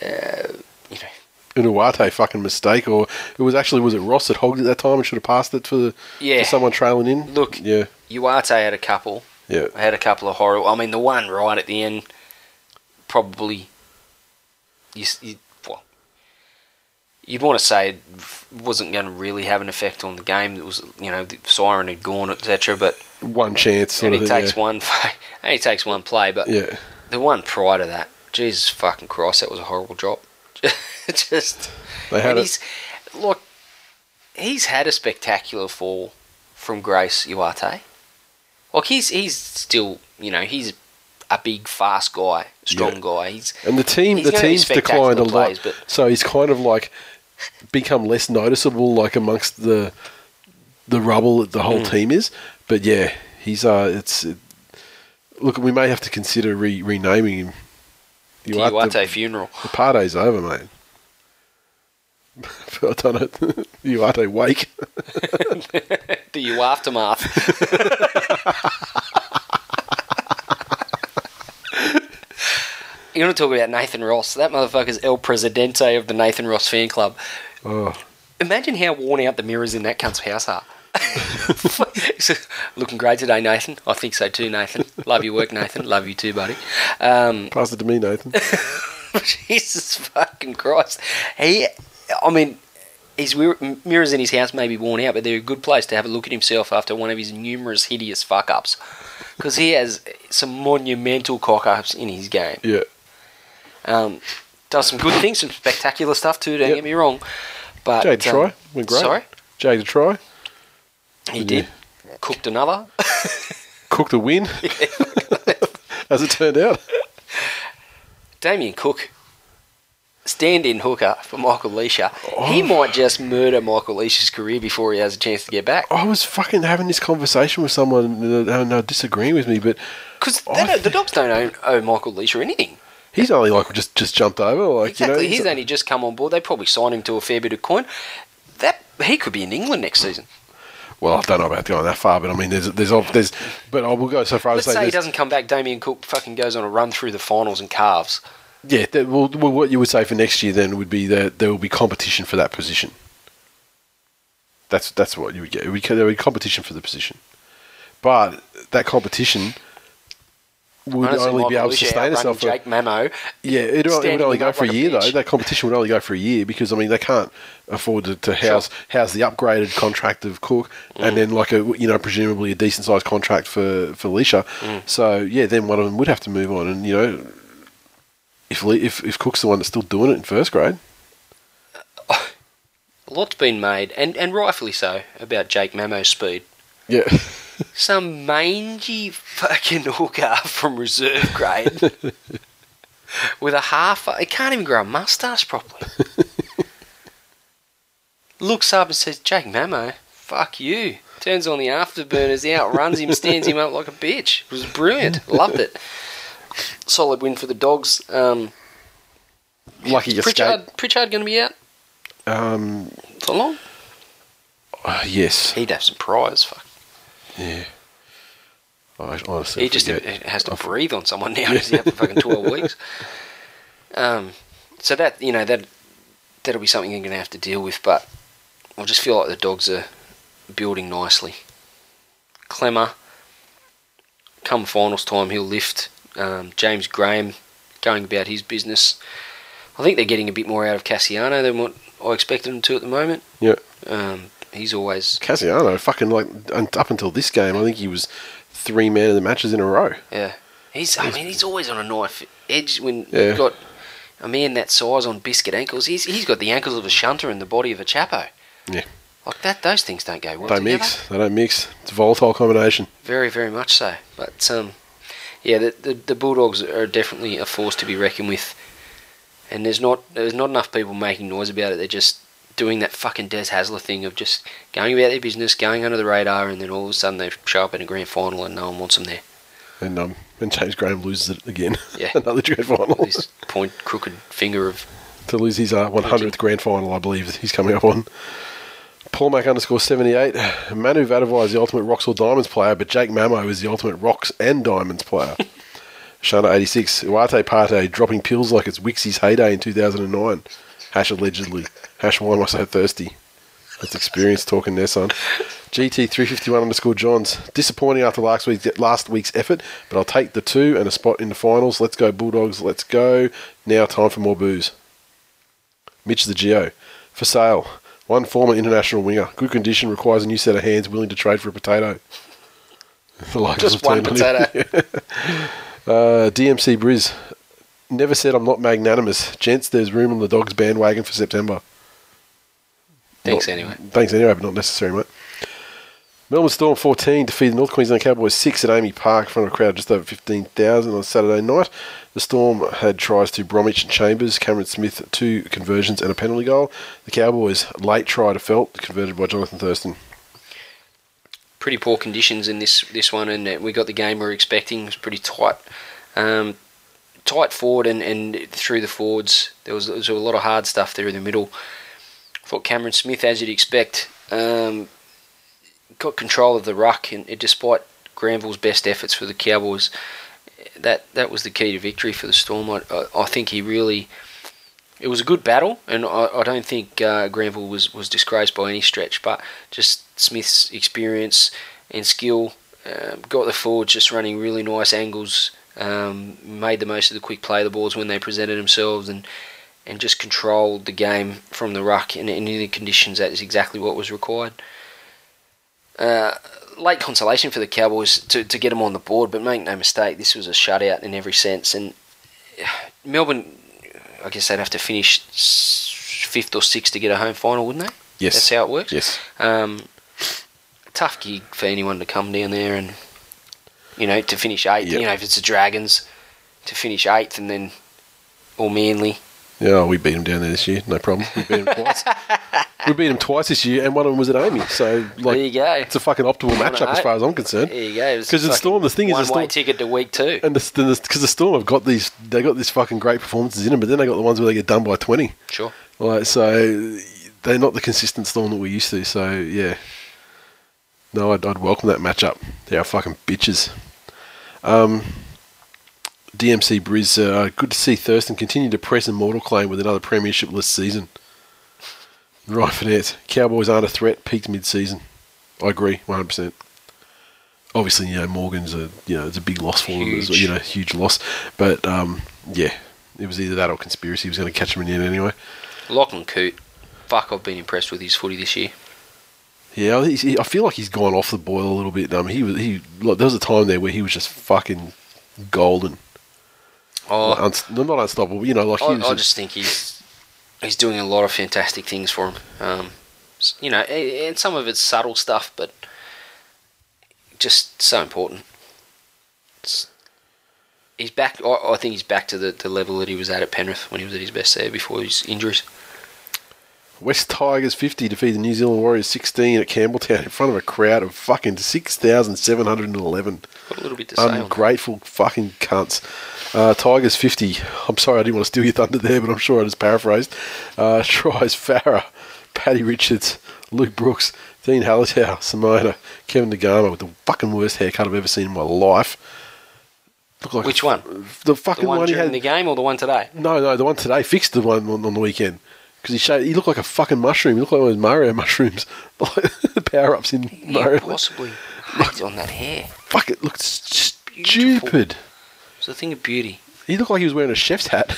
uh, you know, an fucking mistake, or it was actually was it Ross that hogged it that time and should have passed it for, the, Yeah. for someone trailing in. Look. yeah, Uate had a couple. yeah, had a couple of horrible. I mean, the one right at the end, probably. You, you well, you'd want to say it wasn't going to really have an effect on the game. It was, you know, the siren had gone, etc. But one chance and thing. takes yeah. one. <laughs> only takes one play. But yeah. The one prior to that, Jesus fucking Christ, that was a horrible drop. <laughs> Just They had and it. he's look, he's had a spectacular fall from Grace Uate. Like he's he's still you know he's a big fast guy, strong Yeah. guy. He's And the team, the team's declined a spectacular lot. So he's kind of like become less noticeable, like amongst the the rubble that the whole Mm. team is. But yeah, he's uh, it's it, look. We may have to consider re- renaming him. the Uate- Uate funeral. The party's over, mate. <laughs> I don't know. <laughs> Wake. <laughs> the U aftermath. You want to talk about Nathan Ross? That motherfucker's El Presidente of the Nathan Ross fan club. Oh, Imagine how worn out the mirrors in that cunt's house are. <laughs> Looking great today, Nathan. I think so too, Nathan. Love your work, Nathan. Love you too, buddy. Um, <laughs> pass it to me, Nathan. <laughs> Jesus fucking Christ. He, I mean, his mirrors in his house may be worn out, but they're a good place to have a look at himself after one of his numerous hideous fuck ups. Because he has some monumental cock ups in his game. yeah. Um, does some good things, some spectacular stuff too, don't Yep. get me wrong. But Jade um, try went great. Sorry? Jade to try. He Yeah. did. Cooked another. <laughs> Cooked a win. <laughs> As it turned out. Damien Cook, stand-in hooker for Michael Lichaa. He Oh. might just murder Michael Lichaa's career before he has a chance to get back. I was fucking having this conversation with someone and uh, they're disagreeing with me, but Because I the Dogs don't own, owe Michael Lichaa anything. he's only like just just jumped over. Like Exactly. you know, he's he's- only just come on board. They probably signed him to a fair bit of coin. That he could be in England next season. Well, I don't know about going that far, but I mean, there's there's there's, but I will go so far as to say say, he doesn't come back. Damien Cook fucking goes on a run through the finals and calves. yeah. That, well, well, what you would say for next year then would be that there will be competition for that position. That's that's what you would get. There would be competition for the position, but that competition would Honestly, only be able to sustain itself. For, Jake Mamo. Yeah, it, it would only go for like a a year though. That competition would only go for a year because I mean they can't afford to, to house house the upgraded contract of Cook Mm. and then like a you know presumably a decent sized contract for for Lichaa. Mm. So yeah, then one of them would have to move on, and you know if Le- if if Cook's the one that's still doing it in first grade, A <sighs> lot's been made, and, and rightfully so, about Jake Mamo's speed. yeah, <laughs> Some mangy fucking hooker from reserve grade <laughs> with a half. He can't even grow a mustache properly. Looks up and says, Jake Mamo, fuck you. Turns on the afterburners, outruns him, stands him up like a bitch. It was brilliant. Loved it. Solid win for the dogs. Um, lucky escape. Pritchard, Pritchard going to be out Um, for long? uh, yes, He'd have some prize. Fuck. Yeah. I honestly He just forget. has to breathe on someone now. He's out for fucking twelve weeks. Um, so that you know that that'll be something you're going to have to deal with. But I just feel like the dogs are building nicely. Klemmer, come finals time, he'll lift. Um, James Graham going about his business. I think they're getting a bit more out of Kasiano than what I expected them to at the moment. Yeah. Um, he's always Kasiano, fucking like un- up until this game, I think he was three man of the matches in a row. yeah. He's I mean he's always on a knife edge when Yeah. you've got a man that size on biscuit ankles. He's he's got the ankles of a shunter and the body of a chapo. Yeah. Like that, those things don't go well They together. mix. They don't mix. It's a volatile combination. Very, very much so. But um, yeah, the, the the Bulldogs are definitely a force to be reckoned with. And there's not there's not enough people making noise about it. They're just doing that fucking Des Hasler thing of just going about their business, going under the radar, and then all of a sudden they show up in a grand final and no one wants them there. And um, and James Graham loses it again. Yeah. <laughs> Another grand final. This point crooked finger of to lose his uh, 100th grand final, I believe he's coming up on. Paul Mac underscore 78. Manu Vatuvei is the ultimate Rocks or Diamonds player, but Jake Mamo is the ultimate Rocks and Diamonds player. <laughs> Shana 86. Uate Pate dropping pills like it's Wixie's heyday in 2009. Hash allegedly. Hash why am I so thirsty? That's experience talking there, son. GT351 underscore Johns. Disappointing after last week's, last week's effort, but I'll take the two and a spot in the finals. Let's go, Bulldogs. Let's go. Now, time for more booze. Mitch the Geo. For sale. One former international winger. Good condition, requires a new set of hands willing to trade for a potato. <laughs> Just one turned on him. potato. <laughs> Uh, DMC Briz. Never said I'm not magnanimous. Gents, there's room on the dogs bandwagon for September. Thanks Not- anyway. Thanks anyway, but not necessary, mate. Melbourne Storm 14 defeated North Queensland Cowboys 6 at AAMI Park in front of a crowd of just over 15,000 on Saturday night. The Storm had tries to Bromwich and Chambers, Cameron Smith, two conversions and a penalty goal. The Cowboys late try to Feldt, converted by Johnathan Thurston. pretty poor conditions in this this one, and uh, we got the game we were expecting. It was pretty tight, um, tight forward and, and through the forwards. There was, there was a lot of hard stuff there in the middle. thought Cameron Smith, as you'd expect, um, got control of the ruck, and it, despite Granville's best efforts for the Cowboys, that that was the key to victory for the Storm. I, I, I think he really. It was a good battle, and I, I don't think uh, Granville was, was disgraced by any stretch, but just Smith's experience and skill um, got the forwards just running really nice angles, um, made the most of the quick play the balls when they presented themselves, and and just controlled the game from the ruck And in any conditions. That is exactly what was required. Uh, late consolation for the Cowboys to, to get them on the board, but make no mistake, this was a shutout in every sense. And uh, Melbourne, I guess they'd have to finish fifth or sixth to get a home final, wouldn't they? Yes. That's how it works. Yes. Um, tough gig for anyone to come down there and, you know, to finish eighth. Yep. You know, if it's the Dragons, to finish eighth and then, or Manly. Yeah, we beat them down there this year, no problem. We beat them twice. <laughs> we beat them twice this year, and one of them was at AAMI. So, like, there you go. it's a fucking optimal matchup as far as I'm concerned. There you go. Because the Storm- the thing is the Storm- ticket to week two. And the because the Storm have got these, they got these fucking great performances in them, but then they got the ones where they get done by twenty. Sure. Like so, they're not the consistent Storm that we're used to. So yeah, no, I'd, I'd welcome that matchup. They are fucking bitches. Um, DMC Briz, uh, good to see Thurston continue to press Immortal claim with another premiership-less season. Right, Finette. Cowboys aren't a threat. Peaked mid-season. I agree, one hundred percent. Obviously, you know Morgan's a you know it's a big loss for them. As well, you know, huge loss. But um, yeah, it was either that or conspiracy. He was going to catch him in the end anyway. Lachlan Coote. Fuck, I've been impressed with his footy this year. Yeah, I, he, I feel like he's gone off the boil a little bit. Um, he was he like, there was a time there where he was just fucking golden, Oh, Like, unst- not unstoppable. You know, like he I, I just, just think he's he's doing a lot of fantastic things for him. Um, you know, and some of it's subtle stuff, but just so important. It's, he's back. I, I think he's back to the, the level that he was at at Penrith when he was at his best there before his injuries. West Tigers fifty defeated the New Zealand Warriors sixteen at Campbelltown in front of a crowd of fucking six thousand seven hundred and eleven. Got a little bit to say. Ungrateful fucking cunts. Uh, Tigers 50. I'm sorry I didn't want to steal your thunder there, but I'm sure I just paraphrased. Uh, <laughs> tries Farah, Paddy Richards, Luke Brooks, Dean Hallitau, Simona, Kevin Naiqama with the fucking worst haircut I've ever seen in my life. Like Which one? The The fucking one one, he during had. the game or the one today? No, no, the one today fixed the one on, on the weekend. Because he showed, he looked like a fucking mushroom. He looked like one of those Mario <laughs> mushrooms. <laughs> Like the power ups in Mario. Possibly. <laughs> Hate on that hair. Fuck it, looked beautiful. stupid. It was a thing of beauty. He looked like he was wearing a chef's hat.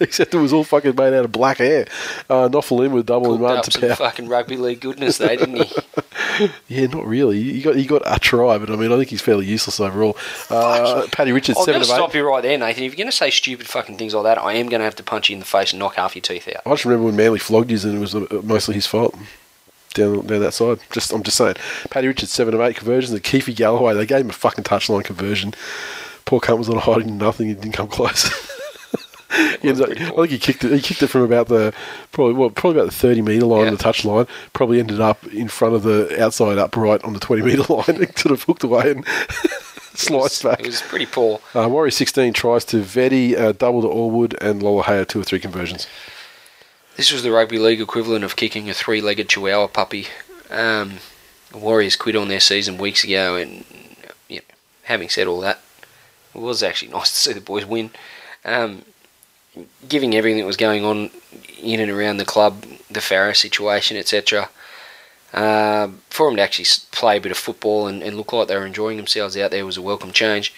<laughs> Except it was all fucking made out of black hair. Uh, Noffelin with double and up to some fucking rugby league goodness, though, didn't he? <laughs> Yeah, not really. He got he got a try, but I mean, I think he's fairly useless overall. Uh, Paddy Richards, I'm seven of eight. stop you right there, Nathan. If you're going to say stupid fucking things like that, I am going to have to punch you in the face and knock half your teeth out. I just remember when Manly flogged you, and it was uh, mostly his fault. Down, down that side. Just, I'm just saying. Paddy Richards, seven of eight conversions. And Keith Galloway, they gave him a fucking touchline conversion. Poor cunt was on hiding nothing. He didn't come close. <laughs> He up- pretty I think he kicked it. He kicked it from about the probably well, probably about the thirty meter line, Yeah. the touch line. Probably ended up in front of the outside upright on the twenty meter <laughs> line. It sort of hooked away and <laughs> sliced back. It was pretty poor. Uh, Warrior 16 tries to Vetti, uh, double to Allwood, and Lolohea two or three conversions. This was the rugby league equivalent of kicking a three-legged Chihuahua puppy. Um, Warriors quit on their season weeks ago, and you know, having said all that, it was actually <laughs> nice to see the boys win. Um, giving everything that was going on in and around the club, the Farah situation, etc. Uh, for them to actually play a bit of football and, and look like they were enjoying themselves out there was a welcome change.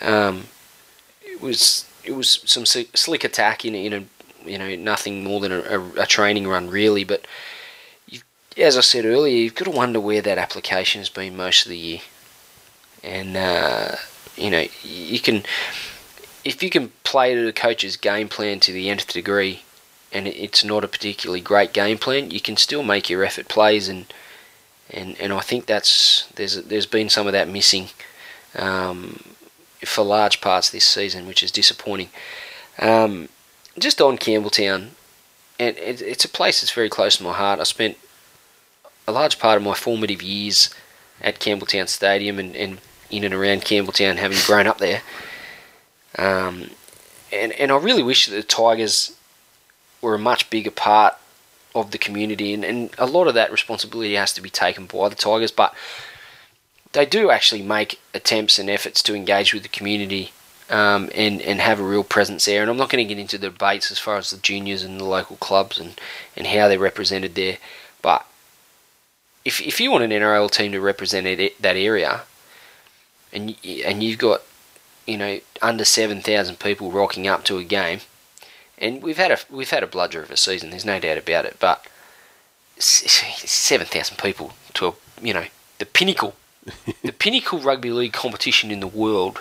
Um, it was it was some slick attack in in a you know nothing more than a, a, a training run really, but as I said earlier, you've got to wonder where that application has been most of the year, and uh, you know you can if you can play to the coach's game plan to the nth degree, and it's not a particularly great game plan, you can still make your effort plays, and and and I think that's there's there's been some of that missing um, for large parts this season, which is disappointing. Um, just on Campbelltown, and it, it's a place that's very close to my heart. I spent a large part of my formative years at Campbelltown Stadium and, and in and around Campbelltown, having grown up there. Um, and and I really wish that the Tigers were a much bigger part of the community, and, and a lot of that responsibility has to be taken by the Tigers, but they do actually make attempts and efforts to engage with the community um, and and have a real presence there. And I'm not going to get into the debates as far as the juniors and the local clubs and, and how they're represented there, but if if you want an NRL team to represent it, that area, and and you've got you know under seven thousand people rocking up to a game, and we've had a we've had a bludger of a season. There's no doubt about it, but <laughs> seven thousand people to a you know the pinnacle, <laughs> the pinnacle rugby league competition in the world,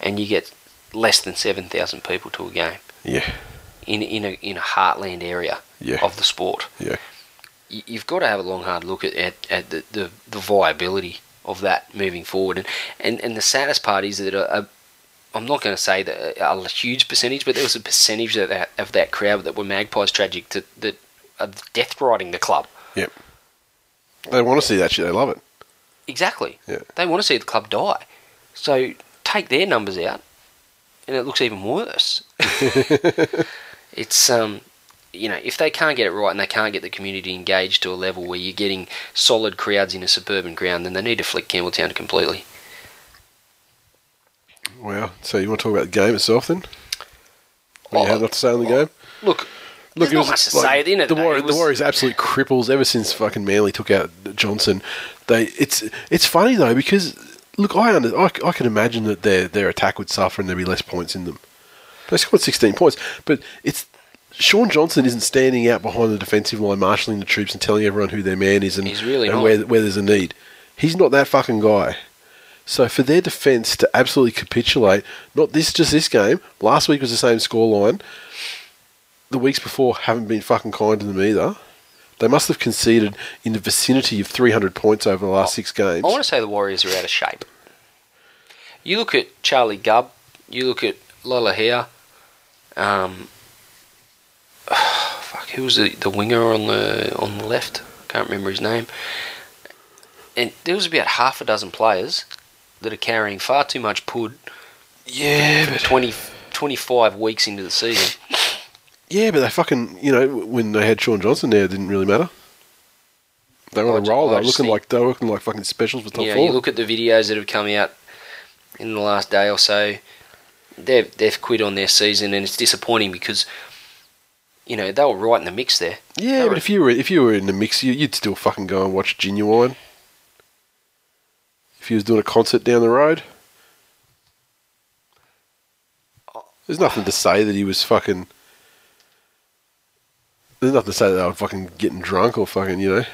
and you get less than seven thousand people to a game Yeah, in in a in a heartland area Yeah. of the sport yeah, you've got to have a long hard look at, at, at the, the, the viability of that moving forward and, and, and the saddest part is that a, a, I'm not going to say that a, a huge percentage but there was a percentage of that, of that crowd that were Magpies tragic to, that are death riding the club yep. They want to see that shit. They love it. exactly Yeah. they want to see the club die so take their numbers out and it looks even worse <laughs> it's um you know if they can't get it right and they can't get the community engaged to a level where you're getting solid crowds in a suburban ground then they need to flick Campbelltown completely Wow. So you want to talk about the game itself then? What you Oh, have not to say on the game? look Look, there's not much to say at the end of the. Warriors, It was- the Warriors absolute cripples ever since fucking Manly took out Johnson. They it's it's funny though because look, I under I, I can imagine that their their attack would suffer and there'd be less points in them. They scored sixteen points, but it's Shaun Johnson isn't standing out behind the defensive line, marshalling the troops and telling everyone who their man is and, really and where where there's a need. He's not that fucking guy. So for their defence to absolutely capitulate, not this just this game. Last week was the same scoreline. The weeks before haven't been fucking kind to them either. They must have conceded in the vicinity of 300 points over the last six games. I want to say the Warriors are out of shape. You look at Charlie Gubb, you look at Lolohea. um, <sighs> fuck, who was the, the winger on the on the left? I Can't remember his name. And there was about half a dozen players that are carrying far too much pud yeah, but 20, 25 weeks into the season. <laughs> yeah, but they fucking you know when they had Shaun Johnson there, it didn't really matter. They were on a roll. They were looking think- like they were looking like fucking specials for top know, four. you look at the videos that have come out in the last day or so. They've they've quit on their season, and it's disappointing because you know they were right in the mix there. yeah, they but if you were if you were in the mix, you, you'd still fucking go and watch Ginuwine. If he was doing a concert down the road. There's nothing to say that he was fucking. There's nothing to say that they were fucking getting drunk or fucking, you know,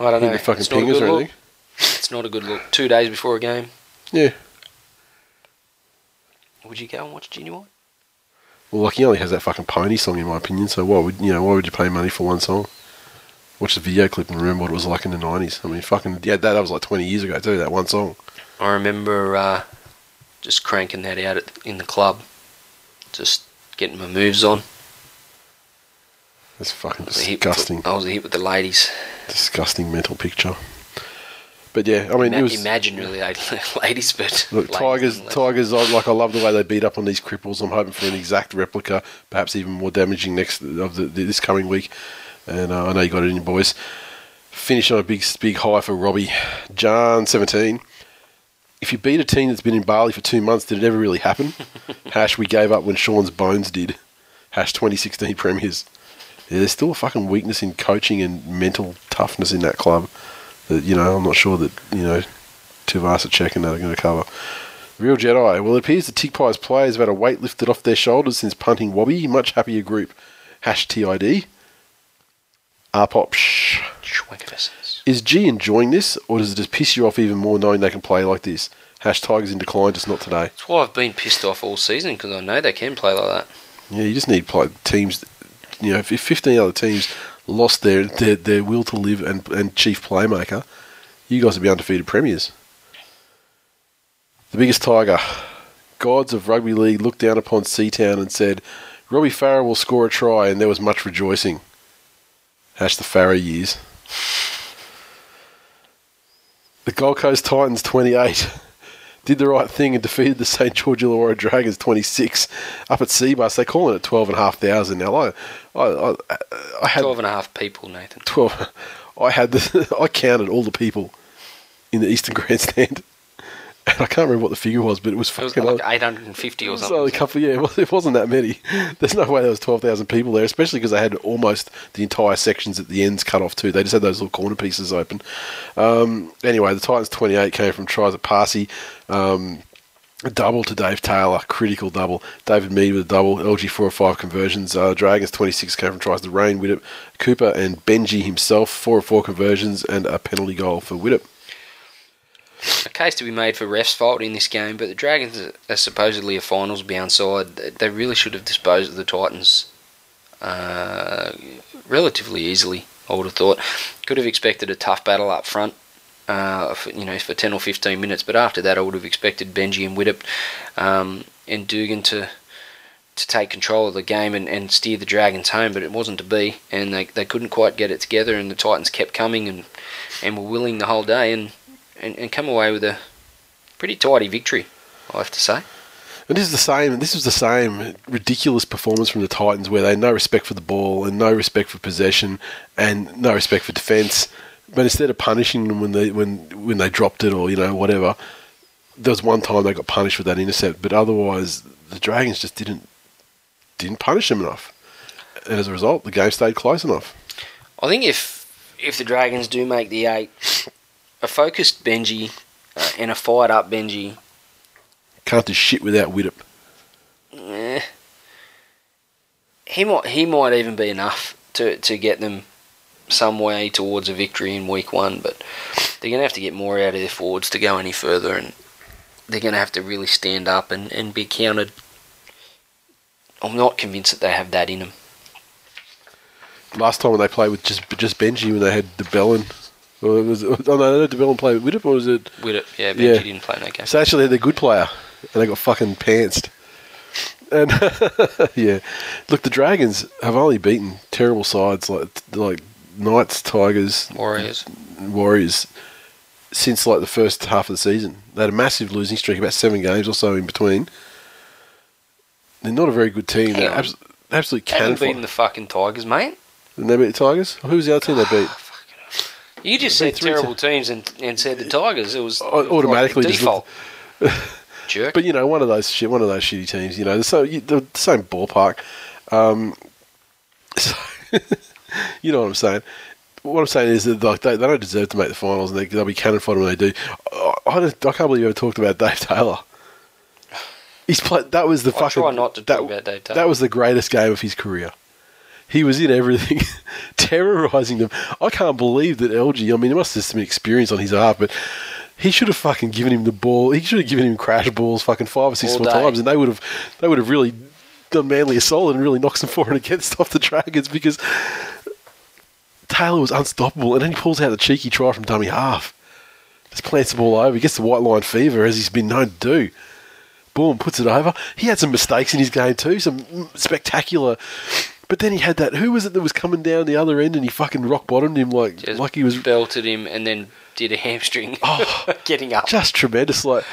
I don't know. the fucking It's not a pingers good or look. anything. It's not a good look. Two days before a game, Yeah. would you go and watch White? Well, like he only has that fucking pony song, in my opinion. So why would you know? Why would you pay money for one song? Watch the video clip and remember what it was like in the nineties. I mean, fucking yeah, that, that was like twenty years ago too. That one song. I remember uh, just cranking that out at, in the club, just getting my moves on. It's fucking I was a hit with disgusting, I was a hit with the ladies. disgusting mental picture. But yeah, I mean, Ima- it was imaginary <laughs> ladies, but Look, ladies Tigers. Tigers. I, like I love the way they beat up on these cripples. I'm hoping for an exact replica, perhaps even more damaging next of the, this coming week. And uh, I know you got it in, your boys. Finish on a big, big high for Robbie. John, 17. If you beat a team that's been in Bali for two months, did it ever really happen? <laughs> Hash, we gave up when Shaun's bones did. Hash 2016 <laughs> premiers. Yeah, there's still a fucking weakness in coaching and mental toughness in that club. That you know, I'm not sure that you know Tuvasa and that are going to cover. Real Jedi. Well, it appears the Tick Pies players have had a weight lifted off their shoulders since punting Wobby. Much happier group. Hash TID. Rpop. Schwankerfessens. Is G enjoying this, or does it just piss you off even more knowing they can play like this? Hash Tigers in decline, just not today. That's why I've been pissed off all season because I know they can play like that. Yeah, you just need play teams. You know, if if 15 other teams lost their, their, their will to live and, and chief playmaker, you guys would be undefeated premiers. The biggest tiger. Gods of rugby league looked down upon Seatown and said, Robbie Farah will score a try, and there was much rejoicing. Hash the Farah years. The Gold Coast Titans 28 did the right thing and defeated the <laughs> St George Illawarra Dragons 26 up at Cbus. They call it at 12,500 now. I, I, I, I had Twelve and a half people, Nathan. 12. <laughs> I had the, <laughs> I counted all the people in the Eastern Grandstand. And <laughs> I can't remember what the figure was, but it was It was fucking. like 850 or something. only a couple, yeah, it was- it wasn't that many. <laughs> There's no way there was 12,000 people there, especially because they had almost the entire sections at the ends cut off too. They just had those little corner pieces open. Um, anyway, the Titans 28 came from tries at Parsi. Um, a double to Dave Taylor, critical double. David Mead with a double, LG 4 or 5 conversions. Uh, Dragons 26 came from tries to Rain, Widdop, Cooper, and Benji himself, 4 or 4 conversions, and a penalty goal for Widdop. A case to be made for refs' fault in this game, but the Dragons are supposedly a finals bound side. They really should have disposed of the Titans uh, relatively easily. I would have thought. Could have expected a tough battle up front. Uh, for, you know, for ten or fifteen minutes, but after that, I would have expected Benji and Widdop um, and Dugan to to take control of the game and, and steer the Dragons home, but it wasn't to be, and they, they couldn't quite get it together, and the Titans kept coming and, and were willing the whole day, and, and, and come away with a pretty tidy victory, I have to say. And this is the same. This was the same ridiculous performance from the Titans, where they had no respect for the ball and no respect for possession and no respect for defence. But instead of punishing them when they when when they dropped it or you know whatever, there was one time they got punished with that intercept. But otherwise, the Dragons just didn't didn't punish them enough, and as a result, the game stayed close enough. I think if if the Dragons do make the eight, a focused Benji uh, and a fired up Benji, Can't do shit without Widdop. eh, he might he might even be enough to, to get them some way towards a victory in week one. But they're going to have to get more out of their forwards to go any further, and they're going to have to really stand up and, and be counted. I'm not convinced that they have that in them. Last time when they played with just just Benji when they had de Belin. Or it was, <laughs> oh no, de Belin played with Widdop, or was it it, yeah, Benji Yeah. didn't play no game. So actually, they're the good player, and they got fucking pantsed. And <laughs> yeah, look, the Dragons have only beaten terrible sides like like Knights, Tigers, Warriors. Warriors since like the first half of the season. They had a massive losing streak, about seven games or so in between. They're not a very good team. Hang They're abs- absolutely Haven't cannon beaten the fucking Tigers, mate. Didn't they beat the Tigers? Who was the other team they beat? Ah, You just said terrible teams and, and said the Tigers. It was automatically like default. <laughs> Jerk. But you know, one of those shit, one of those shitty teams. You know, so you, the, same ballpark. Um, <laughs> so, you know what I'm saying? what I'm saying is that like they, they don't deserve to make the finals, and they, they'll be cannon fodder when they do. I, I, I can't believe you ever talked about <laughs> Dave Taylor. He's played. That was the I fucking. try not to that, talk about Dave Taylor. That was the greatest game of his career. He was in everything, <laughs> terrorizing them. I can't believe that LG. I mean, he must have some experience on his half, but he should have fucking given him the ball. He should have given him crash balls, fucking five or six All more day. times, and they would have, they would have really done Manly a solid and really knocked some <laughs> for and against off the Dragons because Taylor was unstoppable, and then he pulls out the cheeky try from dummy half. Just plants the ball over. He gets the white line fever as he's been known to do. Boom, puts it over. He had some mistakes in his game too, some spectacular. But then he had that. Who was it that was coming down the other end and he fucking rock bottomed him like Just like he was belted him and then did a hamstring Oh. <laughs> getting up. just tremendous. Like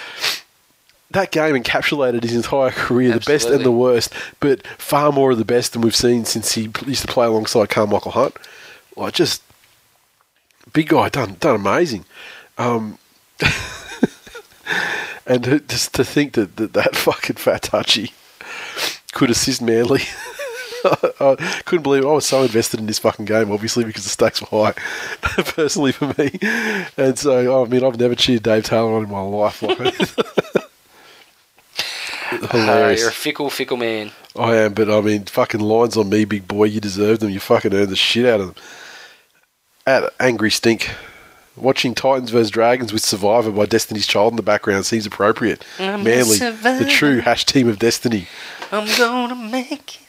that game encapsulated his entire career, the best and the worst, but far more of the best than we've seen since he used to play alongside Karmichael Hunt. Like just big guy, done done amazing. Um, <laughs> and just to think that, that that <laughs> fucking fat touchy could assist Manly. <laughs> I couldn't believe it. I was so invested in this fucking game, obviously, because the stakes were high, <laughs> personally for me. And so, I mean, I've never cheered Dave Taylor on in my life. Like, Uh, <laughs> hilarious. you're a fickle, fickle man. I am, but I mean, fucking lines on me, big boy. You deserve them. You fucking earned the shit out of them. At Angry Stink. Watching Titans vs Dragons with Survivor by Destiny's Child in the background seems appropriate. I'm Manly, the true hash team of destiny. I'm gonna make it.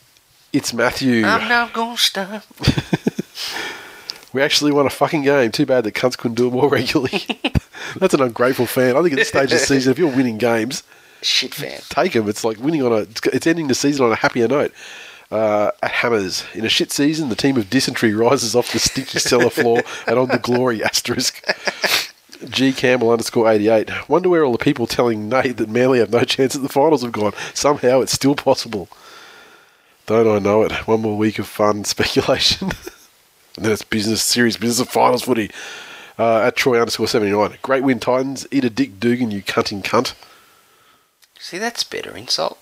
It's Matthew. I'm not gonna stop. <laughs> We actually won a fucking game. Too bad the cunts couldn't do it more regularly. <laughs> That's an ungrateful fan. I think at this stage of the season, if you're winning games, Shit fan. take them. It's like winning on a. It's, ending the season on a happier note. Uh, at Hammers, in a shit season, the team of dysentery rises off the sticky cellar floor <laughs> and on the glory asterisk. G Campbell underscore eighty eight. Wonder where all the people telling Nate that Manly have no chance at the finals have gone. Somehow it's still possible. Don't I know it? <laughs> One more week of fun <laughs> speculation. and then it's business, serious business of finals footy. Uh, at Troy underscore 79. Great win, Titans. Eat a dick, Dugan, you cunting cunt. See, that's better insult.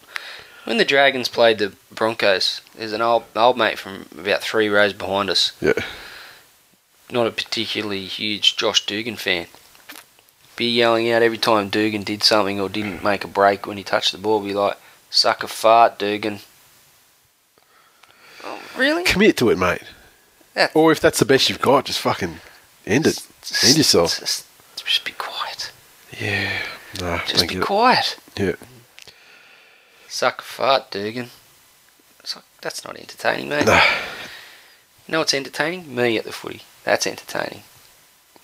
When the Dragons played the Broncos, there's an old old mate from about three rows behind us. Yeah. Not a particularly huge Josh Dugan fan. Be yelling out every time Dugan did something or didn't make a break when he touched the ball. Be like, "Suck a fart, Dugan." Oh, really? Commit to it, mate. That- Or if that's the best you've got, just fucking end it. Just- End yourself. Just, just be quiet. Yeah. No, Just be quiet. Yeah. Suck a fart, Dugan. Like, that's not entertaining, mate. No. You know what's entertaining? Me at the footy. That's entertaining.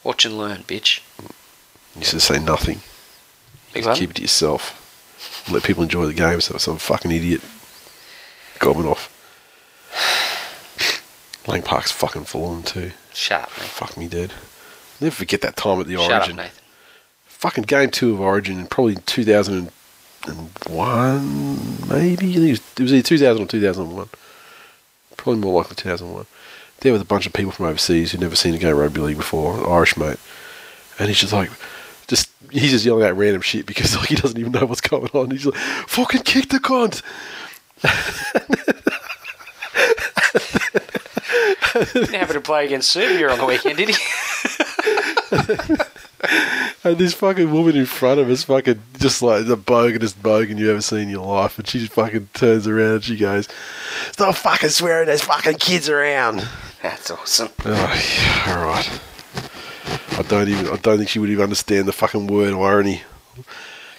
Watch and learn, bitch. You should say nothing. Keep it to yourself. Let people enjoy the game so some fucking idiot gobbing off. <sighs> Lang Park's fucking full on too. Shut up, mate. Fuck me dead. Never forget that time at the Shut Origin. up, Nathan. fucking game two of Origin in probably 2001, maybe. It was, it was either 2000 or 2001. Probably more likely 2001. There was a bunch of people from overseas who'd never seen a game of rugby league before, an Irish mate. And he's just like, just he's just yelling out random shit because like he doesn't even know what's going on. He's like, fucking kick the cunt. <laughs> Didn't happen to play against Serbia on the weekend, did he? <laughs> And this fucking woman in front of us, fucking just like the boganest bogan you ever seen in your life. And she just fucking turns around and she goes, Stop fucking swearing, there's fucking kids around. That's awesome. Oh, yeah, all right. I don't even. I don't think she would even understand the fucking word irony.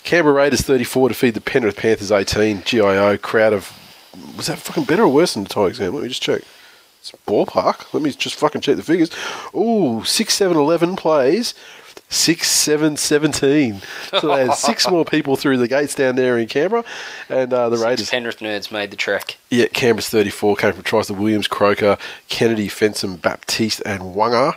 Canberra Raiders 34 to feed the Penrith Panthers 18. GIO crowd of. Was that fucking better or worse than the Tigers game? Let me just check. It's ballpark. Let me just fucking check the figures. Ooh, 6 7 11 plays. 6 7 17. So they had six more people through the gates down there in Canberra. And uh, the Raiders. Penrith nerds made the trek. Yeah, Canberra's 34 came from tries to Williams, Croker, Kennedy, Fensom, Baptiste, and Waqa.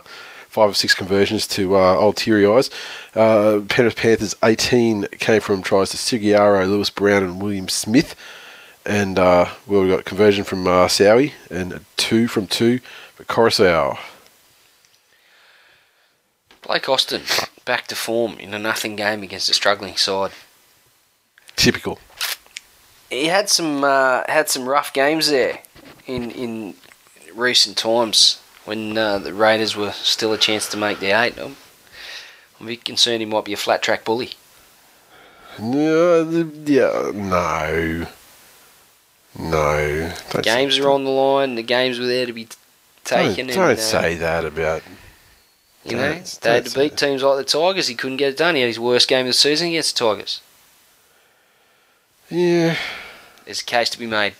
Five of six conversions to uh, old teary eyes. Uh, Penrith Panthers 18 came from tries to Segeyaro, Lewis Brown, and William Smith. And uh, well, we got conversion from uh, Sowie and two from two for Coruscant. Blake Austin back to form in a nothing game against a struggling side. Typical. He had some uh, had some rough games there in in recent times. when uh, the Raiders were still a chance to make the eight. I'm, I'm a bit concerned he might be a flat track bully. No, yeah, no, no. Games are on the line. The games were there to be t- don't, taken. don't and, uh, say that about. You know, they had to beat teams like the Tigers. He couldn't get it done. He had his worst game of the season against the Tigers. Yeah, There's a case to be made.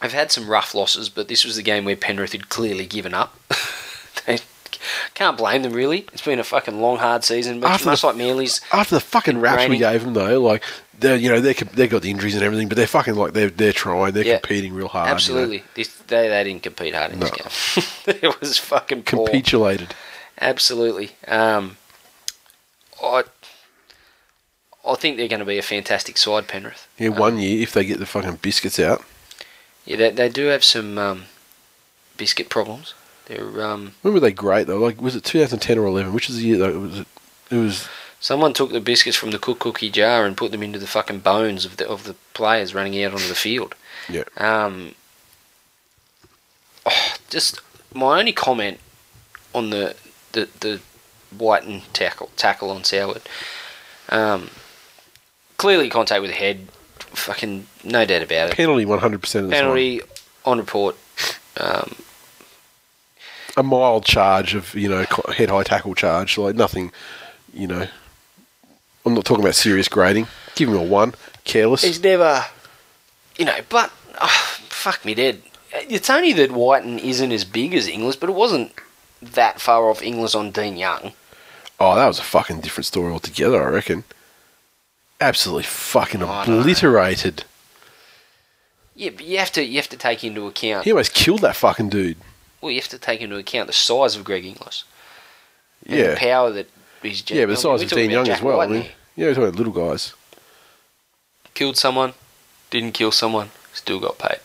I've had some rough losses, but this was the game where Penrith had clearly given up. <laughs> they can't blame them really. It's been a fucking long, hard season, but After much the- like Manly's, after the fucking raps we gave them though, like they, you know, they they got the injuries and everything, but they're fucking like they're they're trying, they're Yeah. competing real hard. you know. absolutely, this, they they didn't compete hard in No. this game. <laughs> it was fucking poor. capitulated. Absolutely. Um, I I think they're going to be a fantastic side, Penrith. Yeah, one year if they get the fucking biscuits out. Yeah, they, they do have some um, biscuit problems. They're um, When were they great though? Like, was it 2010 or 11? Which is the year though? Was it? It was. Someone took the biscuits from the cook cookie jar and put them into the fucking bones of the of the players running out onto the field. Yeah. Um, oh, just my only comment on the the the Wighton tackle tackle on Soward. Um, clearly contact with the head. Fucking no doubt about it. Penalty 100% of time. Penalty on report. Um, A mild charge of, you know, head high tackle charge. Like, nothing, you know. I'm not talking about serious grading. Give him a one. Careless. He's never, you know, but oh, fuck me dead. It's only that Wighton isn't as big as Inglis, but it wasn't that far off Inglis on Dean Young. Oh, that was a fucking different story altogether, I reckon. Absolutely fucking know. obliterated. Yeah, but you have to you have to take into account. He almost killed that fucking dude. Well, you have to take into account the size of Greg Inglis. Yeah. the power that he's. gen- Yeah, but the size of Dean Young as well. I mean, yeah, we're talking about little guys. Killed someone, didn't kill someone, still got paid.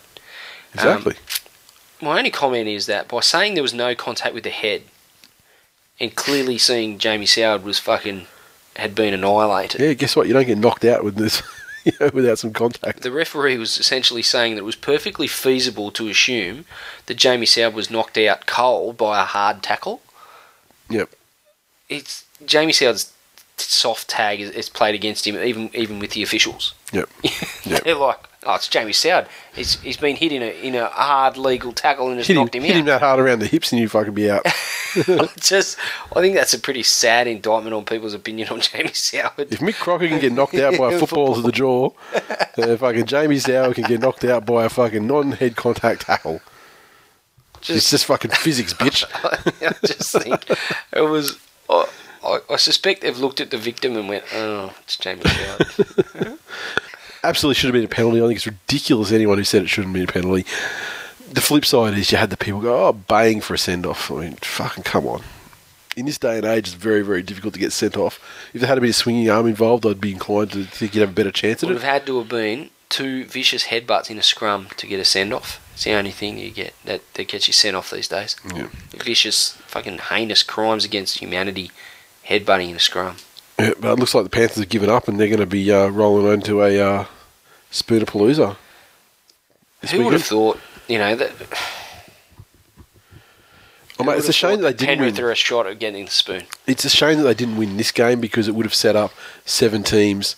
Exactly. Um, my only comment is that by saying there was no contact with the head, and clearly seeing Jamie Soward was fucking had been annihilated. yeah, guess what? You don't get knocked out with this, <laughs> you know, without some contact. The referee was essentially saying that it was perfectly feasible to assume that Jamie Soward was knocked out cold by a hard tackle. Yep. It's Jamie Soward's soft tag is, is played against him, even even with the officials. Yep. <laughs> Yep. They're like, "Oh, it's Jamie Soward. He's he's been hit in a in a hard legal tackle and just Hit him, knocked him, hit out." him that hard around the hips and you fucking be out. <laughs> <laughs> just, I think that's a pretty sad indictment on people's opinion on Jamie Soward. If Mick Crocker can get knocked out by a football to the jaw, then uh, fucking Jamie Soward can get knocked out by a fucking non-head contact tackle. it's Just, just fucking physics, bitch. I just think it was. Oh, I, I, suspect they've looked at the victim and went, "Oh, it's Jamie Soward." <laughs> Absolutely should have been a penalty. I think it's ridiculous anyone who said it shouldn't be a penalty. The flip side is you had the people go, oh, baying for a send off. I mean, fucking come on. In this day and age, it's very, very difficult to get sent off. If there had a bit of swinging arm involved, I'd be inclined to think you'd have a better chance at Would have had to have been two vicious headbutts in a scrum to get a send off. It's the only thing you get that, that gets you sent off these days. Yeah. Vicious, fucking heinous crimes against humanity, headbutting in a scrum. Yeah, but it looks like the Panthers have given up and they're going to be uh, rolling onto a uh, Spoonerpalooza. This Who would have thought, you know, that. Oh, mate, it's a shame that they didn't Penrith win. are a shot at getting the spoon. It's a shame that they didn't win this game because it would have set up seven teams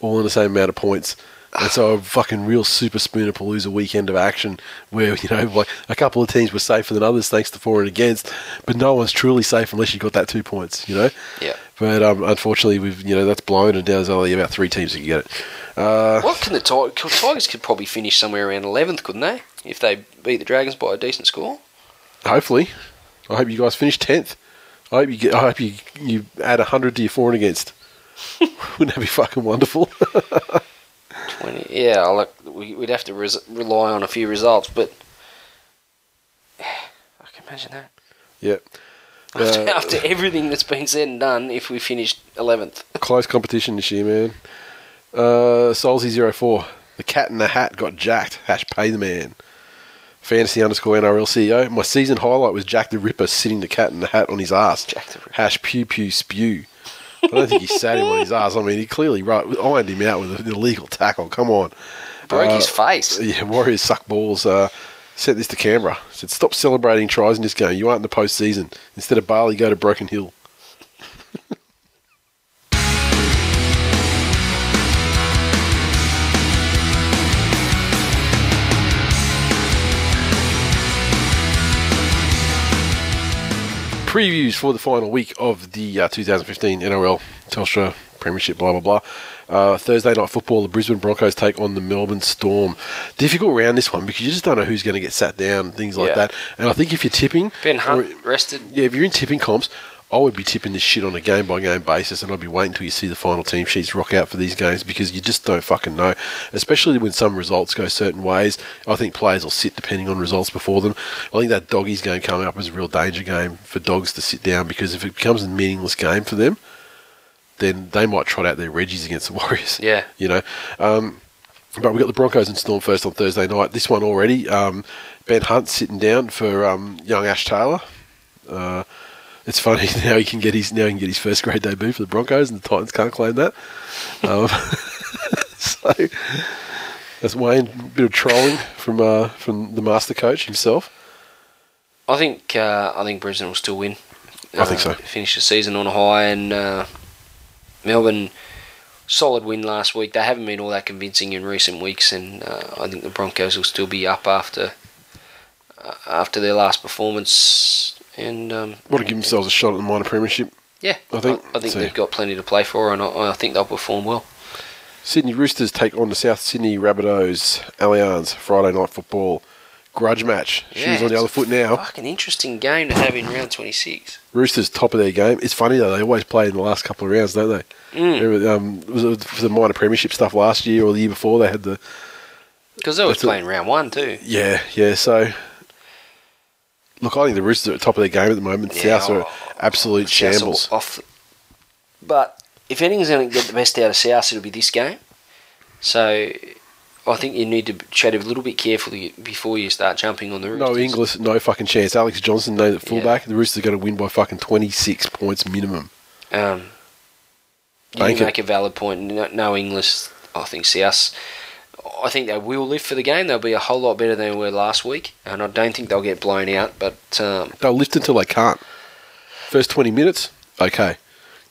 all in the same amount of points. And so a fucking real super spooner palooza weekend of action where, you know, like a couple of teams were safer than others thanks to for and against, but no one's truly safe unless you got that two points, you know? Yeah. But um, unfortunately, we've you know that's blown, and there's only about three teams that can get it. Uh, What can the Tigers? Tigers could probably finish somewhere around 11th, couldn't they? If they beat the Dragons by a decent score. hopefully, I hope you guys finish tenth. I hope you get. I hope you you add hundred to your for and against. <laughs> Wouldn't that be fucking wonderful? <laughs> 20. Yeah, look, we, we'd have to res- rely on a few results, but. <sighs> I can imagine that. yeah. <laughs> After, Uh, after everything that's been said and done, if we finished 11th. Close competition this year, man. Uh, Solzy04. The cat in the hat got jacked. Hash pay the man. Fantasy underscore NRL CEO. My season highlight was Jack the Ripper sitting the cat in the hat on his ass. Jack the Ripper. Hash pew pew spew. I don't think he sat him on his ass. I mean, he clearly right, ironed him out with an illegal tackle. Come on. Broke Uh, his face. Yeah, Warriors suck balls. Uh, Sent this to Canberra. Said, stop celebrating tries in this game. You aren't in the postseason. Instead of Bali, go to Broken Hill. Previews for the final week of the uh, 2015 NRL Telstra Premiership, blah, blah, blah. Uh, Thursday night football, the Brisbane Broncos take on the Melbourne Storm. Difficult round this one because you just don't know who's going to get sat down, things like Yeah. that. And I think if you're tipping, Ben Hunt or- rested. yeah, if you're in tipping comps, I would be tipping this shit on a game by game basis, and I'd be waiting until you see the final team sheets rock out for these games because you just don't fucking know. Especially when some results go certain ways. I think players will sit depending on results before them. I think that doggies game coming up is a real danger game for dogs to sit down because if it becomes a meaningless game for them, then they might trot out their Reggies against the <laughs> Warriors. Yeah. You know. Um, but we've got the Broncos and Storm first on Thursday night. This one already. Um, ben Hunt sitting down for um, young Ash Taylor. Uh, it's funny <laughs> now he can get his now he can get his first grade debut for the Broncos, and the Titans can't claim that. Um, <laughs> so that's Wayne. A bit of trolling from uh, from the master coach himself. I think uh, I think Brisbane will still win. I think so. Finish the season on a high, and uh, Melbourne solid win last week. They haven't been all that convincing in recent weeks, and uh, I think the Broncos will still be up after uh, after their last performance. And um, Want to give themselves a shot at the minor premiership. yeah, I think- I, think so. they've got plenty to play for, and I, I think they'll perform well. Sydney Roosters take on the South Sydney Rabbitohs Allianz Friday night football grudge match. Shoes on the other foot now. Fucking interesting game to have in round twenty six. Roosters top of their game. It's funny though; they always play in the last couple of rounds, don't they? Mm. Remember, um, was it for the minor premiership stuff last year or the year before? They had the Because they were playing round one too. yeah, yeah. So look, I think the Roosters are at the top of their game at the moment. Yeah, South are oh, absolute shambles. Off. But if anything's going to get the best out of South, it'll be this game. So I think you need to tread a little bit carefully before you start jumping on the Roosters. No Inglis, no fucking chance. Alex Johnson named at fullback. The Roosters are going to win by fucking twenty six points minimum. Um, you Bank it. make a valid point. No, no Inglis, I think South. I think they will live for the game. They'll be a whole lot better than they were last week, and I don't think they'll get blown out. But um, They'll lift until they can't. First 20 minutes, okay.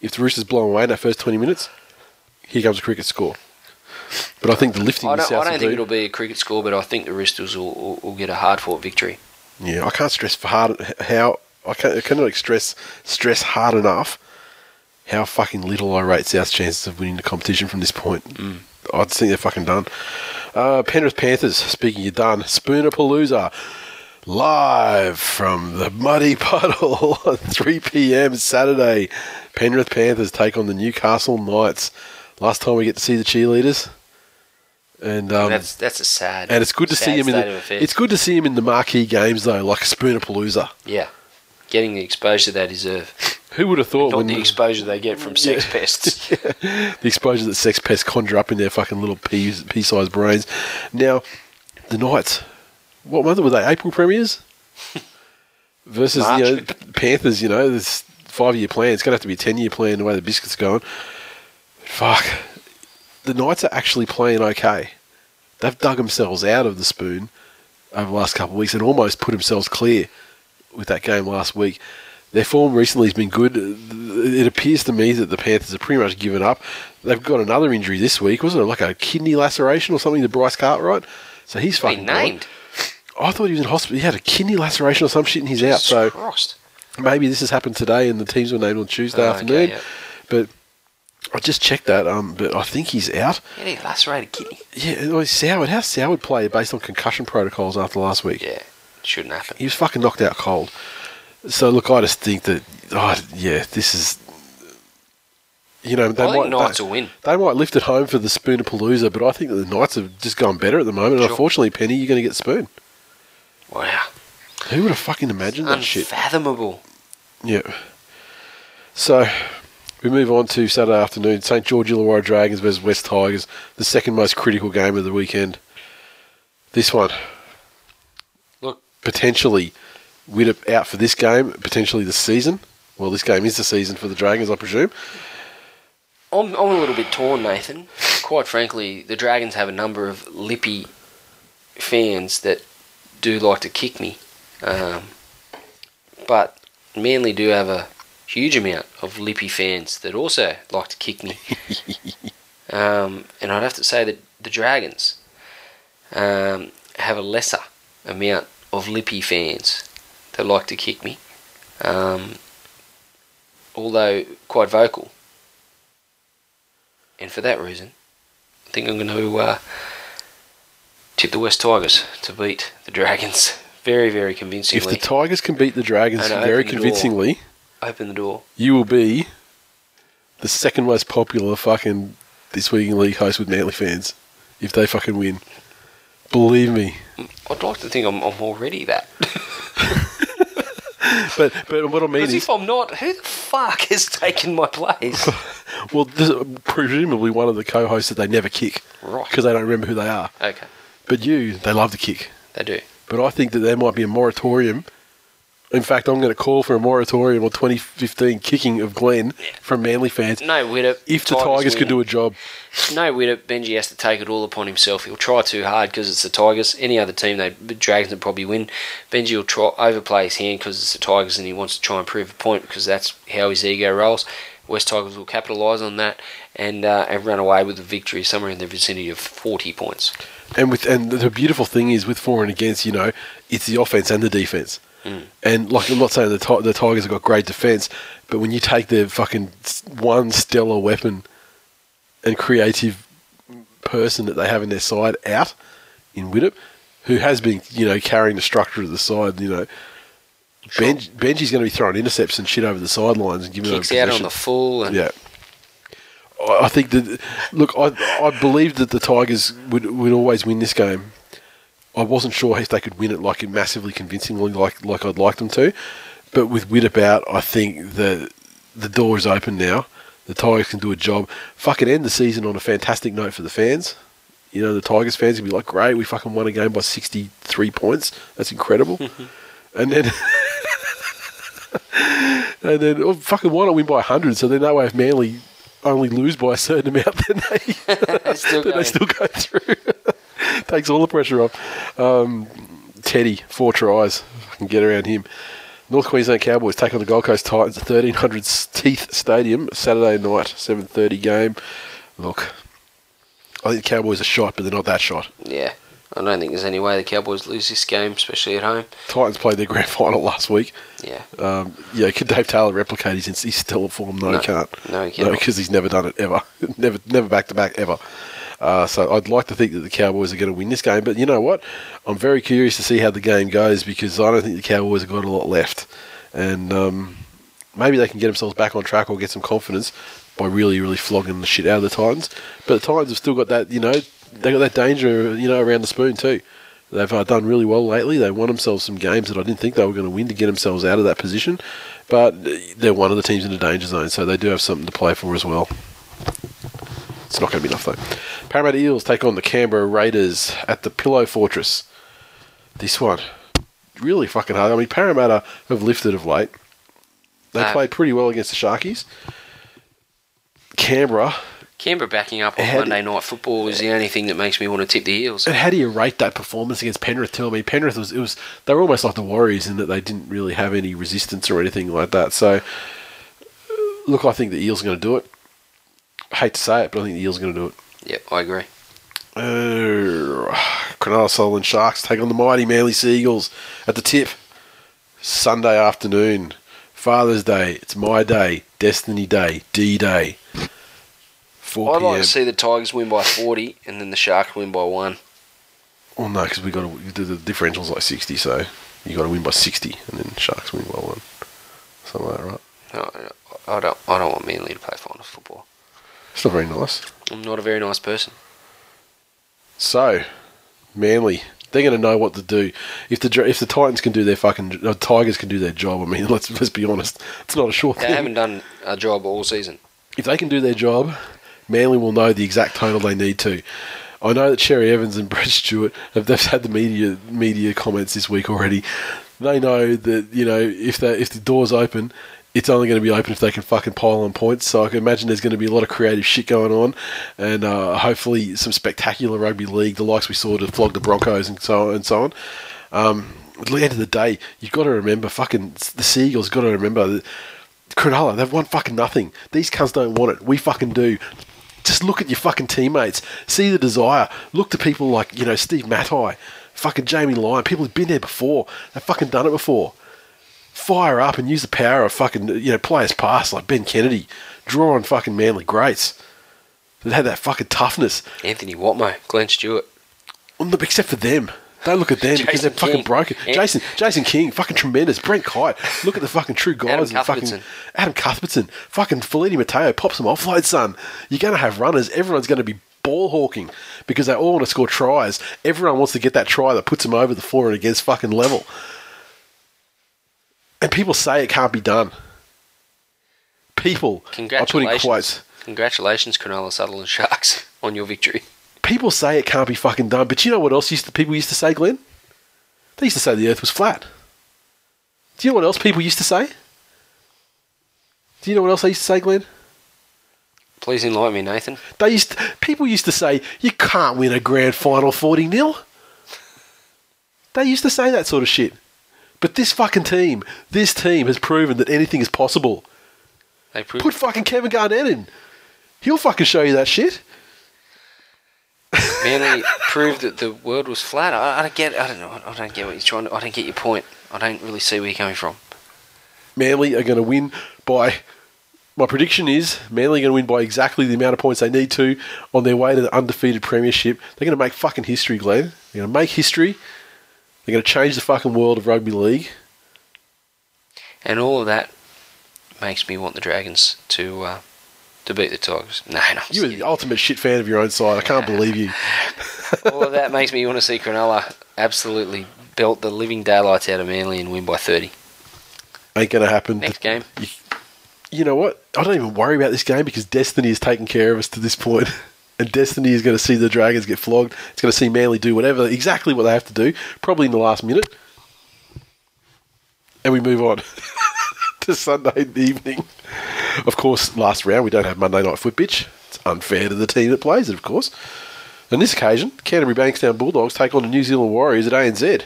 If the Roosters blow away in that first 20 minutes, here comes a cricket score. But I think the lifting I don't, I don't think it'll be a cricket score, but I think the Roosters will, will, will get a hard fought victory. Yeah, I can't stress for hard how I, can't, I cannot stress stress hard enough how fucking little I rate South's chances of winning the competition from this point. I just think they're fucking done. Uh, Penrith Panthers. Speaking of done, Spooner Palooza. Live from the muddy <laughs> puddle at 3 p.m. Saturday. Penrith Panthers take on the Newcastle Knights. Last time we get to see the cheerleaders. And um, that's that's a sad. and it's good to see him in the, it's good to see him in the marquee games though, like Spooner Palooza. Yeah, getting the exposure they deserve, <laughs> Who would have thought not the exposure they get from sex pests. <laughs> the exposure that sex pests conjure up in their fucking little pea pea-sized brains? Now, the Knights, what month were they? April premiers <laughs> versus you know Panthers. You know, this five-year plan. It's going to have to be a ten-year plan the way the biscuits are going. Fuck, the Knights are actually playing okay. They've dug themselves out of the spoon over the last couple of weeks and almost put themselves clear with that game last week. Their form recently has been good. It appears to me that the Panthers have pretty much given up. They've got another injury this week, wasn't it? Like a kidney laceration or something to Bryce Cartwright. So he's fucking Been gone. named. I thought he was in hospital. He had a kidney laceration or some shit, and he's out. So Christ. maybe this has happened today, and the teams were named on Tuesday Oh, afternoon. okay. But I just checked that. Um, but I think he's out. Yeah, he lacerated kidney. Yeah, well, Soward. How Soward play based on concussion protocols after last week? Yeah, shouldn't happen. He was fucking knocked out cold. So look, I just think that, oh, yeah, this is, you know, they might Knights they, will win. they might lift it home for the Spooner Palooza, but I think that the Knights have just gone better at the moment. And unfortunately, Penny, you're going to get Spoon. Wow, Who would have fucking imagined that shit? unfathomable. Yeah. So we move on to Saturday afternoon. St George Illawarra Dragons versus West Tigers, the second most critical game of the weekend. This one, Look, potentially it out for this game, potentially the season. Well, this game is the season for the Dragons, I presume. I'm, I'm a little bit torn, Nathan. Quite frankly, the Dragons have a number of lippy fans that do like to kick me, um, but Manly do have a huge amount of Lippy fans that also like to kick me. <laughs> um, and I'd have to say that the Dragons um, have a lesser amount of Lippy fans that like to kick me, um, although quite vocal. And for that reason, I think I'm going to uh, tip the West Tigers to beat the Dragons <laughs> very, very convincingly. If the Tigers can beat the Dragons very the door. convincingly, Open the door. you will be the second most popular fucking this week in league host with Manly fans if they fucking win. Believe me. I'd like to think I'm, I'm already that. <laughs> But but what I mean is, if I'm not, who the fuck has taken my place? <laughs> well, this, presumably one of the co-hosts that they never kick Right. because they don't remember who they are. okay, But you, they love to kick. they do. But I think that there might be a moratorium. In fact, I'm going to call for a moratorium on 2015 kicking of Glenn from Manly fans. No, Widdop. If the Tigers can do a job, No, Widdop. Benji has to take it all upon himself. He'll try too hard because it's the Tigers. Any other team, they the Dragons would probably win. Benji will try overplay his hand because it's the Tigers and he wants to try and prove a point because that's how his ego rolls. West Tigers will capitalise on that and uh, and run away with a victory somewhere in the vicinity of 40 points. and with and the beautiful thing is with for and against, you know, it's the offense and the defense. And like I'm not saying the the Tigers have got great defense, but when you take their fucking one stellar weapon and creative person that they have in their side out in Widdop, who has been you know carrying the structure of the side, you know. Ben, Benji's going to be throwing intercepts and shit over the sidelines and giving Kicks out on the full and Yeah. I think that look, I I believed that the Tigers would would always win this game. I wasn't sure if they could win it like massively convincingly, like like I'd like them to. But with Widdop out, I think that the door is open now. The Tigers can do a job. Fucking end the season on a fantastic note for the fans. You know, the Tigers fans can be like, great, we fucking won a game by 63 points. That's incredible. <laughs> and then <laughs> and then, oh, fucking, why not win by 100? So then that way, if Manly only lose by a certain amount, then they, <laughs> Still then they still go through. <laughs> Takes all the pressure off. Um, Teddy, four tries. I can get around him. North Queensland Cowboys take on the Gold Coast Titans at 1300 Teeth Stadium, Saturday night, 7.30 game. Look, I think the Cowboys are shot, but they're not that shot. yeah. I don't think there's any way the Cowboys lose this game, especially at home. Titans played their grand <laughs> final last week. Yeah. Um, yeah, could Dave Taylor replicate his, his stellar form? No, No. he can't. No, he No, cannot. because he's never done it ever. <laughs> never, never back to back ever. Uh, so I'd like to think that the Cowboys are going to win this game, but you know what? I'm very curious to see how the game goes because I don't think the Cowboys have got a lot left, and um, maybe they can get themselves back on track or get some confidence by really, really flogging the shit out of the Titans. But the Titans have still got that, you know, they got that danger, you know, around the spoon too. They've uh, done really well lately. They won themselves some games that I didn't think they were going to win to get themselves out of that position. But they're one of the teams in the danger zone, so they do have something to play for as well. It's not going to be enough though. Parramatta Eels take on the Canberra Raiders at the Pillow Fortress. This one, really fucking hard. I mean, Parramatta have lifted of late. They played pretty well against the Sharkies. Canberra, Canberra backing up on do- Monday night football is the only thing that makes me want to tip the Eels. And how do you rate that performance against Penrith too? I mean, Penrith was it was they were almost like the Warriors in that they didn't really have any resistance or anything like that. So, look, I think the Eels are going to do it. I hate to say it, but I think the Eels are going to do it. Yep, I agree. Uh, Cronulla Sutherland Sharks take on the mighty Manly Seagulls at the tip. Sunday afternoon, Father's Day. It's my day, Destiny Day, D Day. I'd like to see the Tigers win by 40 and then the Sharks win by 1. Well, no, because we got to the, the differential's like sixty, so you got to win by sixty, and then Sharks win by one. Something like that, right? No, I don't, I don't want Manly to play finals football. It's not very nice. I'm not a very nice person. So, Manly, they're going to know what to do. If the if the Titans can do their fucking uh, Tigers can do their job. I mean, <laughs> let's let's be honest, it's not a short thing. They thing. haven't done a job all season. if they can do their job, Manly will know the exact total they need to. I know that Cherry-Evans and <laughs> Brett Stewart have they've had the media media comments this week already. They know that you know if they if the doors open, it's only going to be open if they can fucking pile on points. So I can imagine there's going to be a lot of creative shit going on, and uh, hopefully some spectacular rugby league, the likes we saw to flog the Broncos and so on and so on. Um, at the end of the day, you've got to remember, fucking the Seagulls. Got to remember, Cronulla. They've won fucking nothing. These cunts don't want it. We fucking do. Just look at your fucking teammates. See the desire. Look to people like you know Steve Matai, fucking Jamie Lyon. People who've been there before. They've fucking done it before. Fire up and use the power of fucking you know players past like Ben Kennedy. Draw on fucking manly greats that had that fucking toughness. Anthony Watmough, Glenn Stewart. Except for them. Don't look at them because they're Jason fucking broken. Jason Jason King, fucking tremendous. Brent Kite, look at the fucking true guys. Adam and fucking Cuthbertson. Adam Cuthbertson, fucking Feleti Mateo pops some offload, son. You're going to have runners. Everyone's going to be ball hawking because they all want to score tries. Everyone wants to get that try that puts them over the floor and against fucking level. And people say it can't be done. People, I put in Congratulations. quotes. Congratulations, Cronulla Sutherland Sharks, <laughs> on your victory. people say it can't be fucking done, but you know what else used to, people used to say, Glenn? They used to say the earth was flat. Do you know what else people used to say? Do you know what else they used to say, Glenn? Please enlighten me, Nathan. They used people used to say you can't win a grand final 40 nil. They used to say that sort of shit. But this fucking team, this team has proven that anything is possible. They proved Put fucking Kevin Garnett in. He'll fucking show you that shit. <laughs> Manly proved that the world was flat. I, I don't get. I don't know. I don't get what you're trying. to... I don't get your point. I don't really see where you're coming from. Manly are going to win by. My prediction is Manly are going to win by exactly the amount of points they need to on their way to the undefeated premiership. They're going to make fucking history, Glenn. They're going to make history. They're going to change the fucking world of rugby league. And all of that makes me want the Dragons to uh, to beat the Tigers. No, no. You're the ultimate shit fan of your own side. I can't believe you. <laughs> all of that makes me want to see Cronulla absolutely belt the living daylights out of Manly and win by 30. Ain't going to happen. Next game. You, you know what? I don't even worry about this game because Destiny has taken care of us to this point. <laughs> And Destiny is going to see the Dragons get flogged. It's going to see Manly do whatever, exactly what they have to do, probably in the last minute. And we move on <laughs> to Sunday evening. Of course, last round we don't have Monday night foot bitch. It's unfair to the team that plays it, of course. On this occasion, Canterbury Bankstown Bulldogs take on the New Zealand Warriors at ANZ.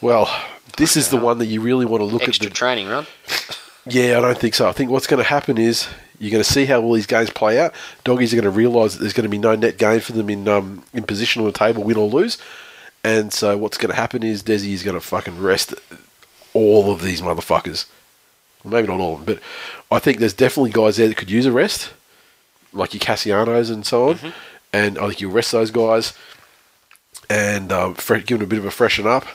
Well, this is the one that you really want to look Extra at. The, training run. <laughs> yeah, I don't think so. I think what's going to happen is you're going to see how all these games play out. Doggies are going to realise that there's going to be no net gain for them in um, in position on the table, win or lose. And so what's going to happen is Desi is going to fucking rest all of these motherfuckers. Well, maybe not all of them, but I think there's definitely guys there that could use a rest, like your Kasianos and so on. And I think you rest those guys and um, give them a bit of a freshen up,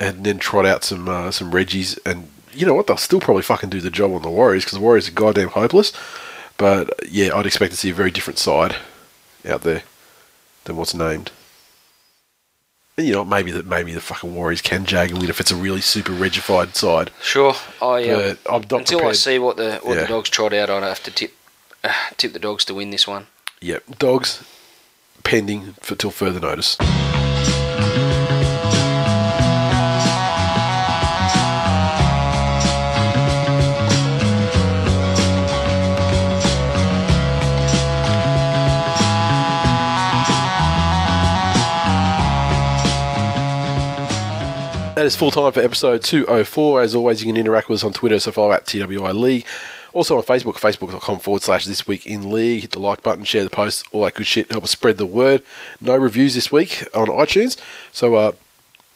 and then trot out some uh, some Reggies. And you know what? They'll still probably fucking do the job on the Warriors because the Warriors are goddamn hopeless. But yeah, I'd expect to see a very different side out there than what's named. And you know, maybe that maybe the fucking Warriors can jag and win if it's a really super regified side. Sure. I uh, But I'm not until I see what the what Yeah. the dogs trot out, I'd have to tip uh, tip the dogs to win this one. Yep, dogs pending for till further notice. That is full time for episode 204. As always, you can interact with us on Twitter, so follow at TWI League. Also on Facebook, facebook.com forward slash this week in league. Hit the like button, share the post, all that good shit. Help us spread the word. No reviews this week on iTunes. So, uh,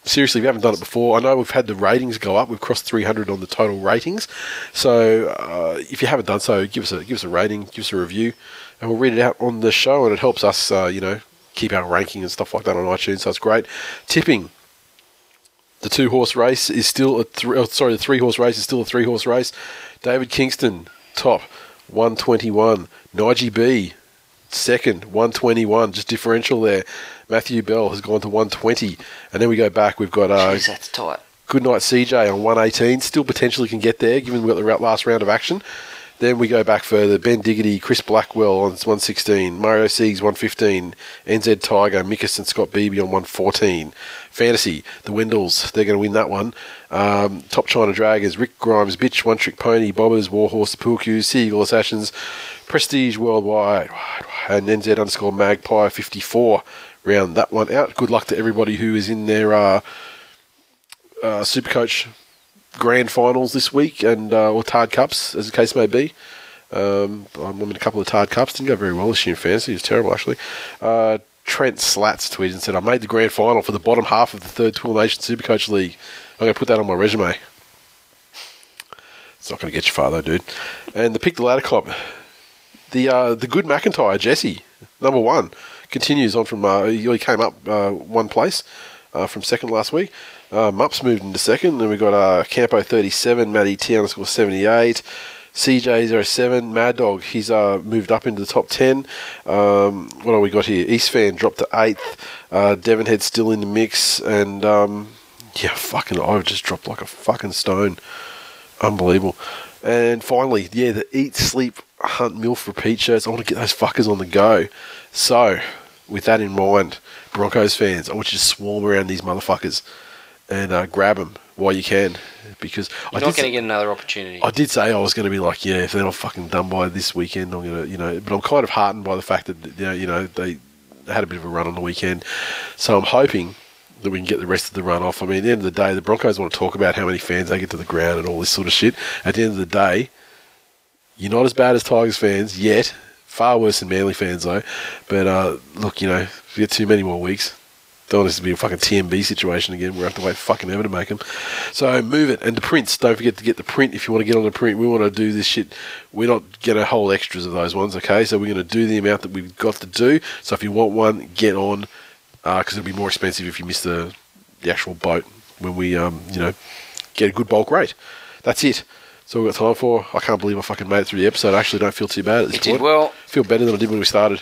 seriously, you haven't done it before, I know we've had the ratings go up. We've crossed 300 on the total ratings. So, uh, if you haven't done so, give us a give us a rating, give us a review, and we'll read it out on the show. And it helps us, uh, you know, keep our ranking and stuff like that on iTunes. So it's great. Tipping. The two horse race is still a three. Oh, sorry, the three horse race is still a three horse race. David Kingston top one twenty one. Nige B second one twenty one. Just differential there. Matthew Bell has gone to one twenty, and then we go back. We've got uh, Jeez, that's tight. Good night CJ on 118. Still potentially can get there given we've got the last round of action. Then we go back further. Ben Diggity, Chris Blackwell on 116. Mario Siegs 115. NZ Tiger, Mickus and Scott Beebe on 114. Fantasy, the Wendels, they're going to win that one. Um, Top China Dragons, Rick Grimes, Bitch, One Trick Pony, Bobbers, Warhorse, Pool Seagull Assassins, Prestige Worldwide, and NZ underscore Magpie 54. Round that one out. Good luck to everybody who is in their. Uh, uh, Supercoach grand finals this week, and uh, or Tard Cups, as the case may be. Um, I'm in a couple of Tard Cups. Didn't go very well this year in fantasy. It was terrible, actually. Uh, Trent Slats tweeted and said, I made the grand final for the bottom half of the third Tool Nation Supercoach League. I'm going to put that on my resume. It's not going to get you far, though, dude. And the Pick the Ladder Club. The, uh, the good McIntyre, Jesse, number one, continues on from. Uh, he came up uh, one place uh, from second last week. Uh, Mups moved into second. Then we got uh, Campo 37, Matty T underscore 78. CJ07, Mad Dog, he's uh, moved up into the top 10. Um, what have we got here? East Fan dropped to 8th. Uh, Devonhead still in the mix. And um, yeah, fucking, I've just dropped like a fucking stone. Unbelievable. And finally, yeah, the Eat, Sleep, Hunt, MILF repeat shirts. I want to get those fuckers on the go. So, with that in mind, Broncos fans, I want you to swarm around these motherfuckers and uh, grab them while you can because You're I not going to get another opportunity. I did say I was going to be like, yeah, if they're not fucking done by this weekend, I'm going to, you know, but I'm kind of heartened by the fact that, you know, you know, they had a bit of a run on the weekend. So I'm hoping that we can get the rest of the run off. I mean, at the end of the day, the Broncos want to talk about how many fans they get to the ground and all this sort of shit. At the end of the day, you're not as bad as Tigers fans yet. Far worse than Manly fans, though. But uh, look, you know, if we get too many more weeks, don't want this to be a fucking TMB situation again. We'll have to wait fucking ever to make them. So move it. And the prints, don't forget to get the print if you want to get on the print. We want to do this shit. We're not going to hold extras of those ones, okay? So we're going to do the amount that we've got to do. So if you want one, get on, because it'll be more expensive if you miss the, the actual boat when we, um, you know, get a good bulk rate. That's it. So we've got time for. I can't believe I fucking made it through the episode. I actually don't feel too bad at this you point. did well. feel better than I did when we started.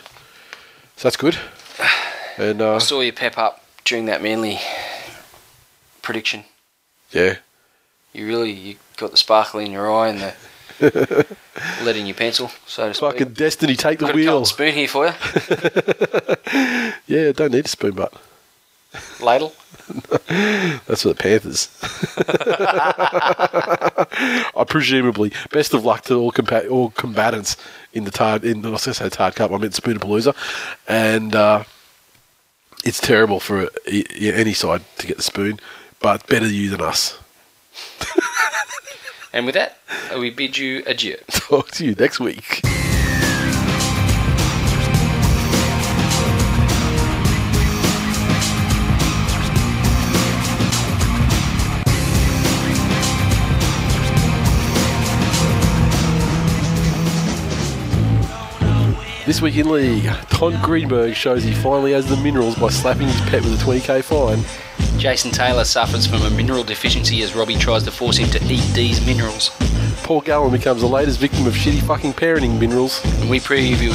So that's good. <sighs> And uh, I saw you pep up during that Manly prediction. yeah, You really you got the sparkle in your eye and the <laughs> lead in your pencil, so to speak. fucking destiny, take the Got a wheel. golden spoon here for you. <laughs> Yeah, don't need a spoon but Ladle. <laughs> That's for the Panthers. I presumably best of luck to all compa- all combatants in the Tard in I was going to say Tard Cup. I meant Spoonapalooza, and uh, it's terrible for any side to get the spoon, but better you than us. And with that, we bid you adieu. <laughs> Talk to you next week. This week in league, Todd Greenberg shows he finally has the minerals by slapping his pet with a 20k fine. Jason Taylor suffers from a mineral deficiency as Robbie tries to force him to eat these minerals. Paul Gallen becomes the latest victim of shitty fucking parenting minerals. And we preview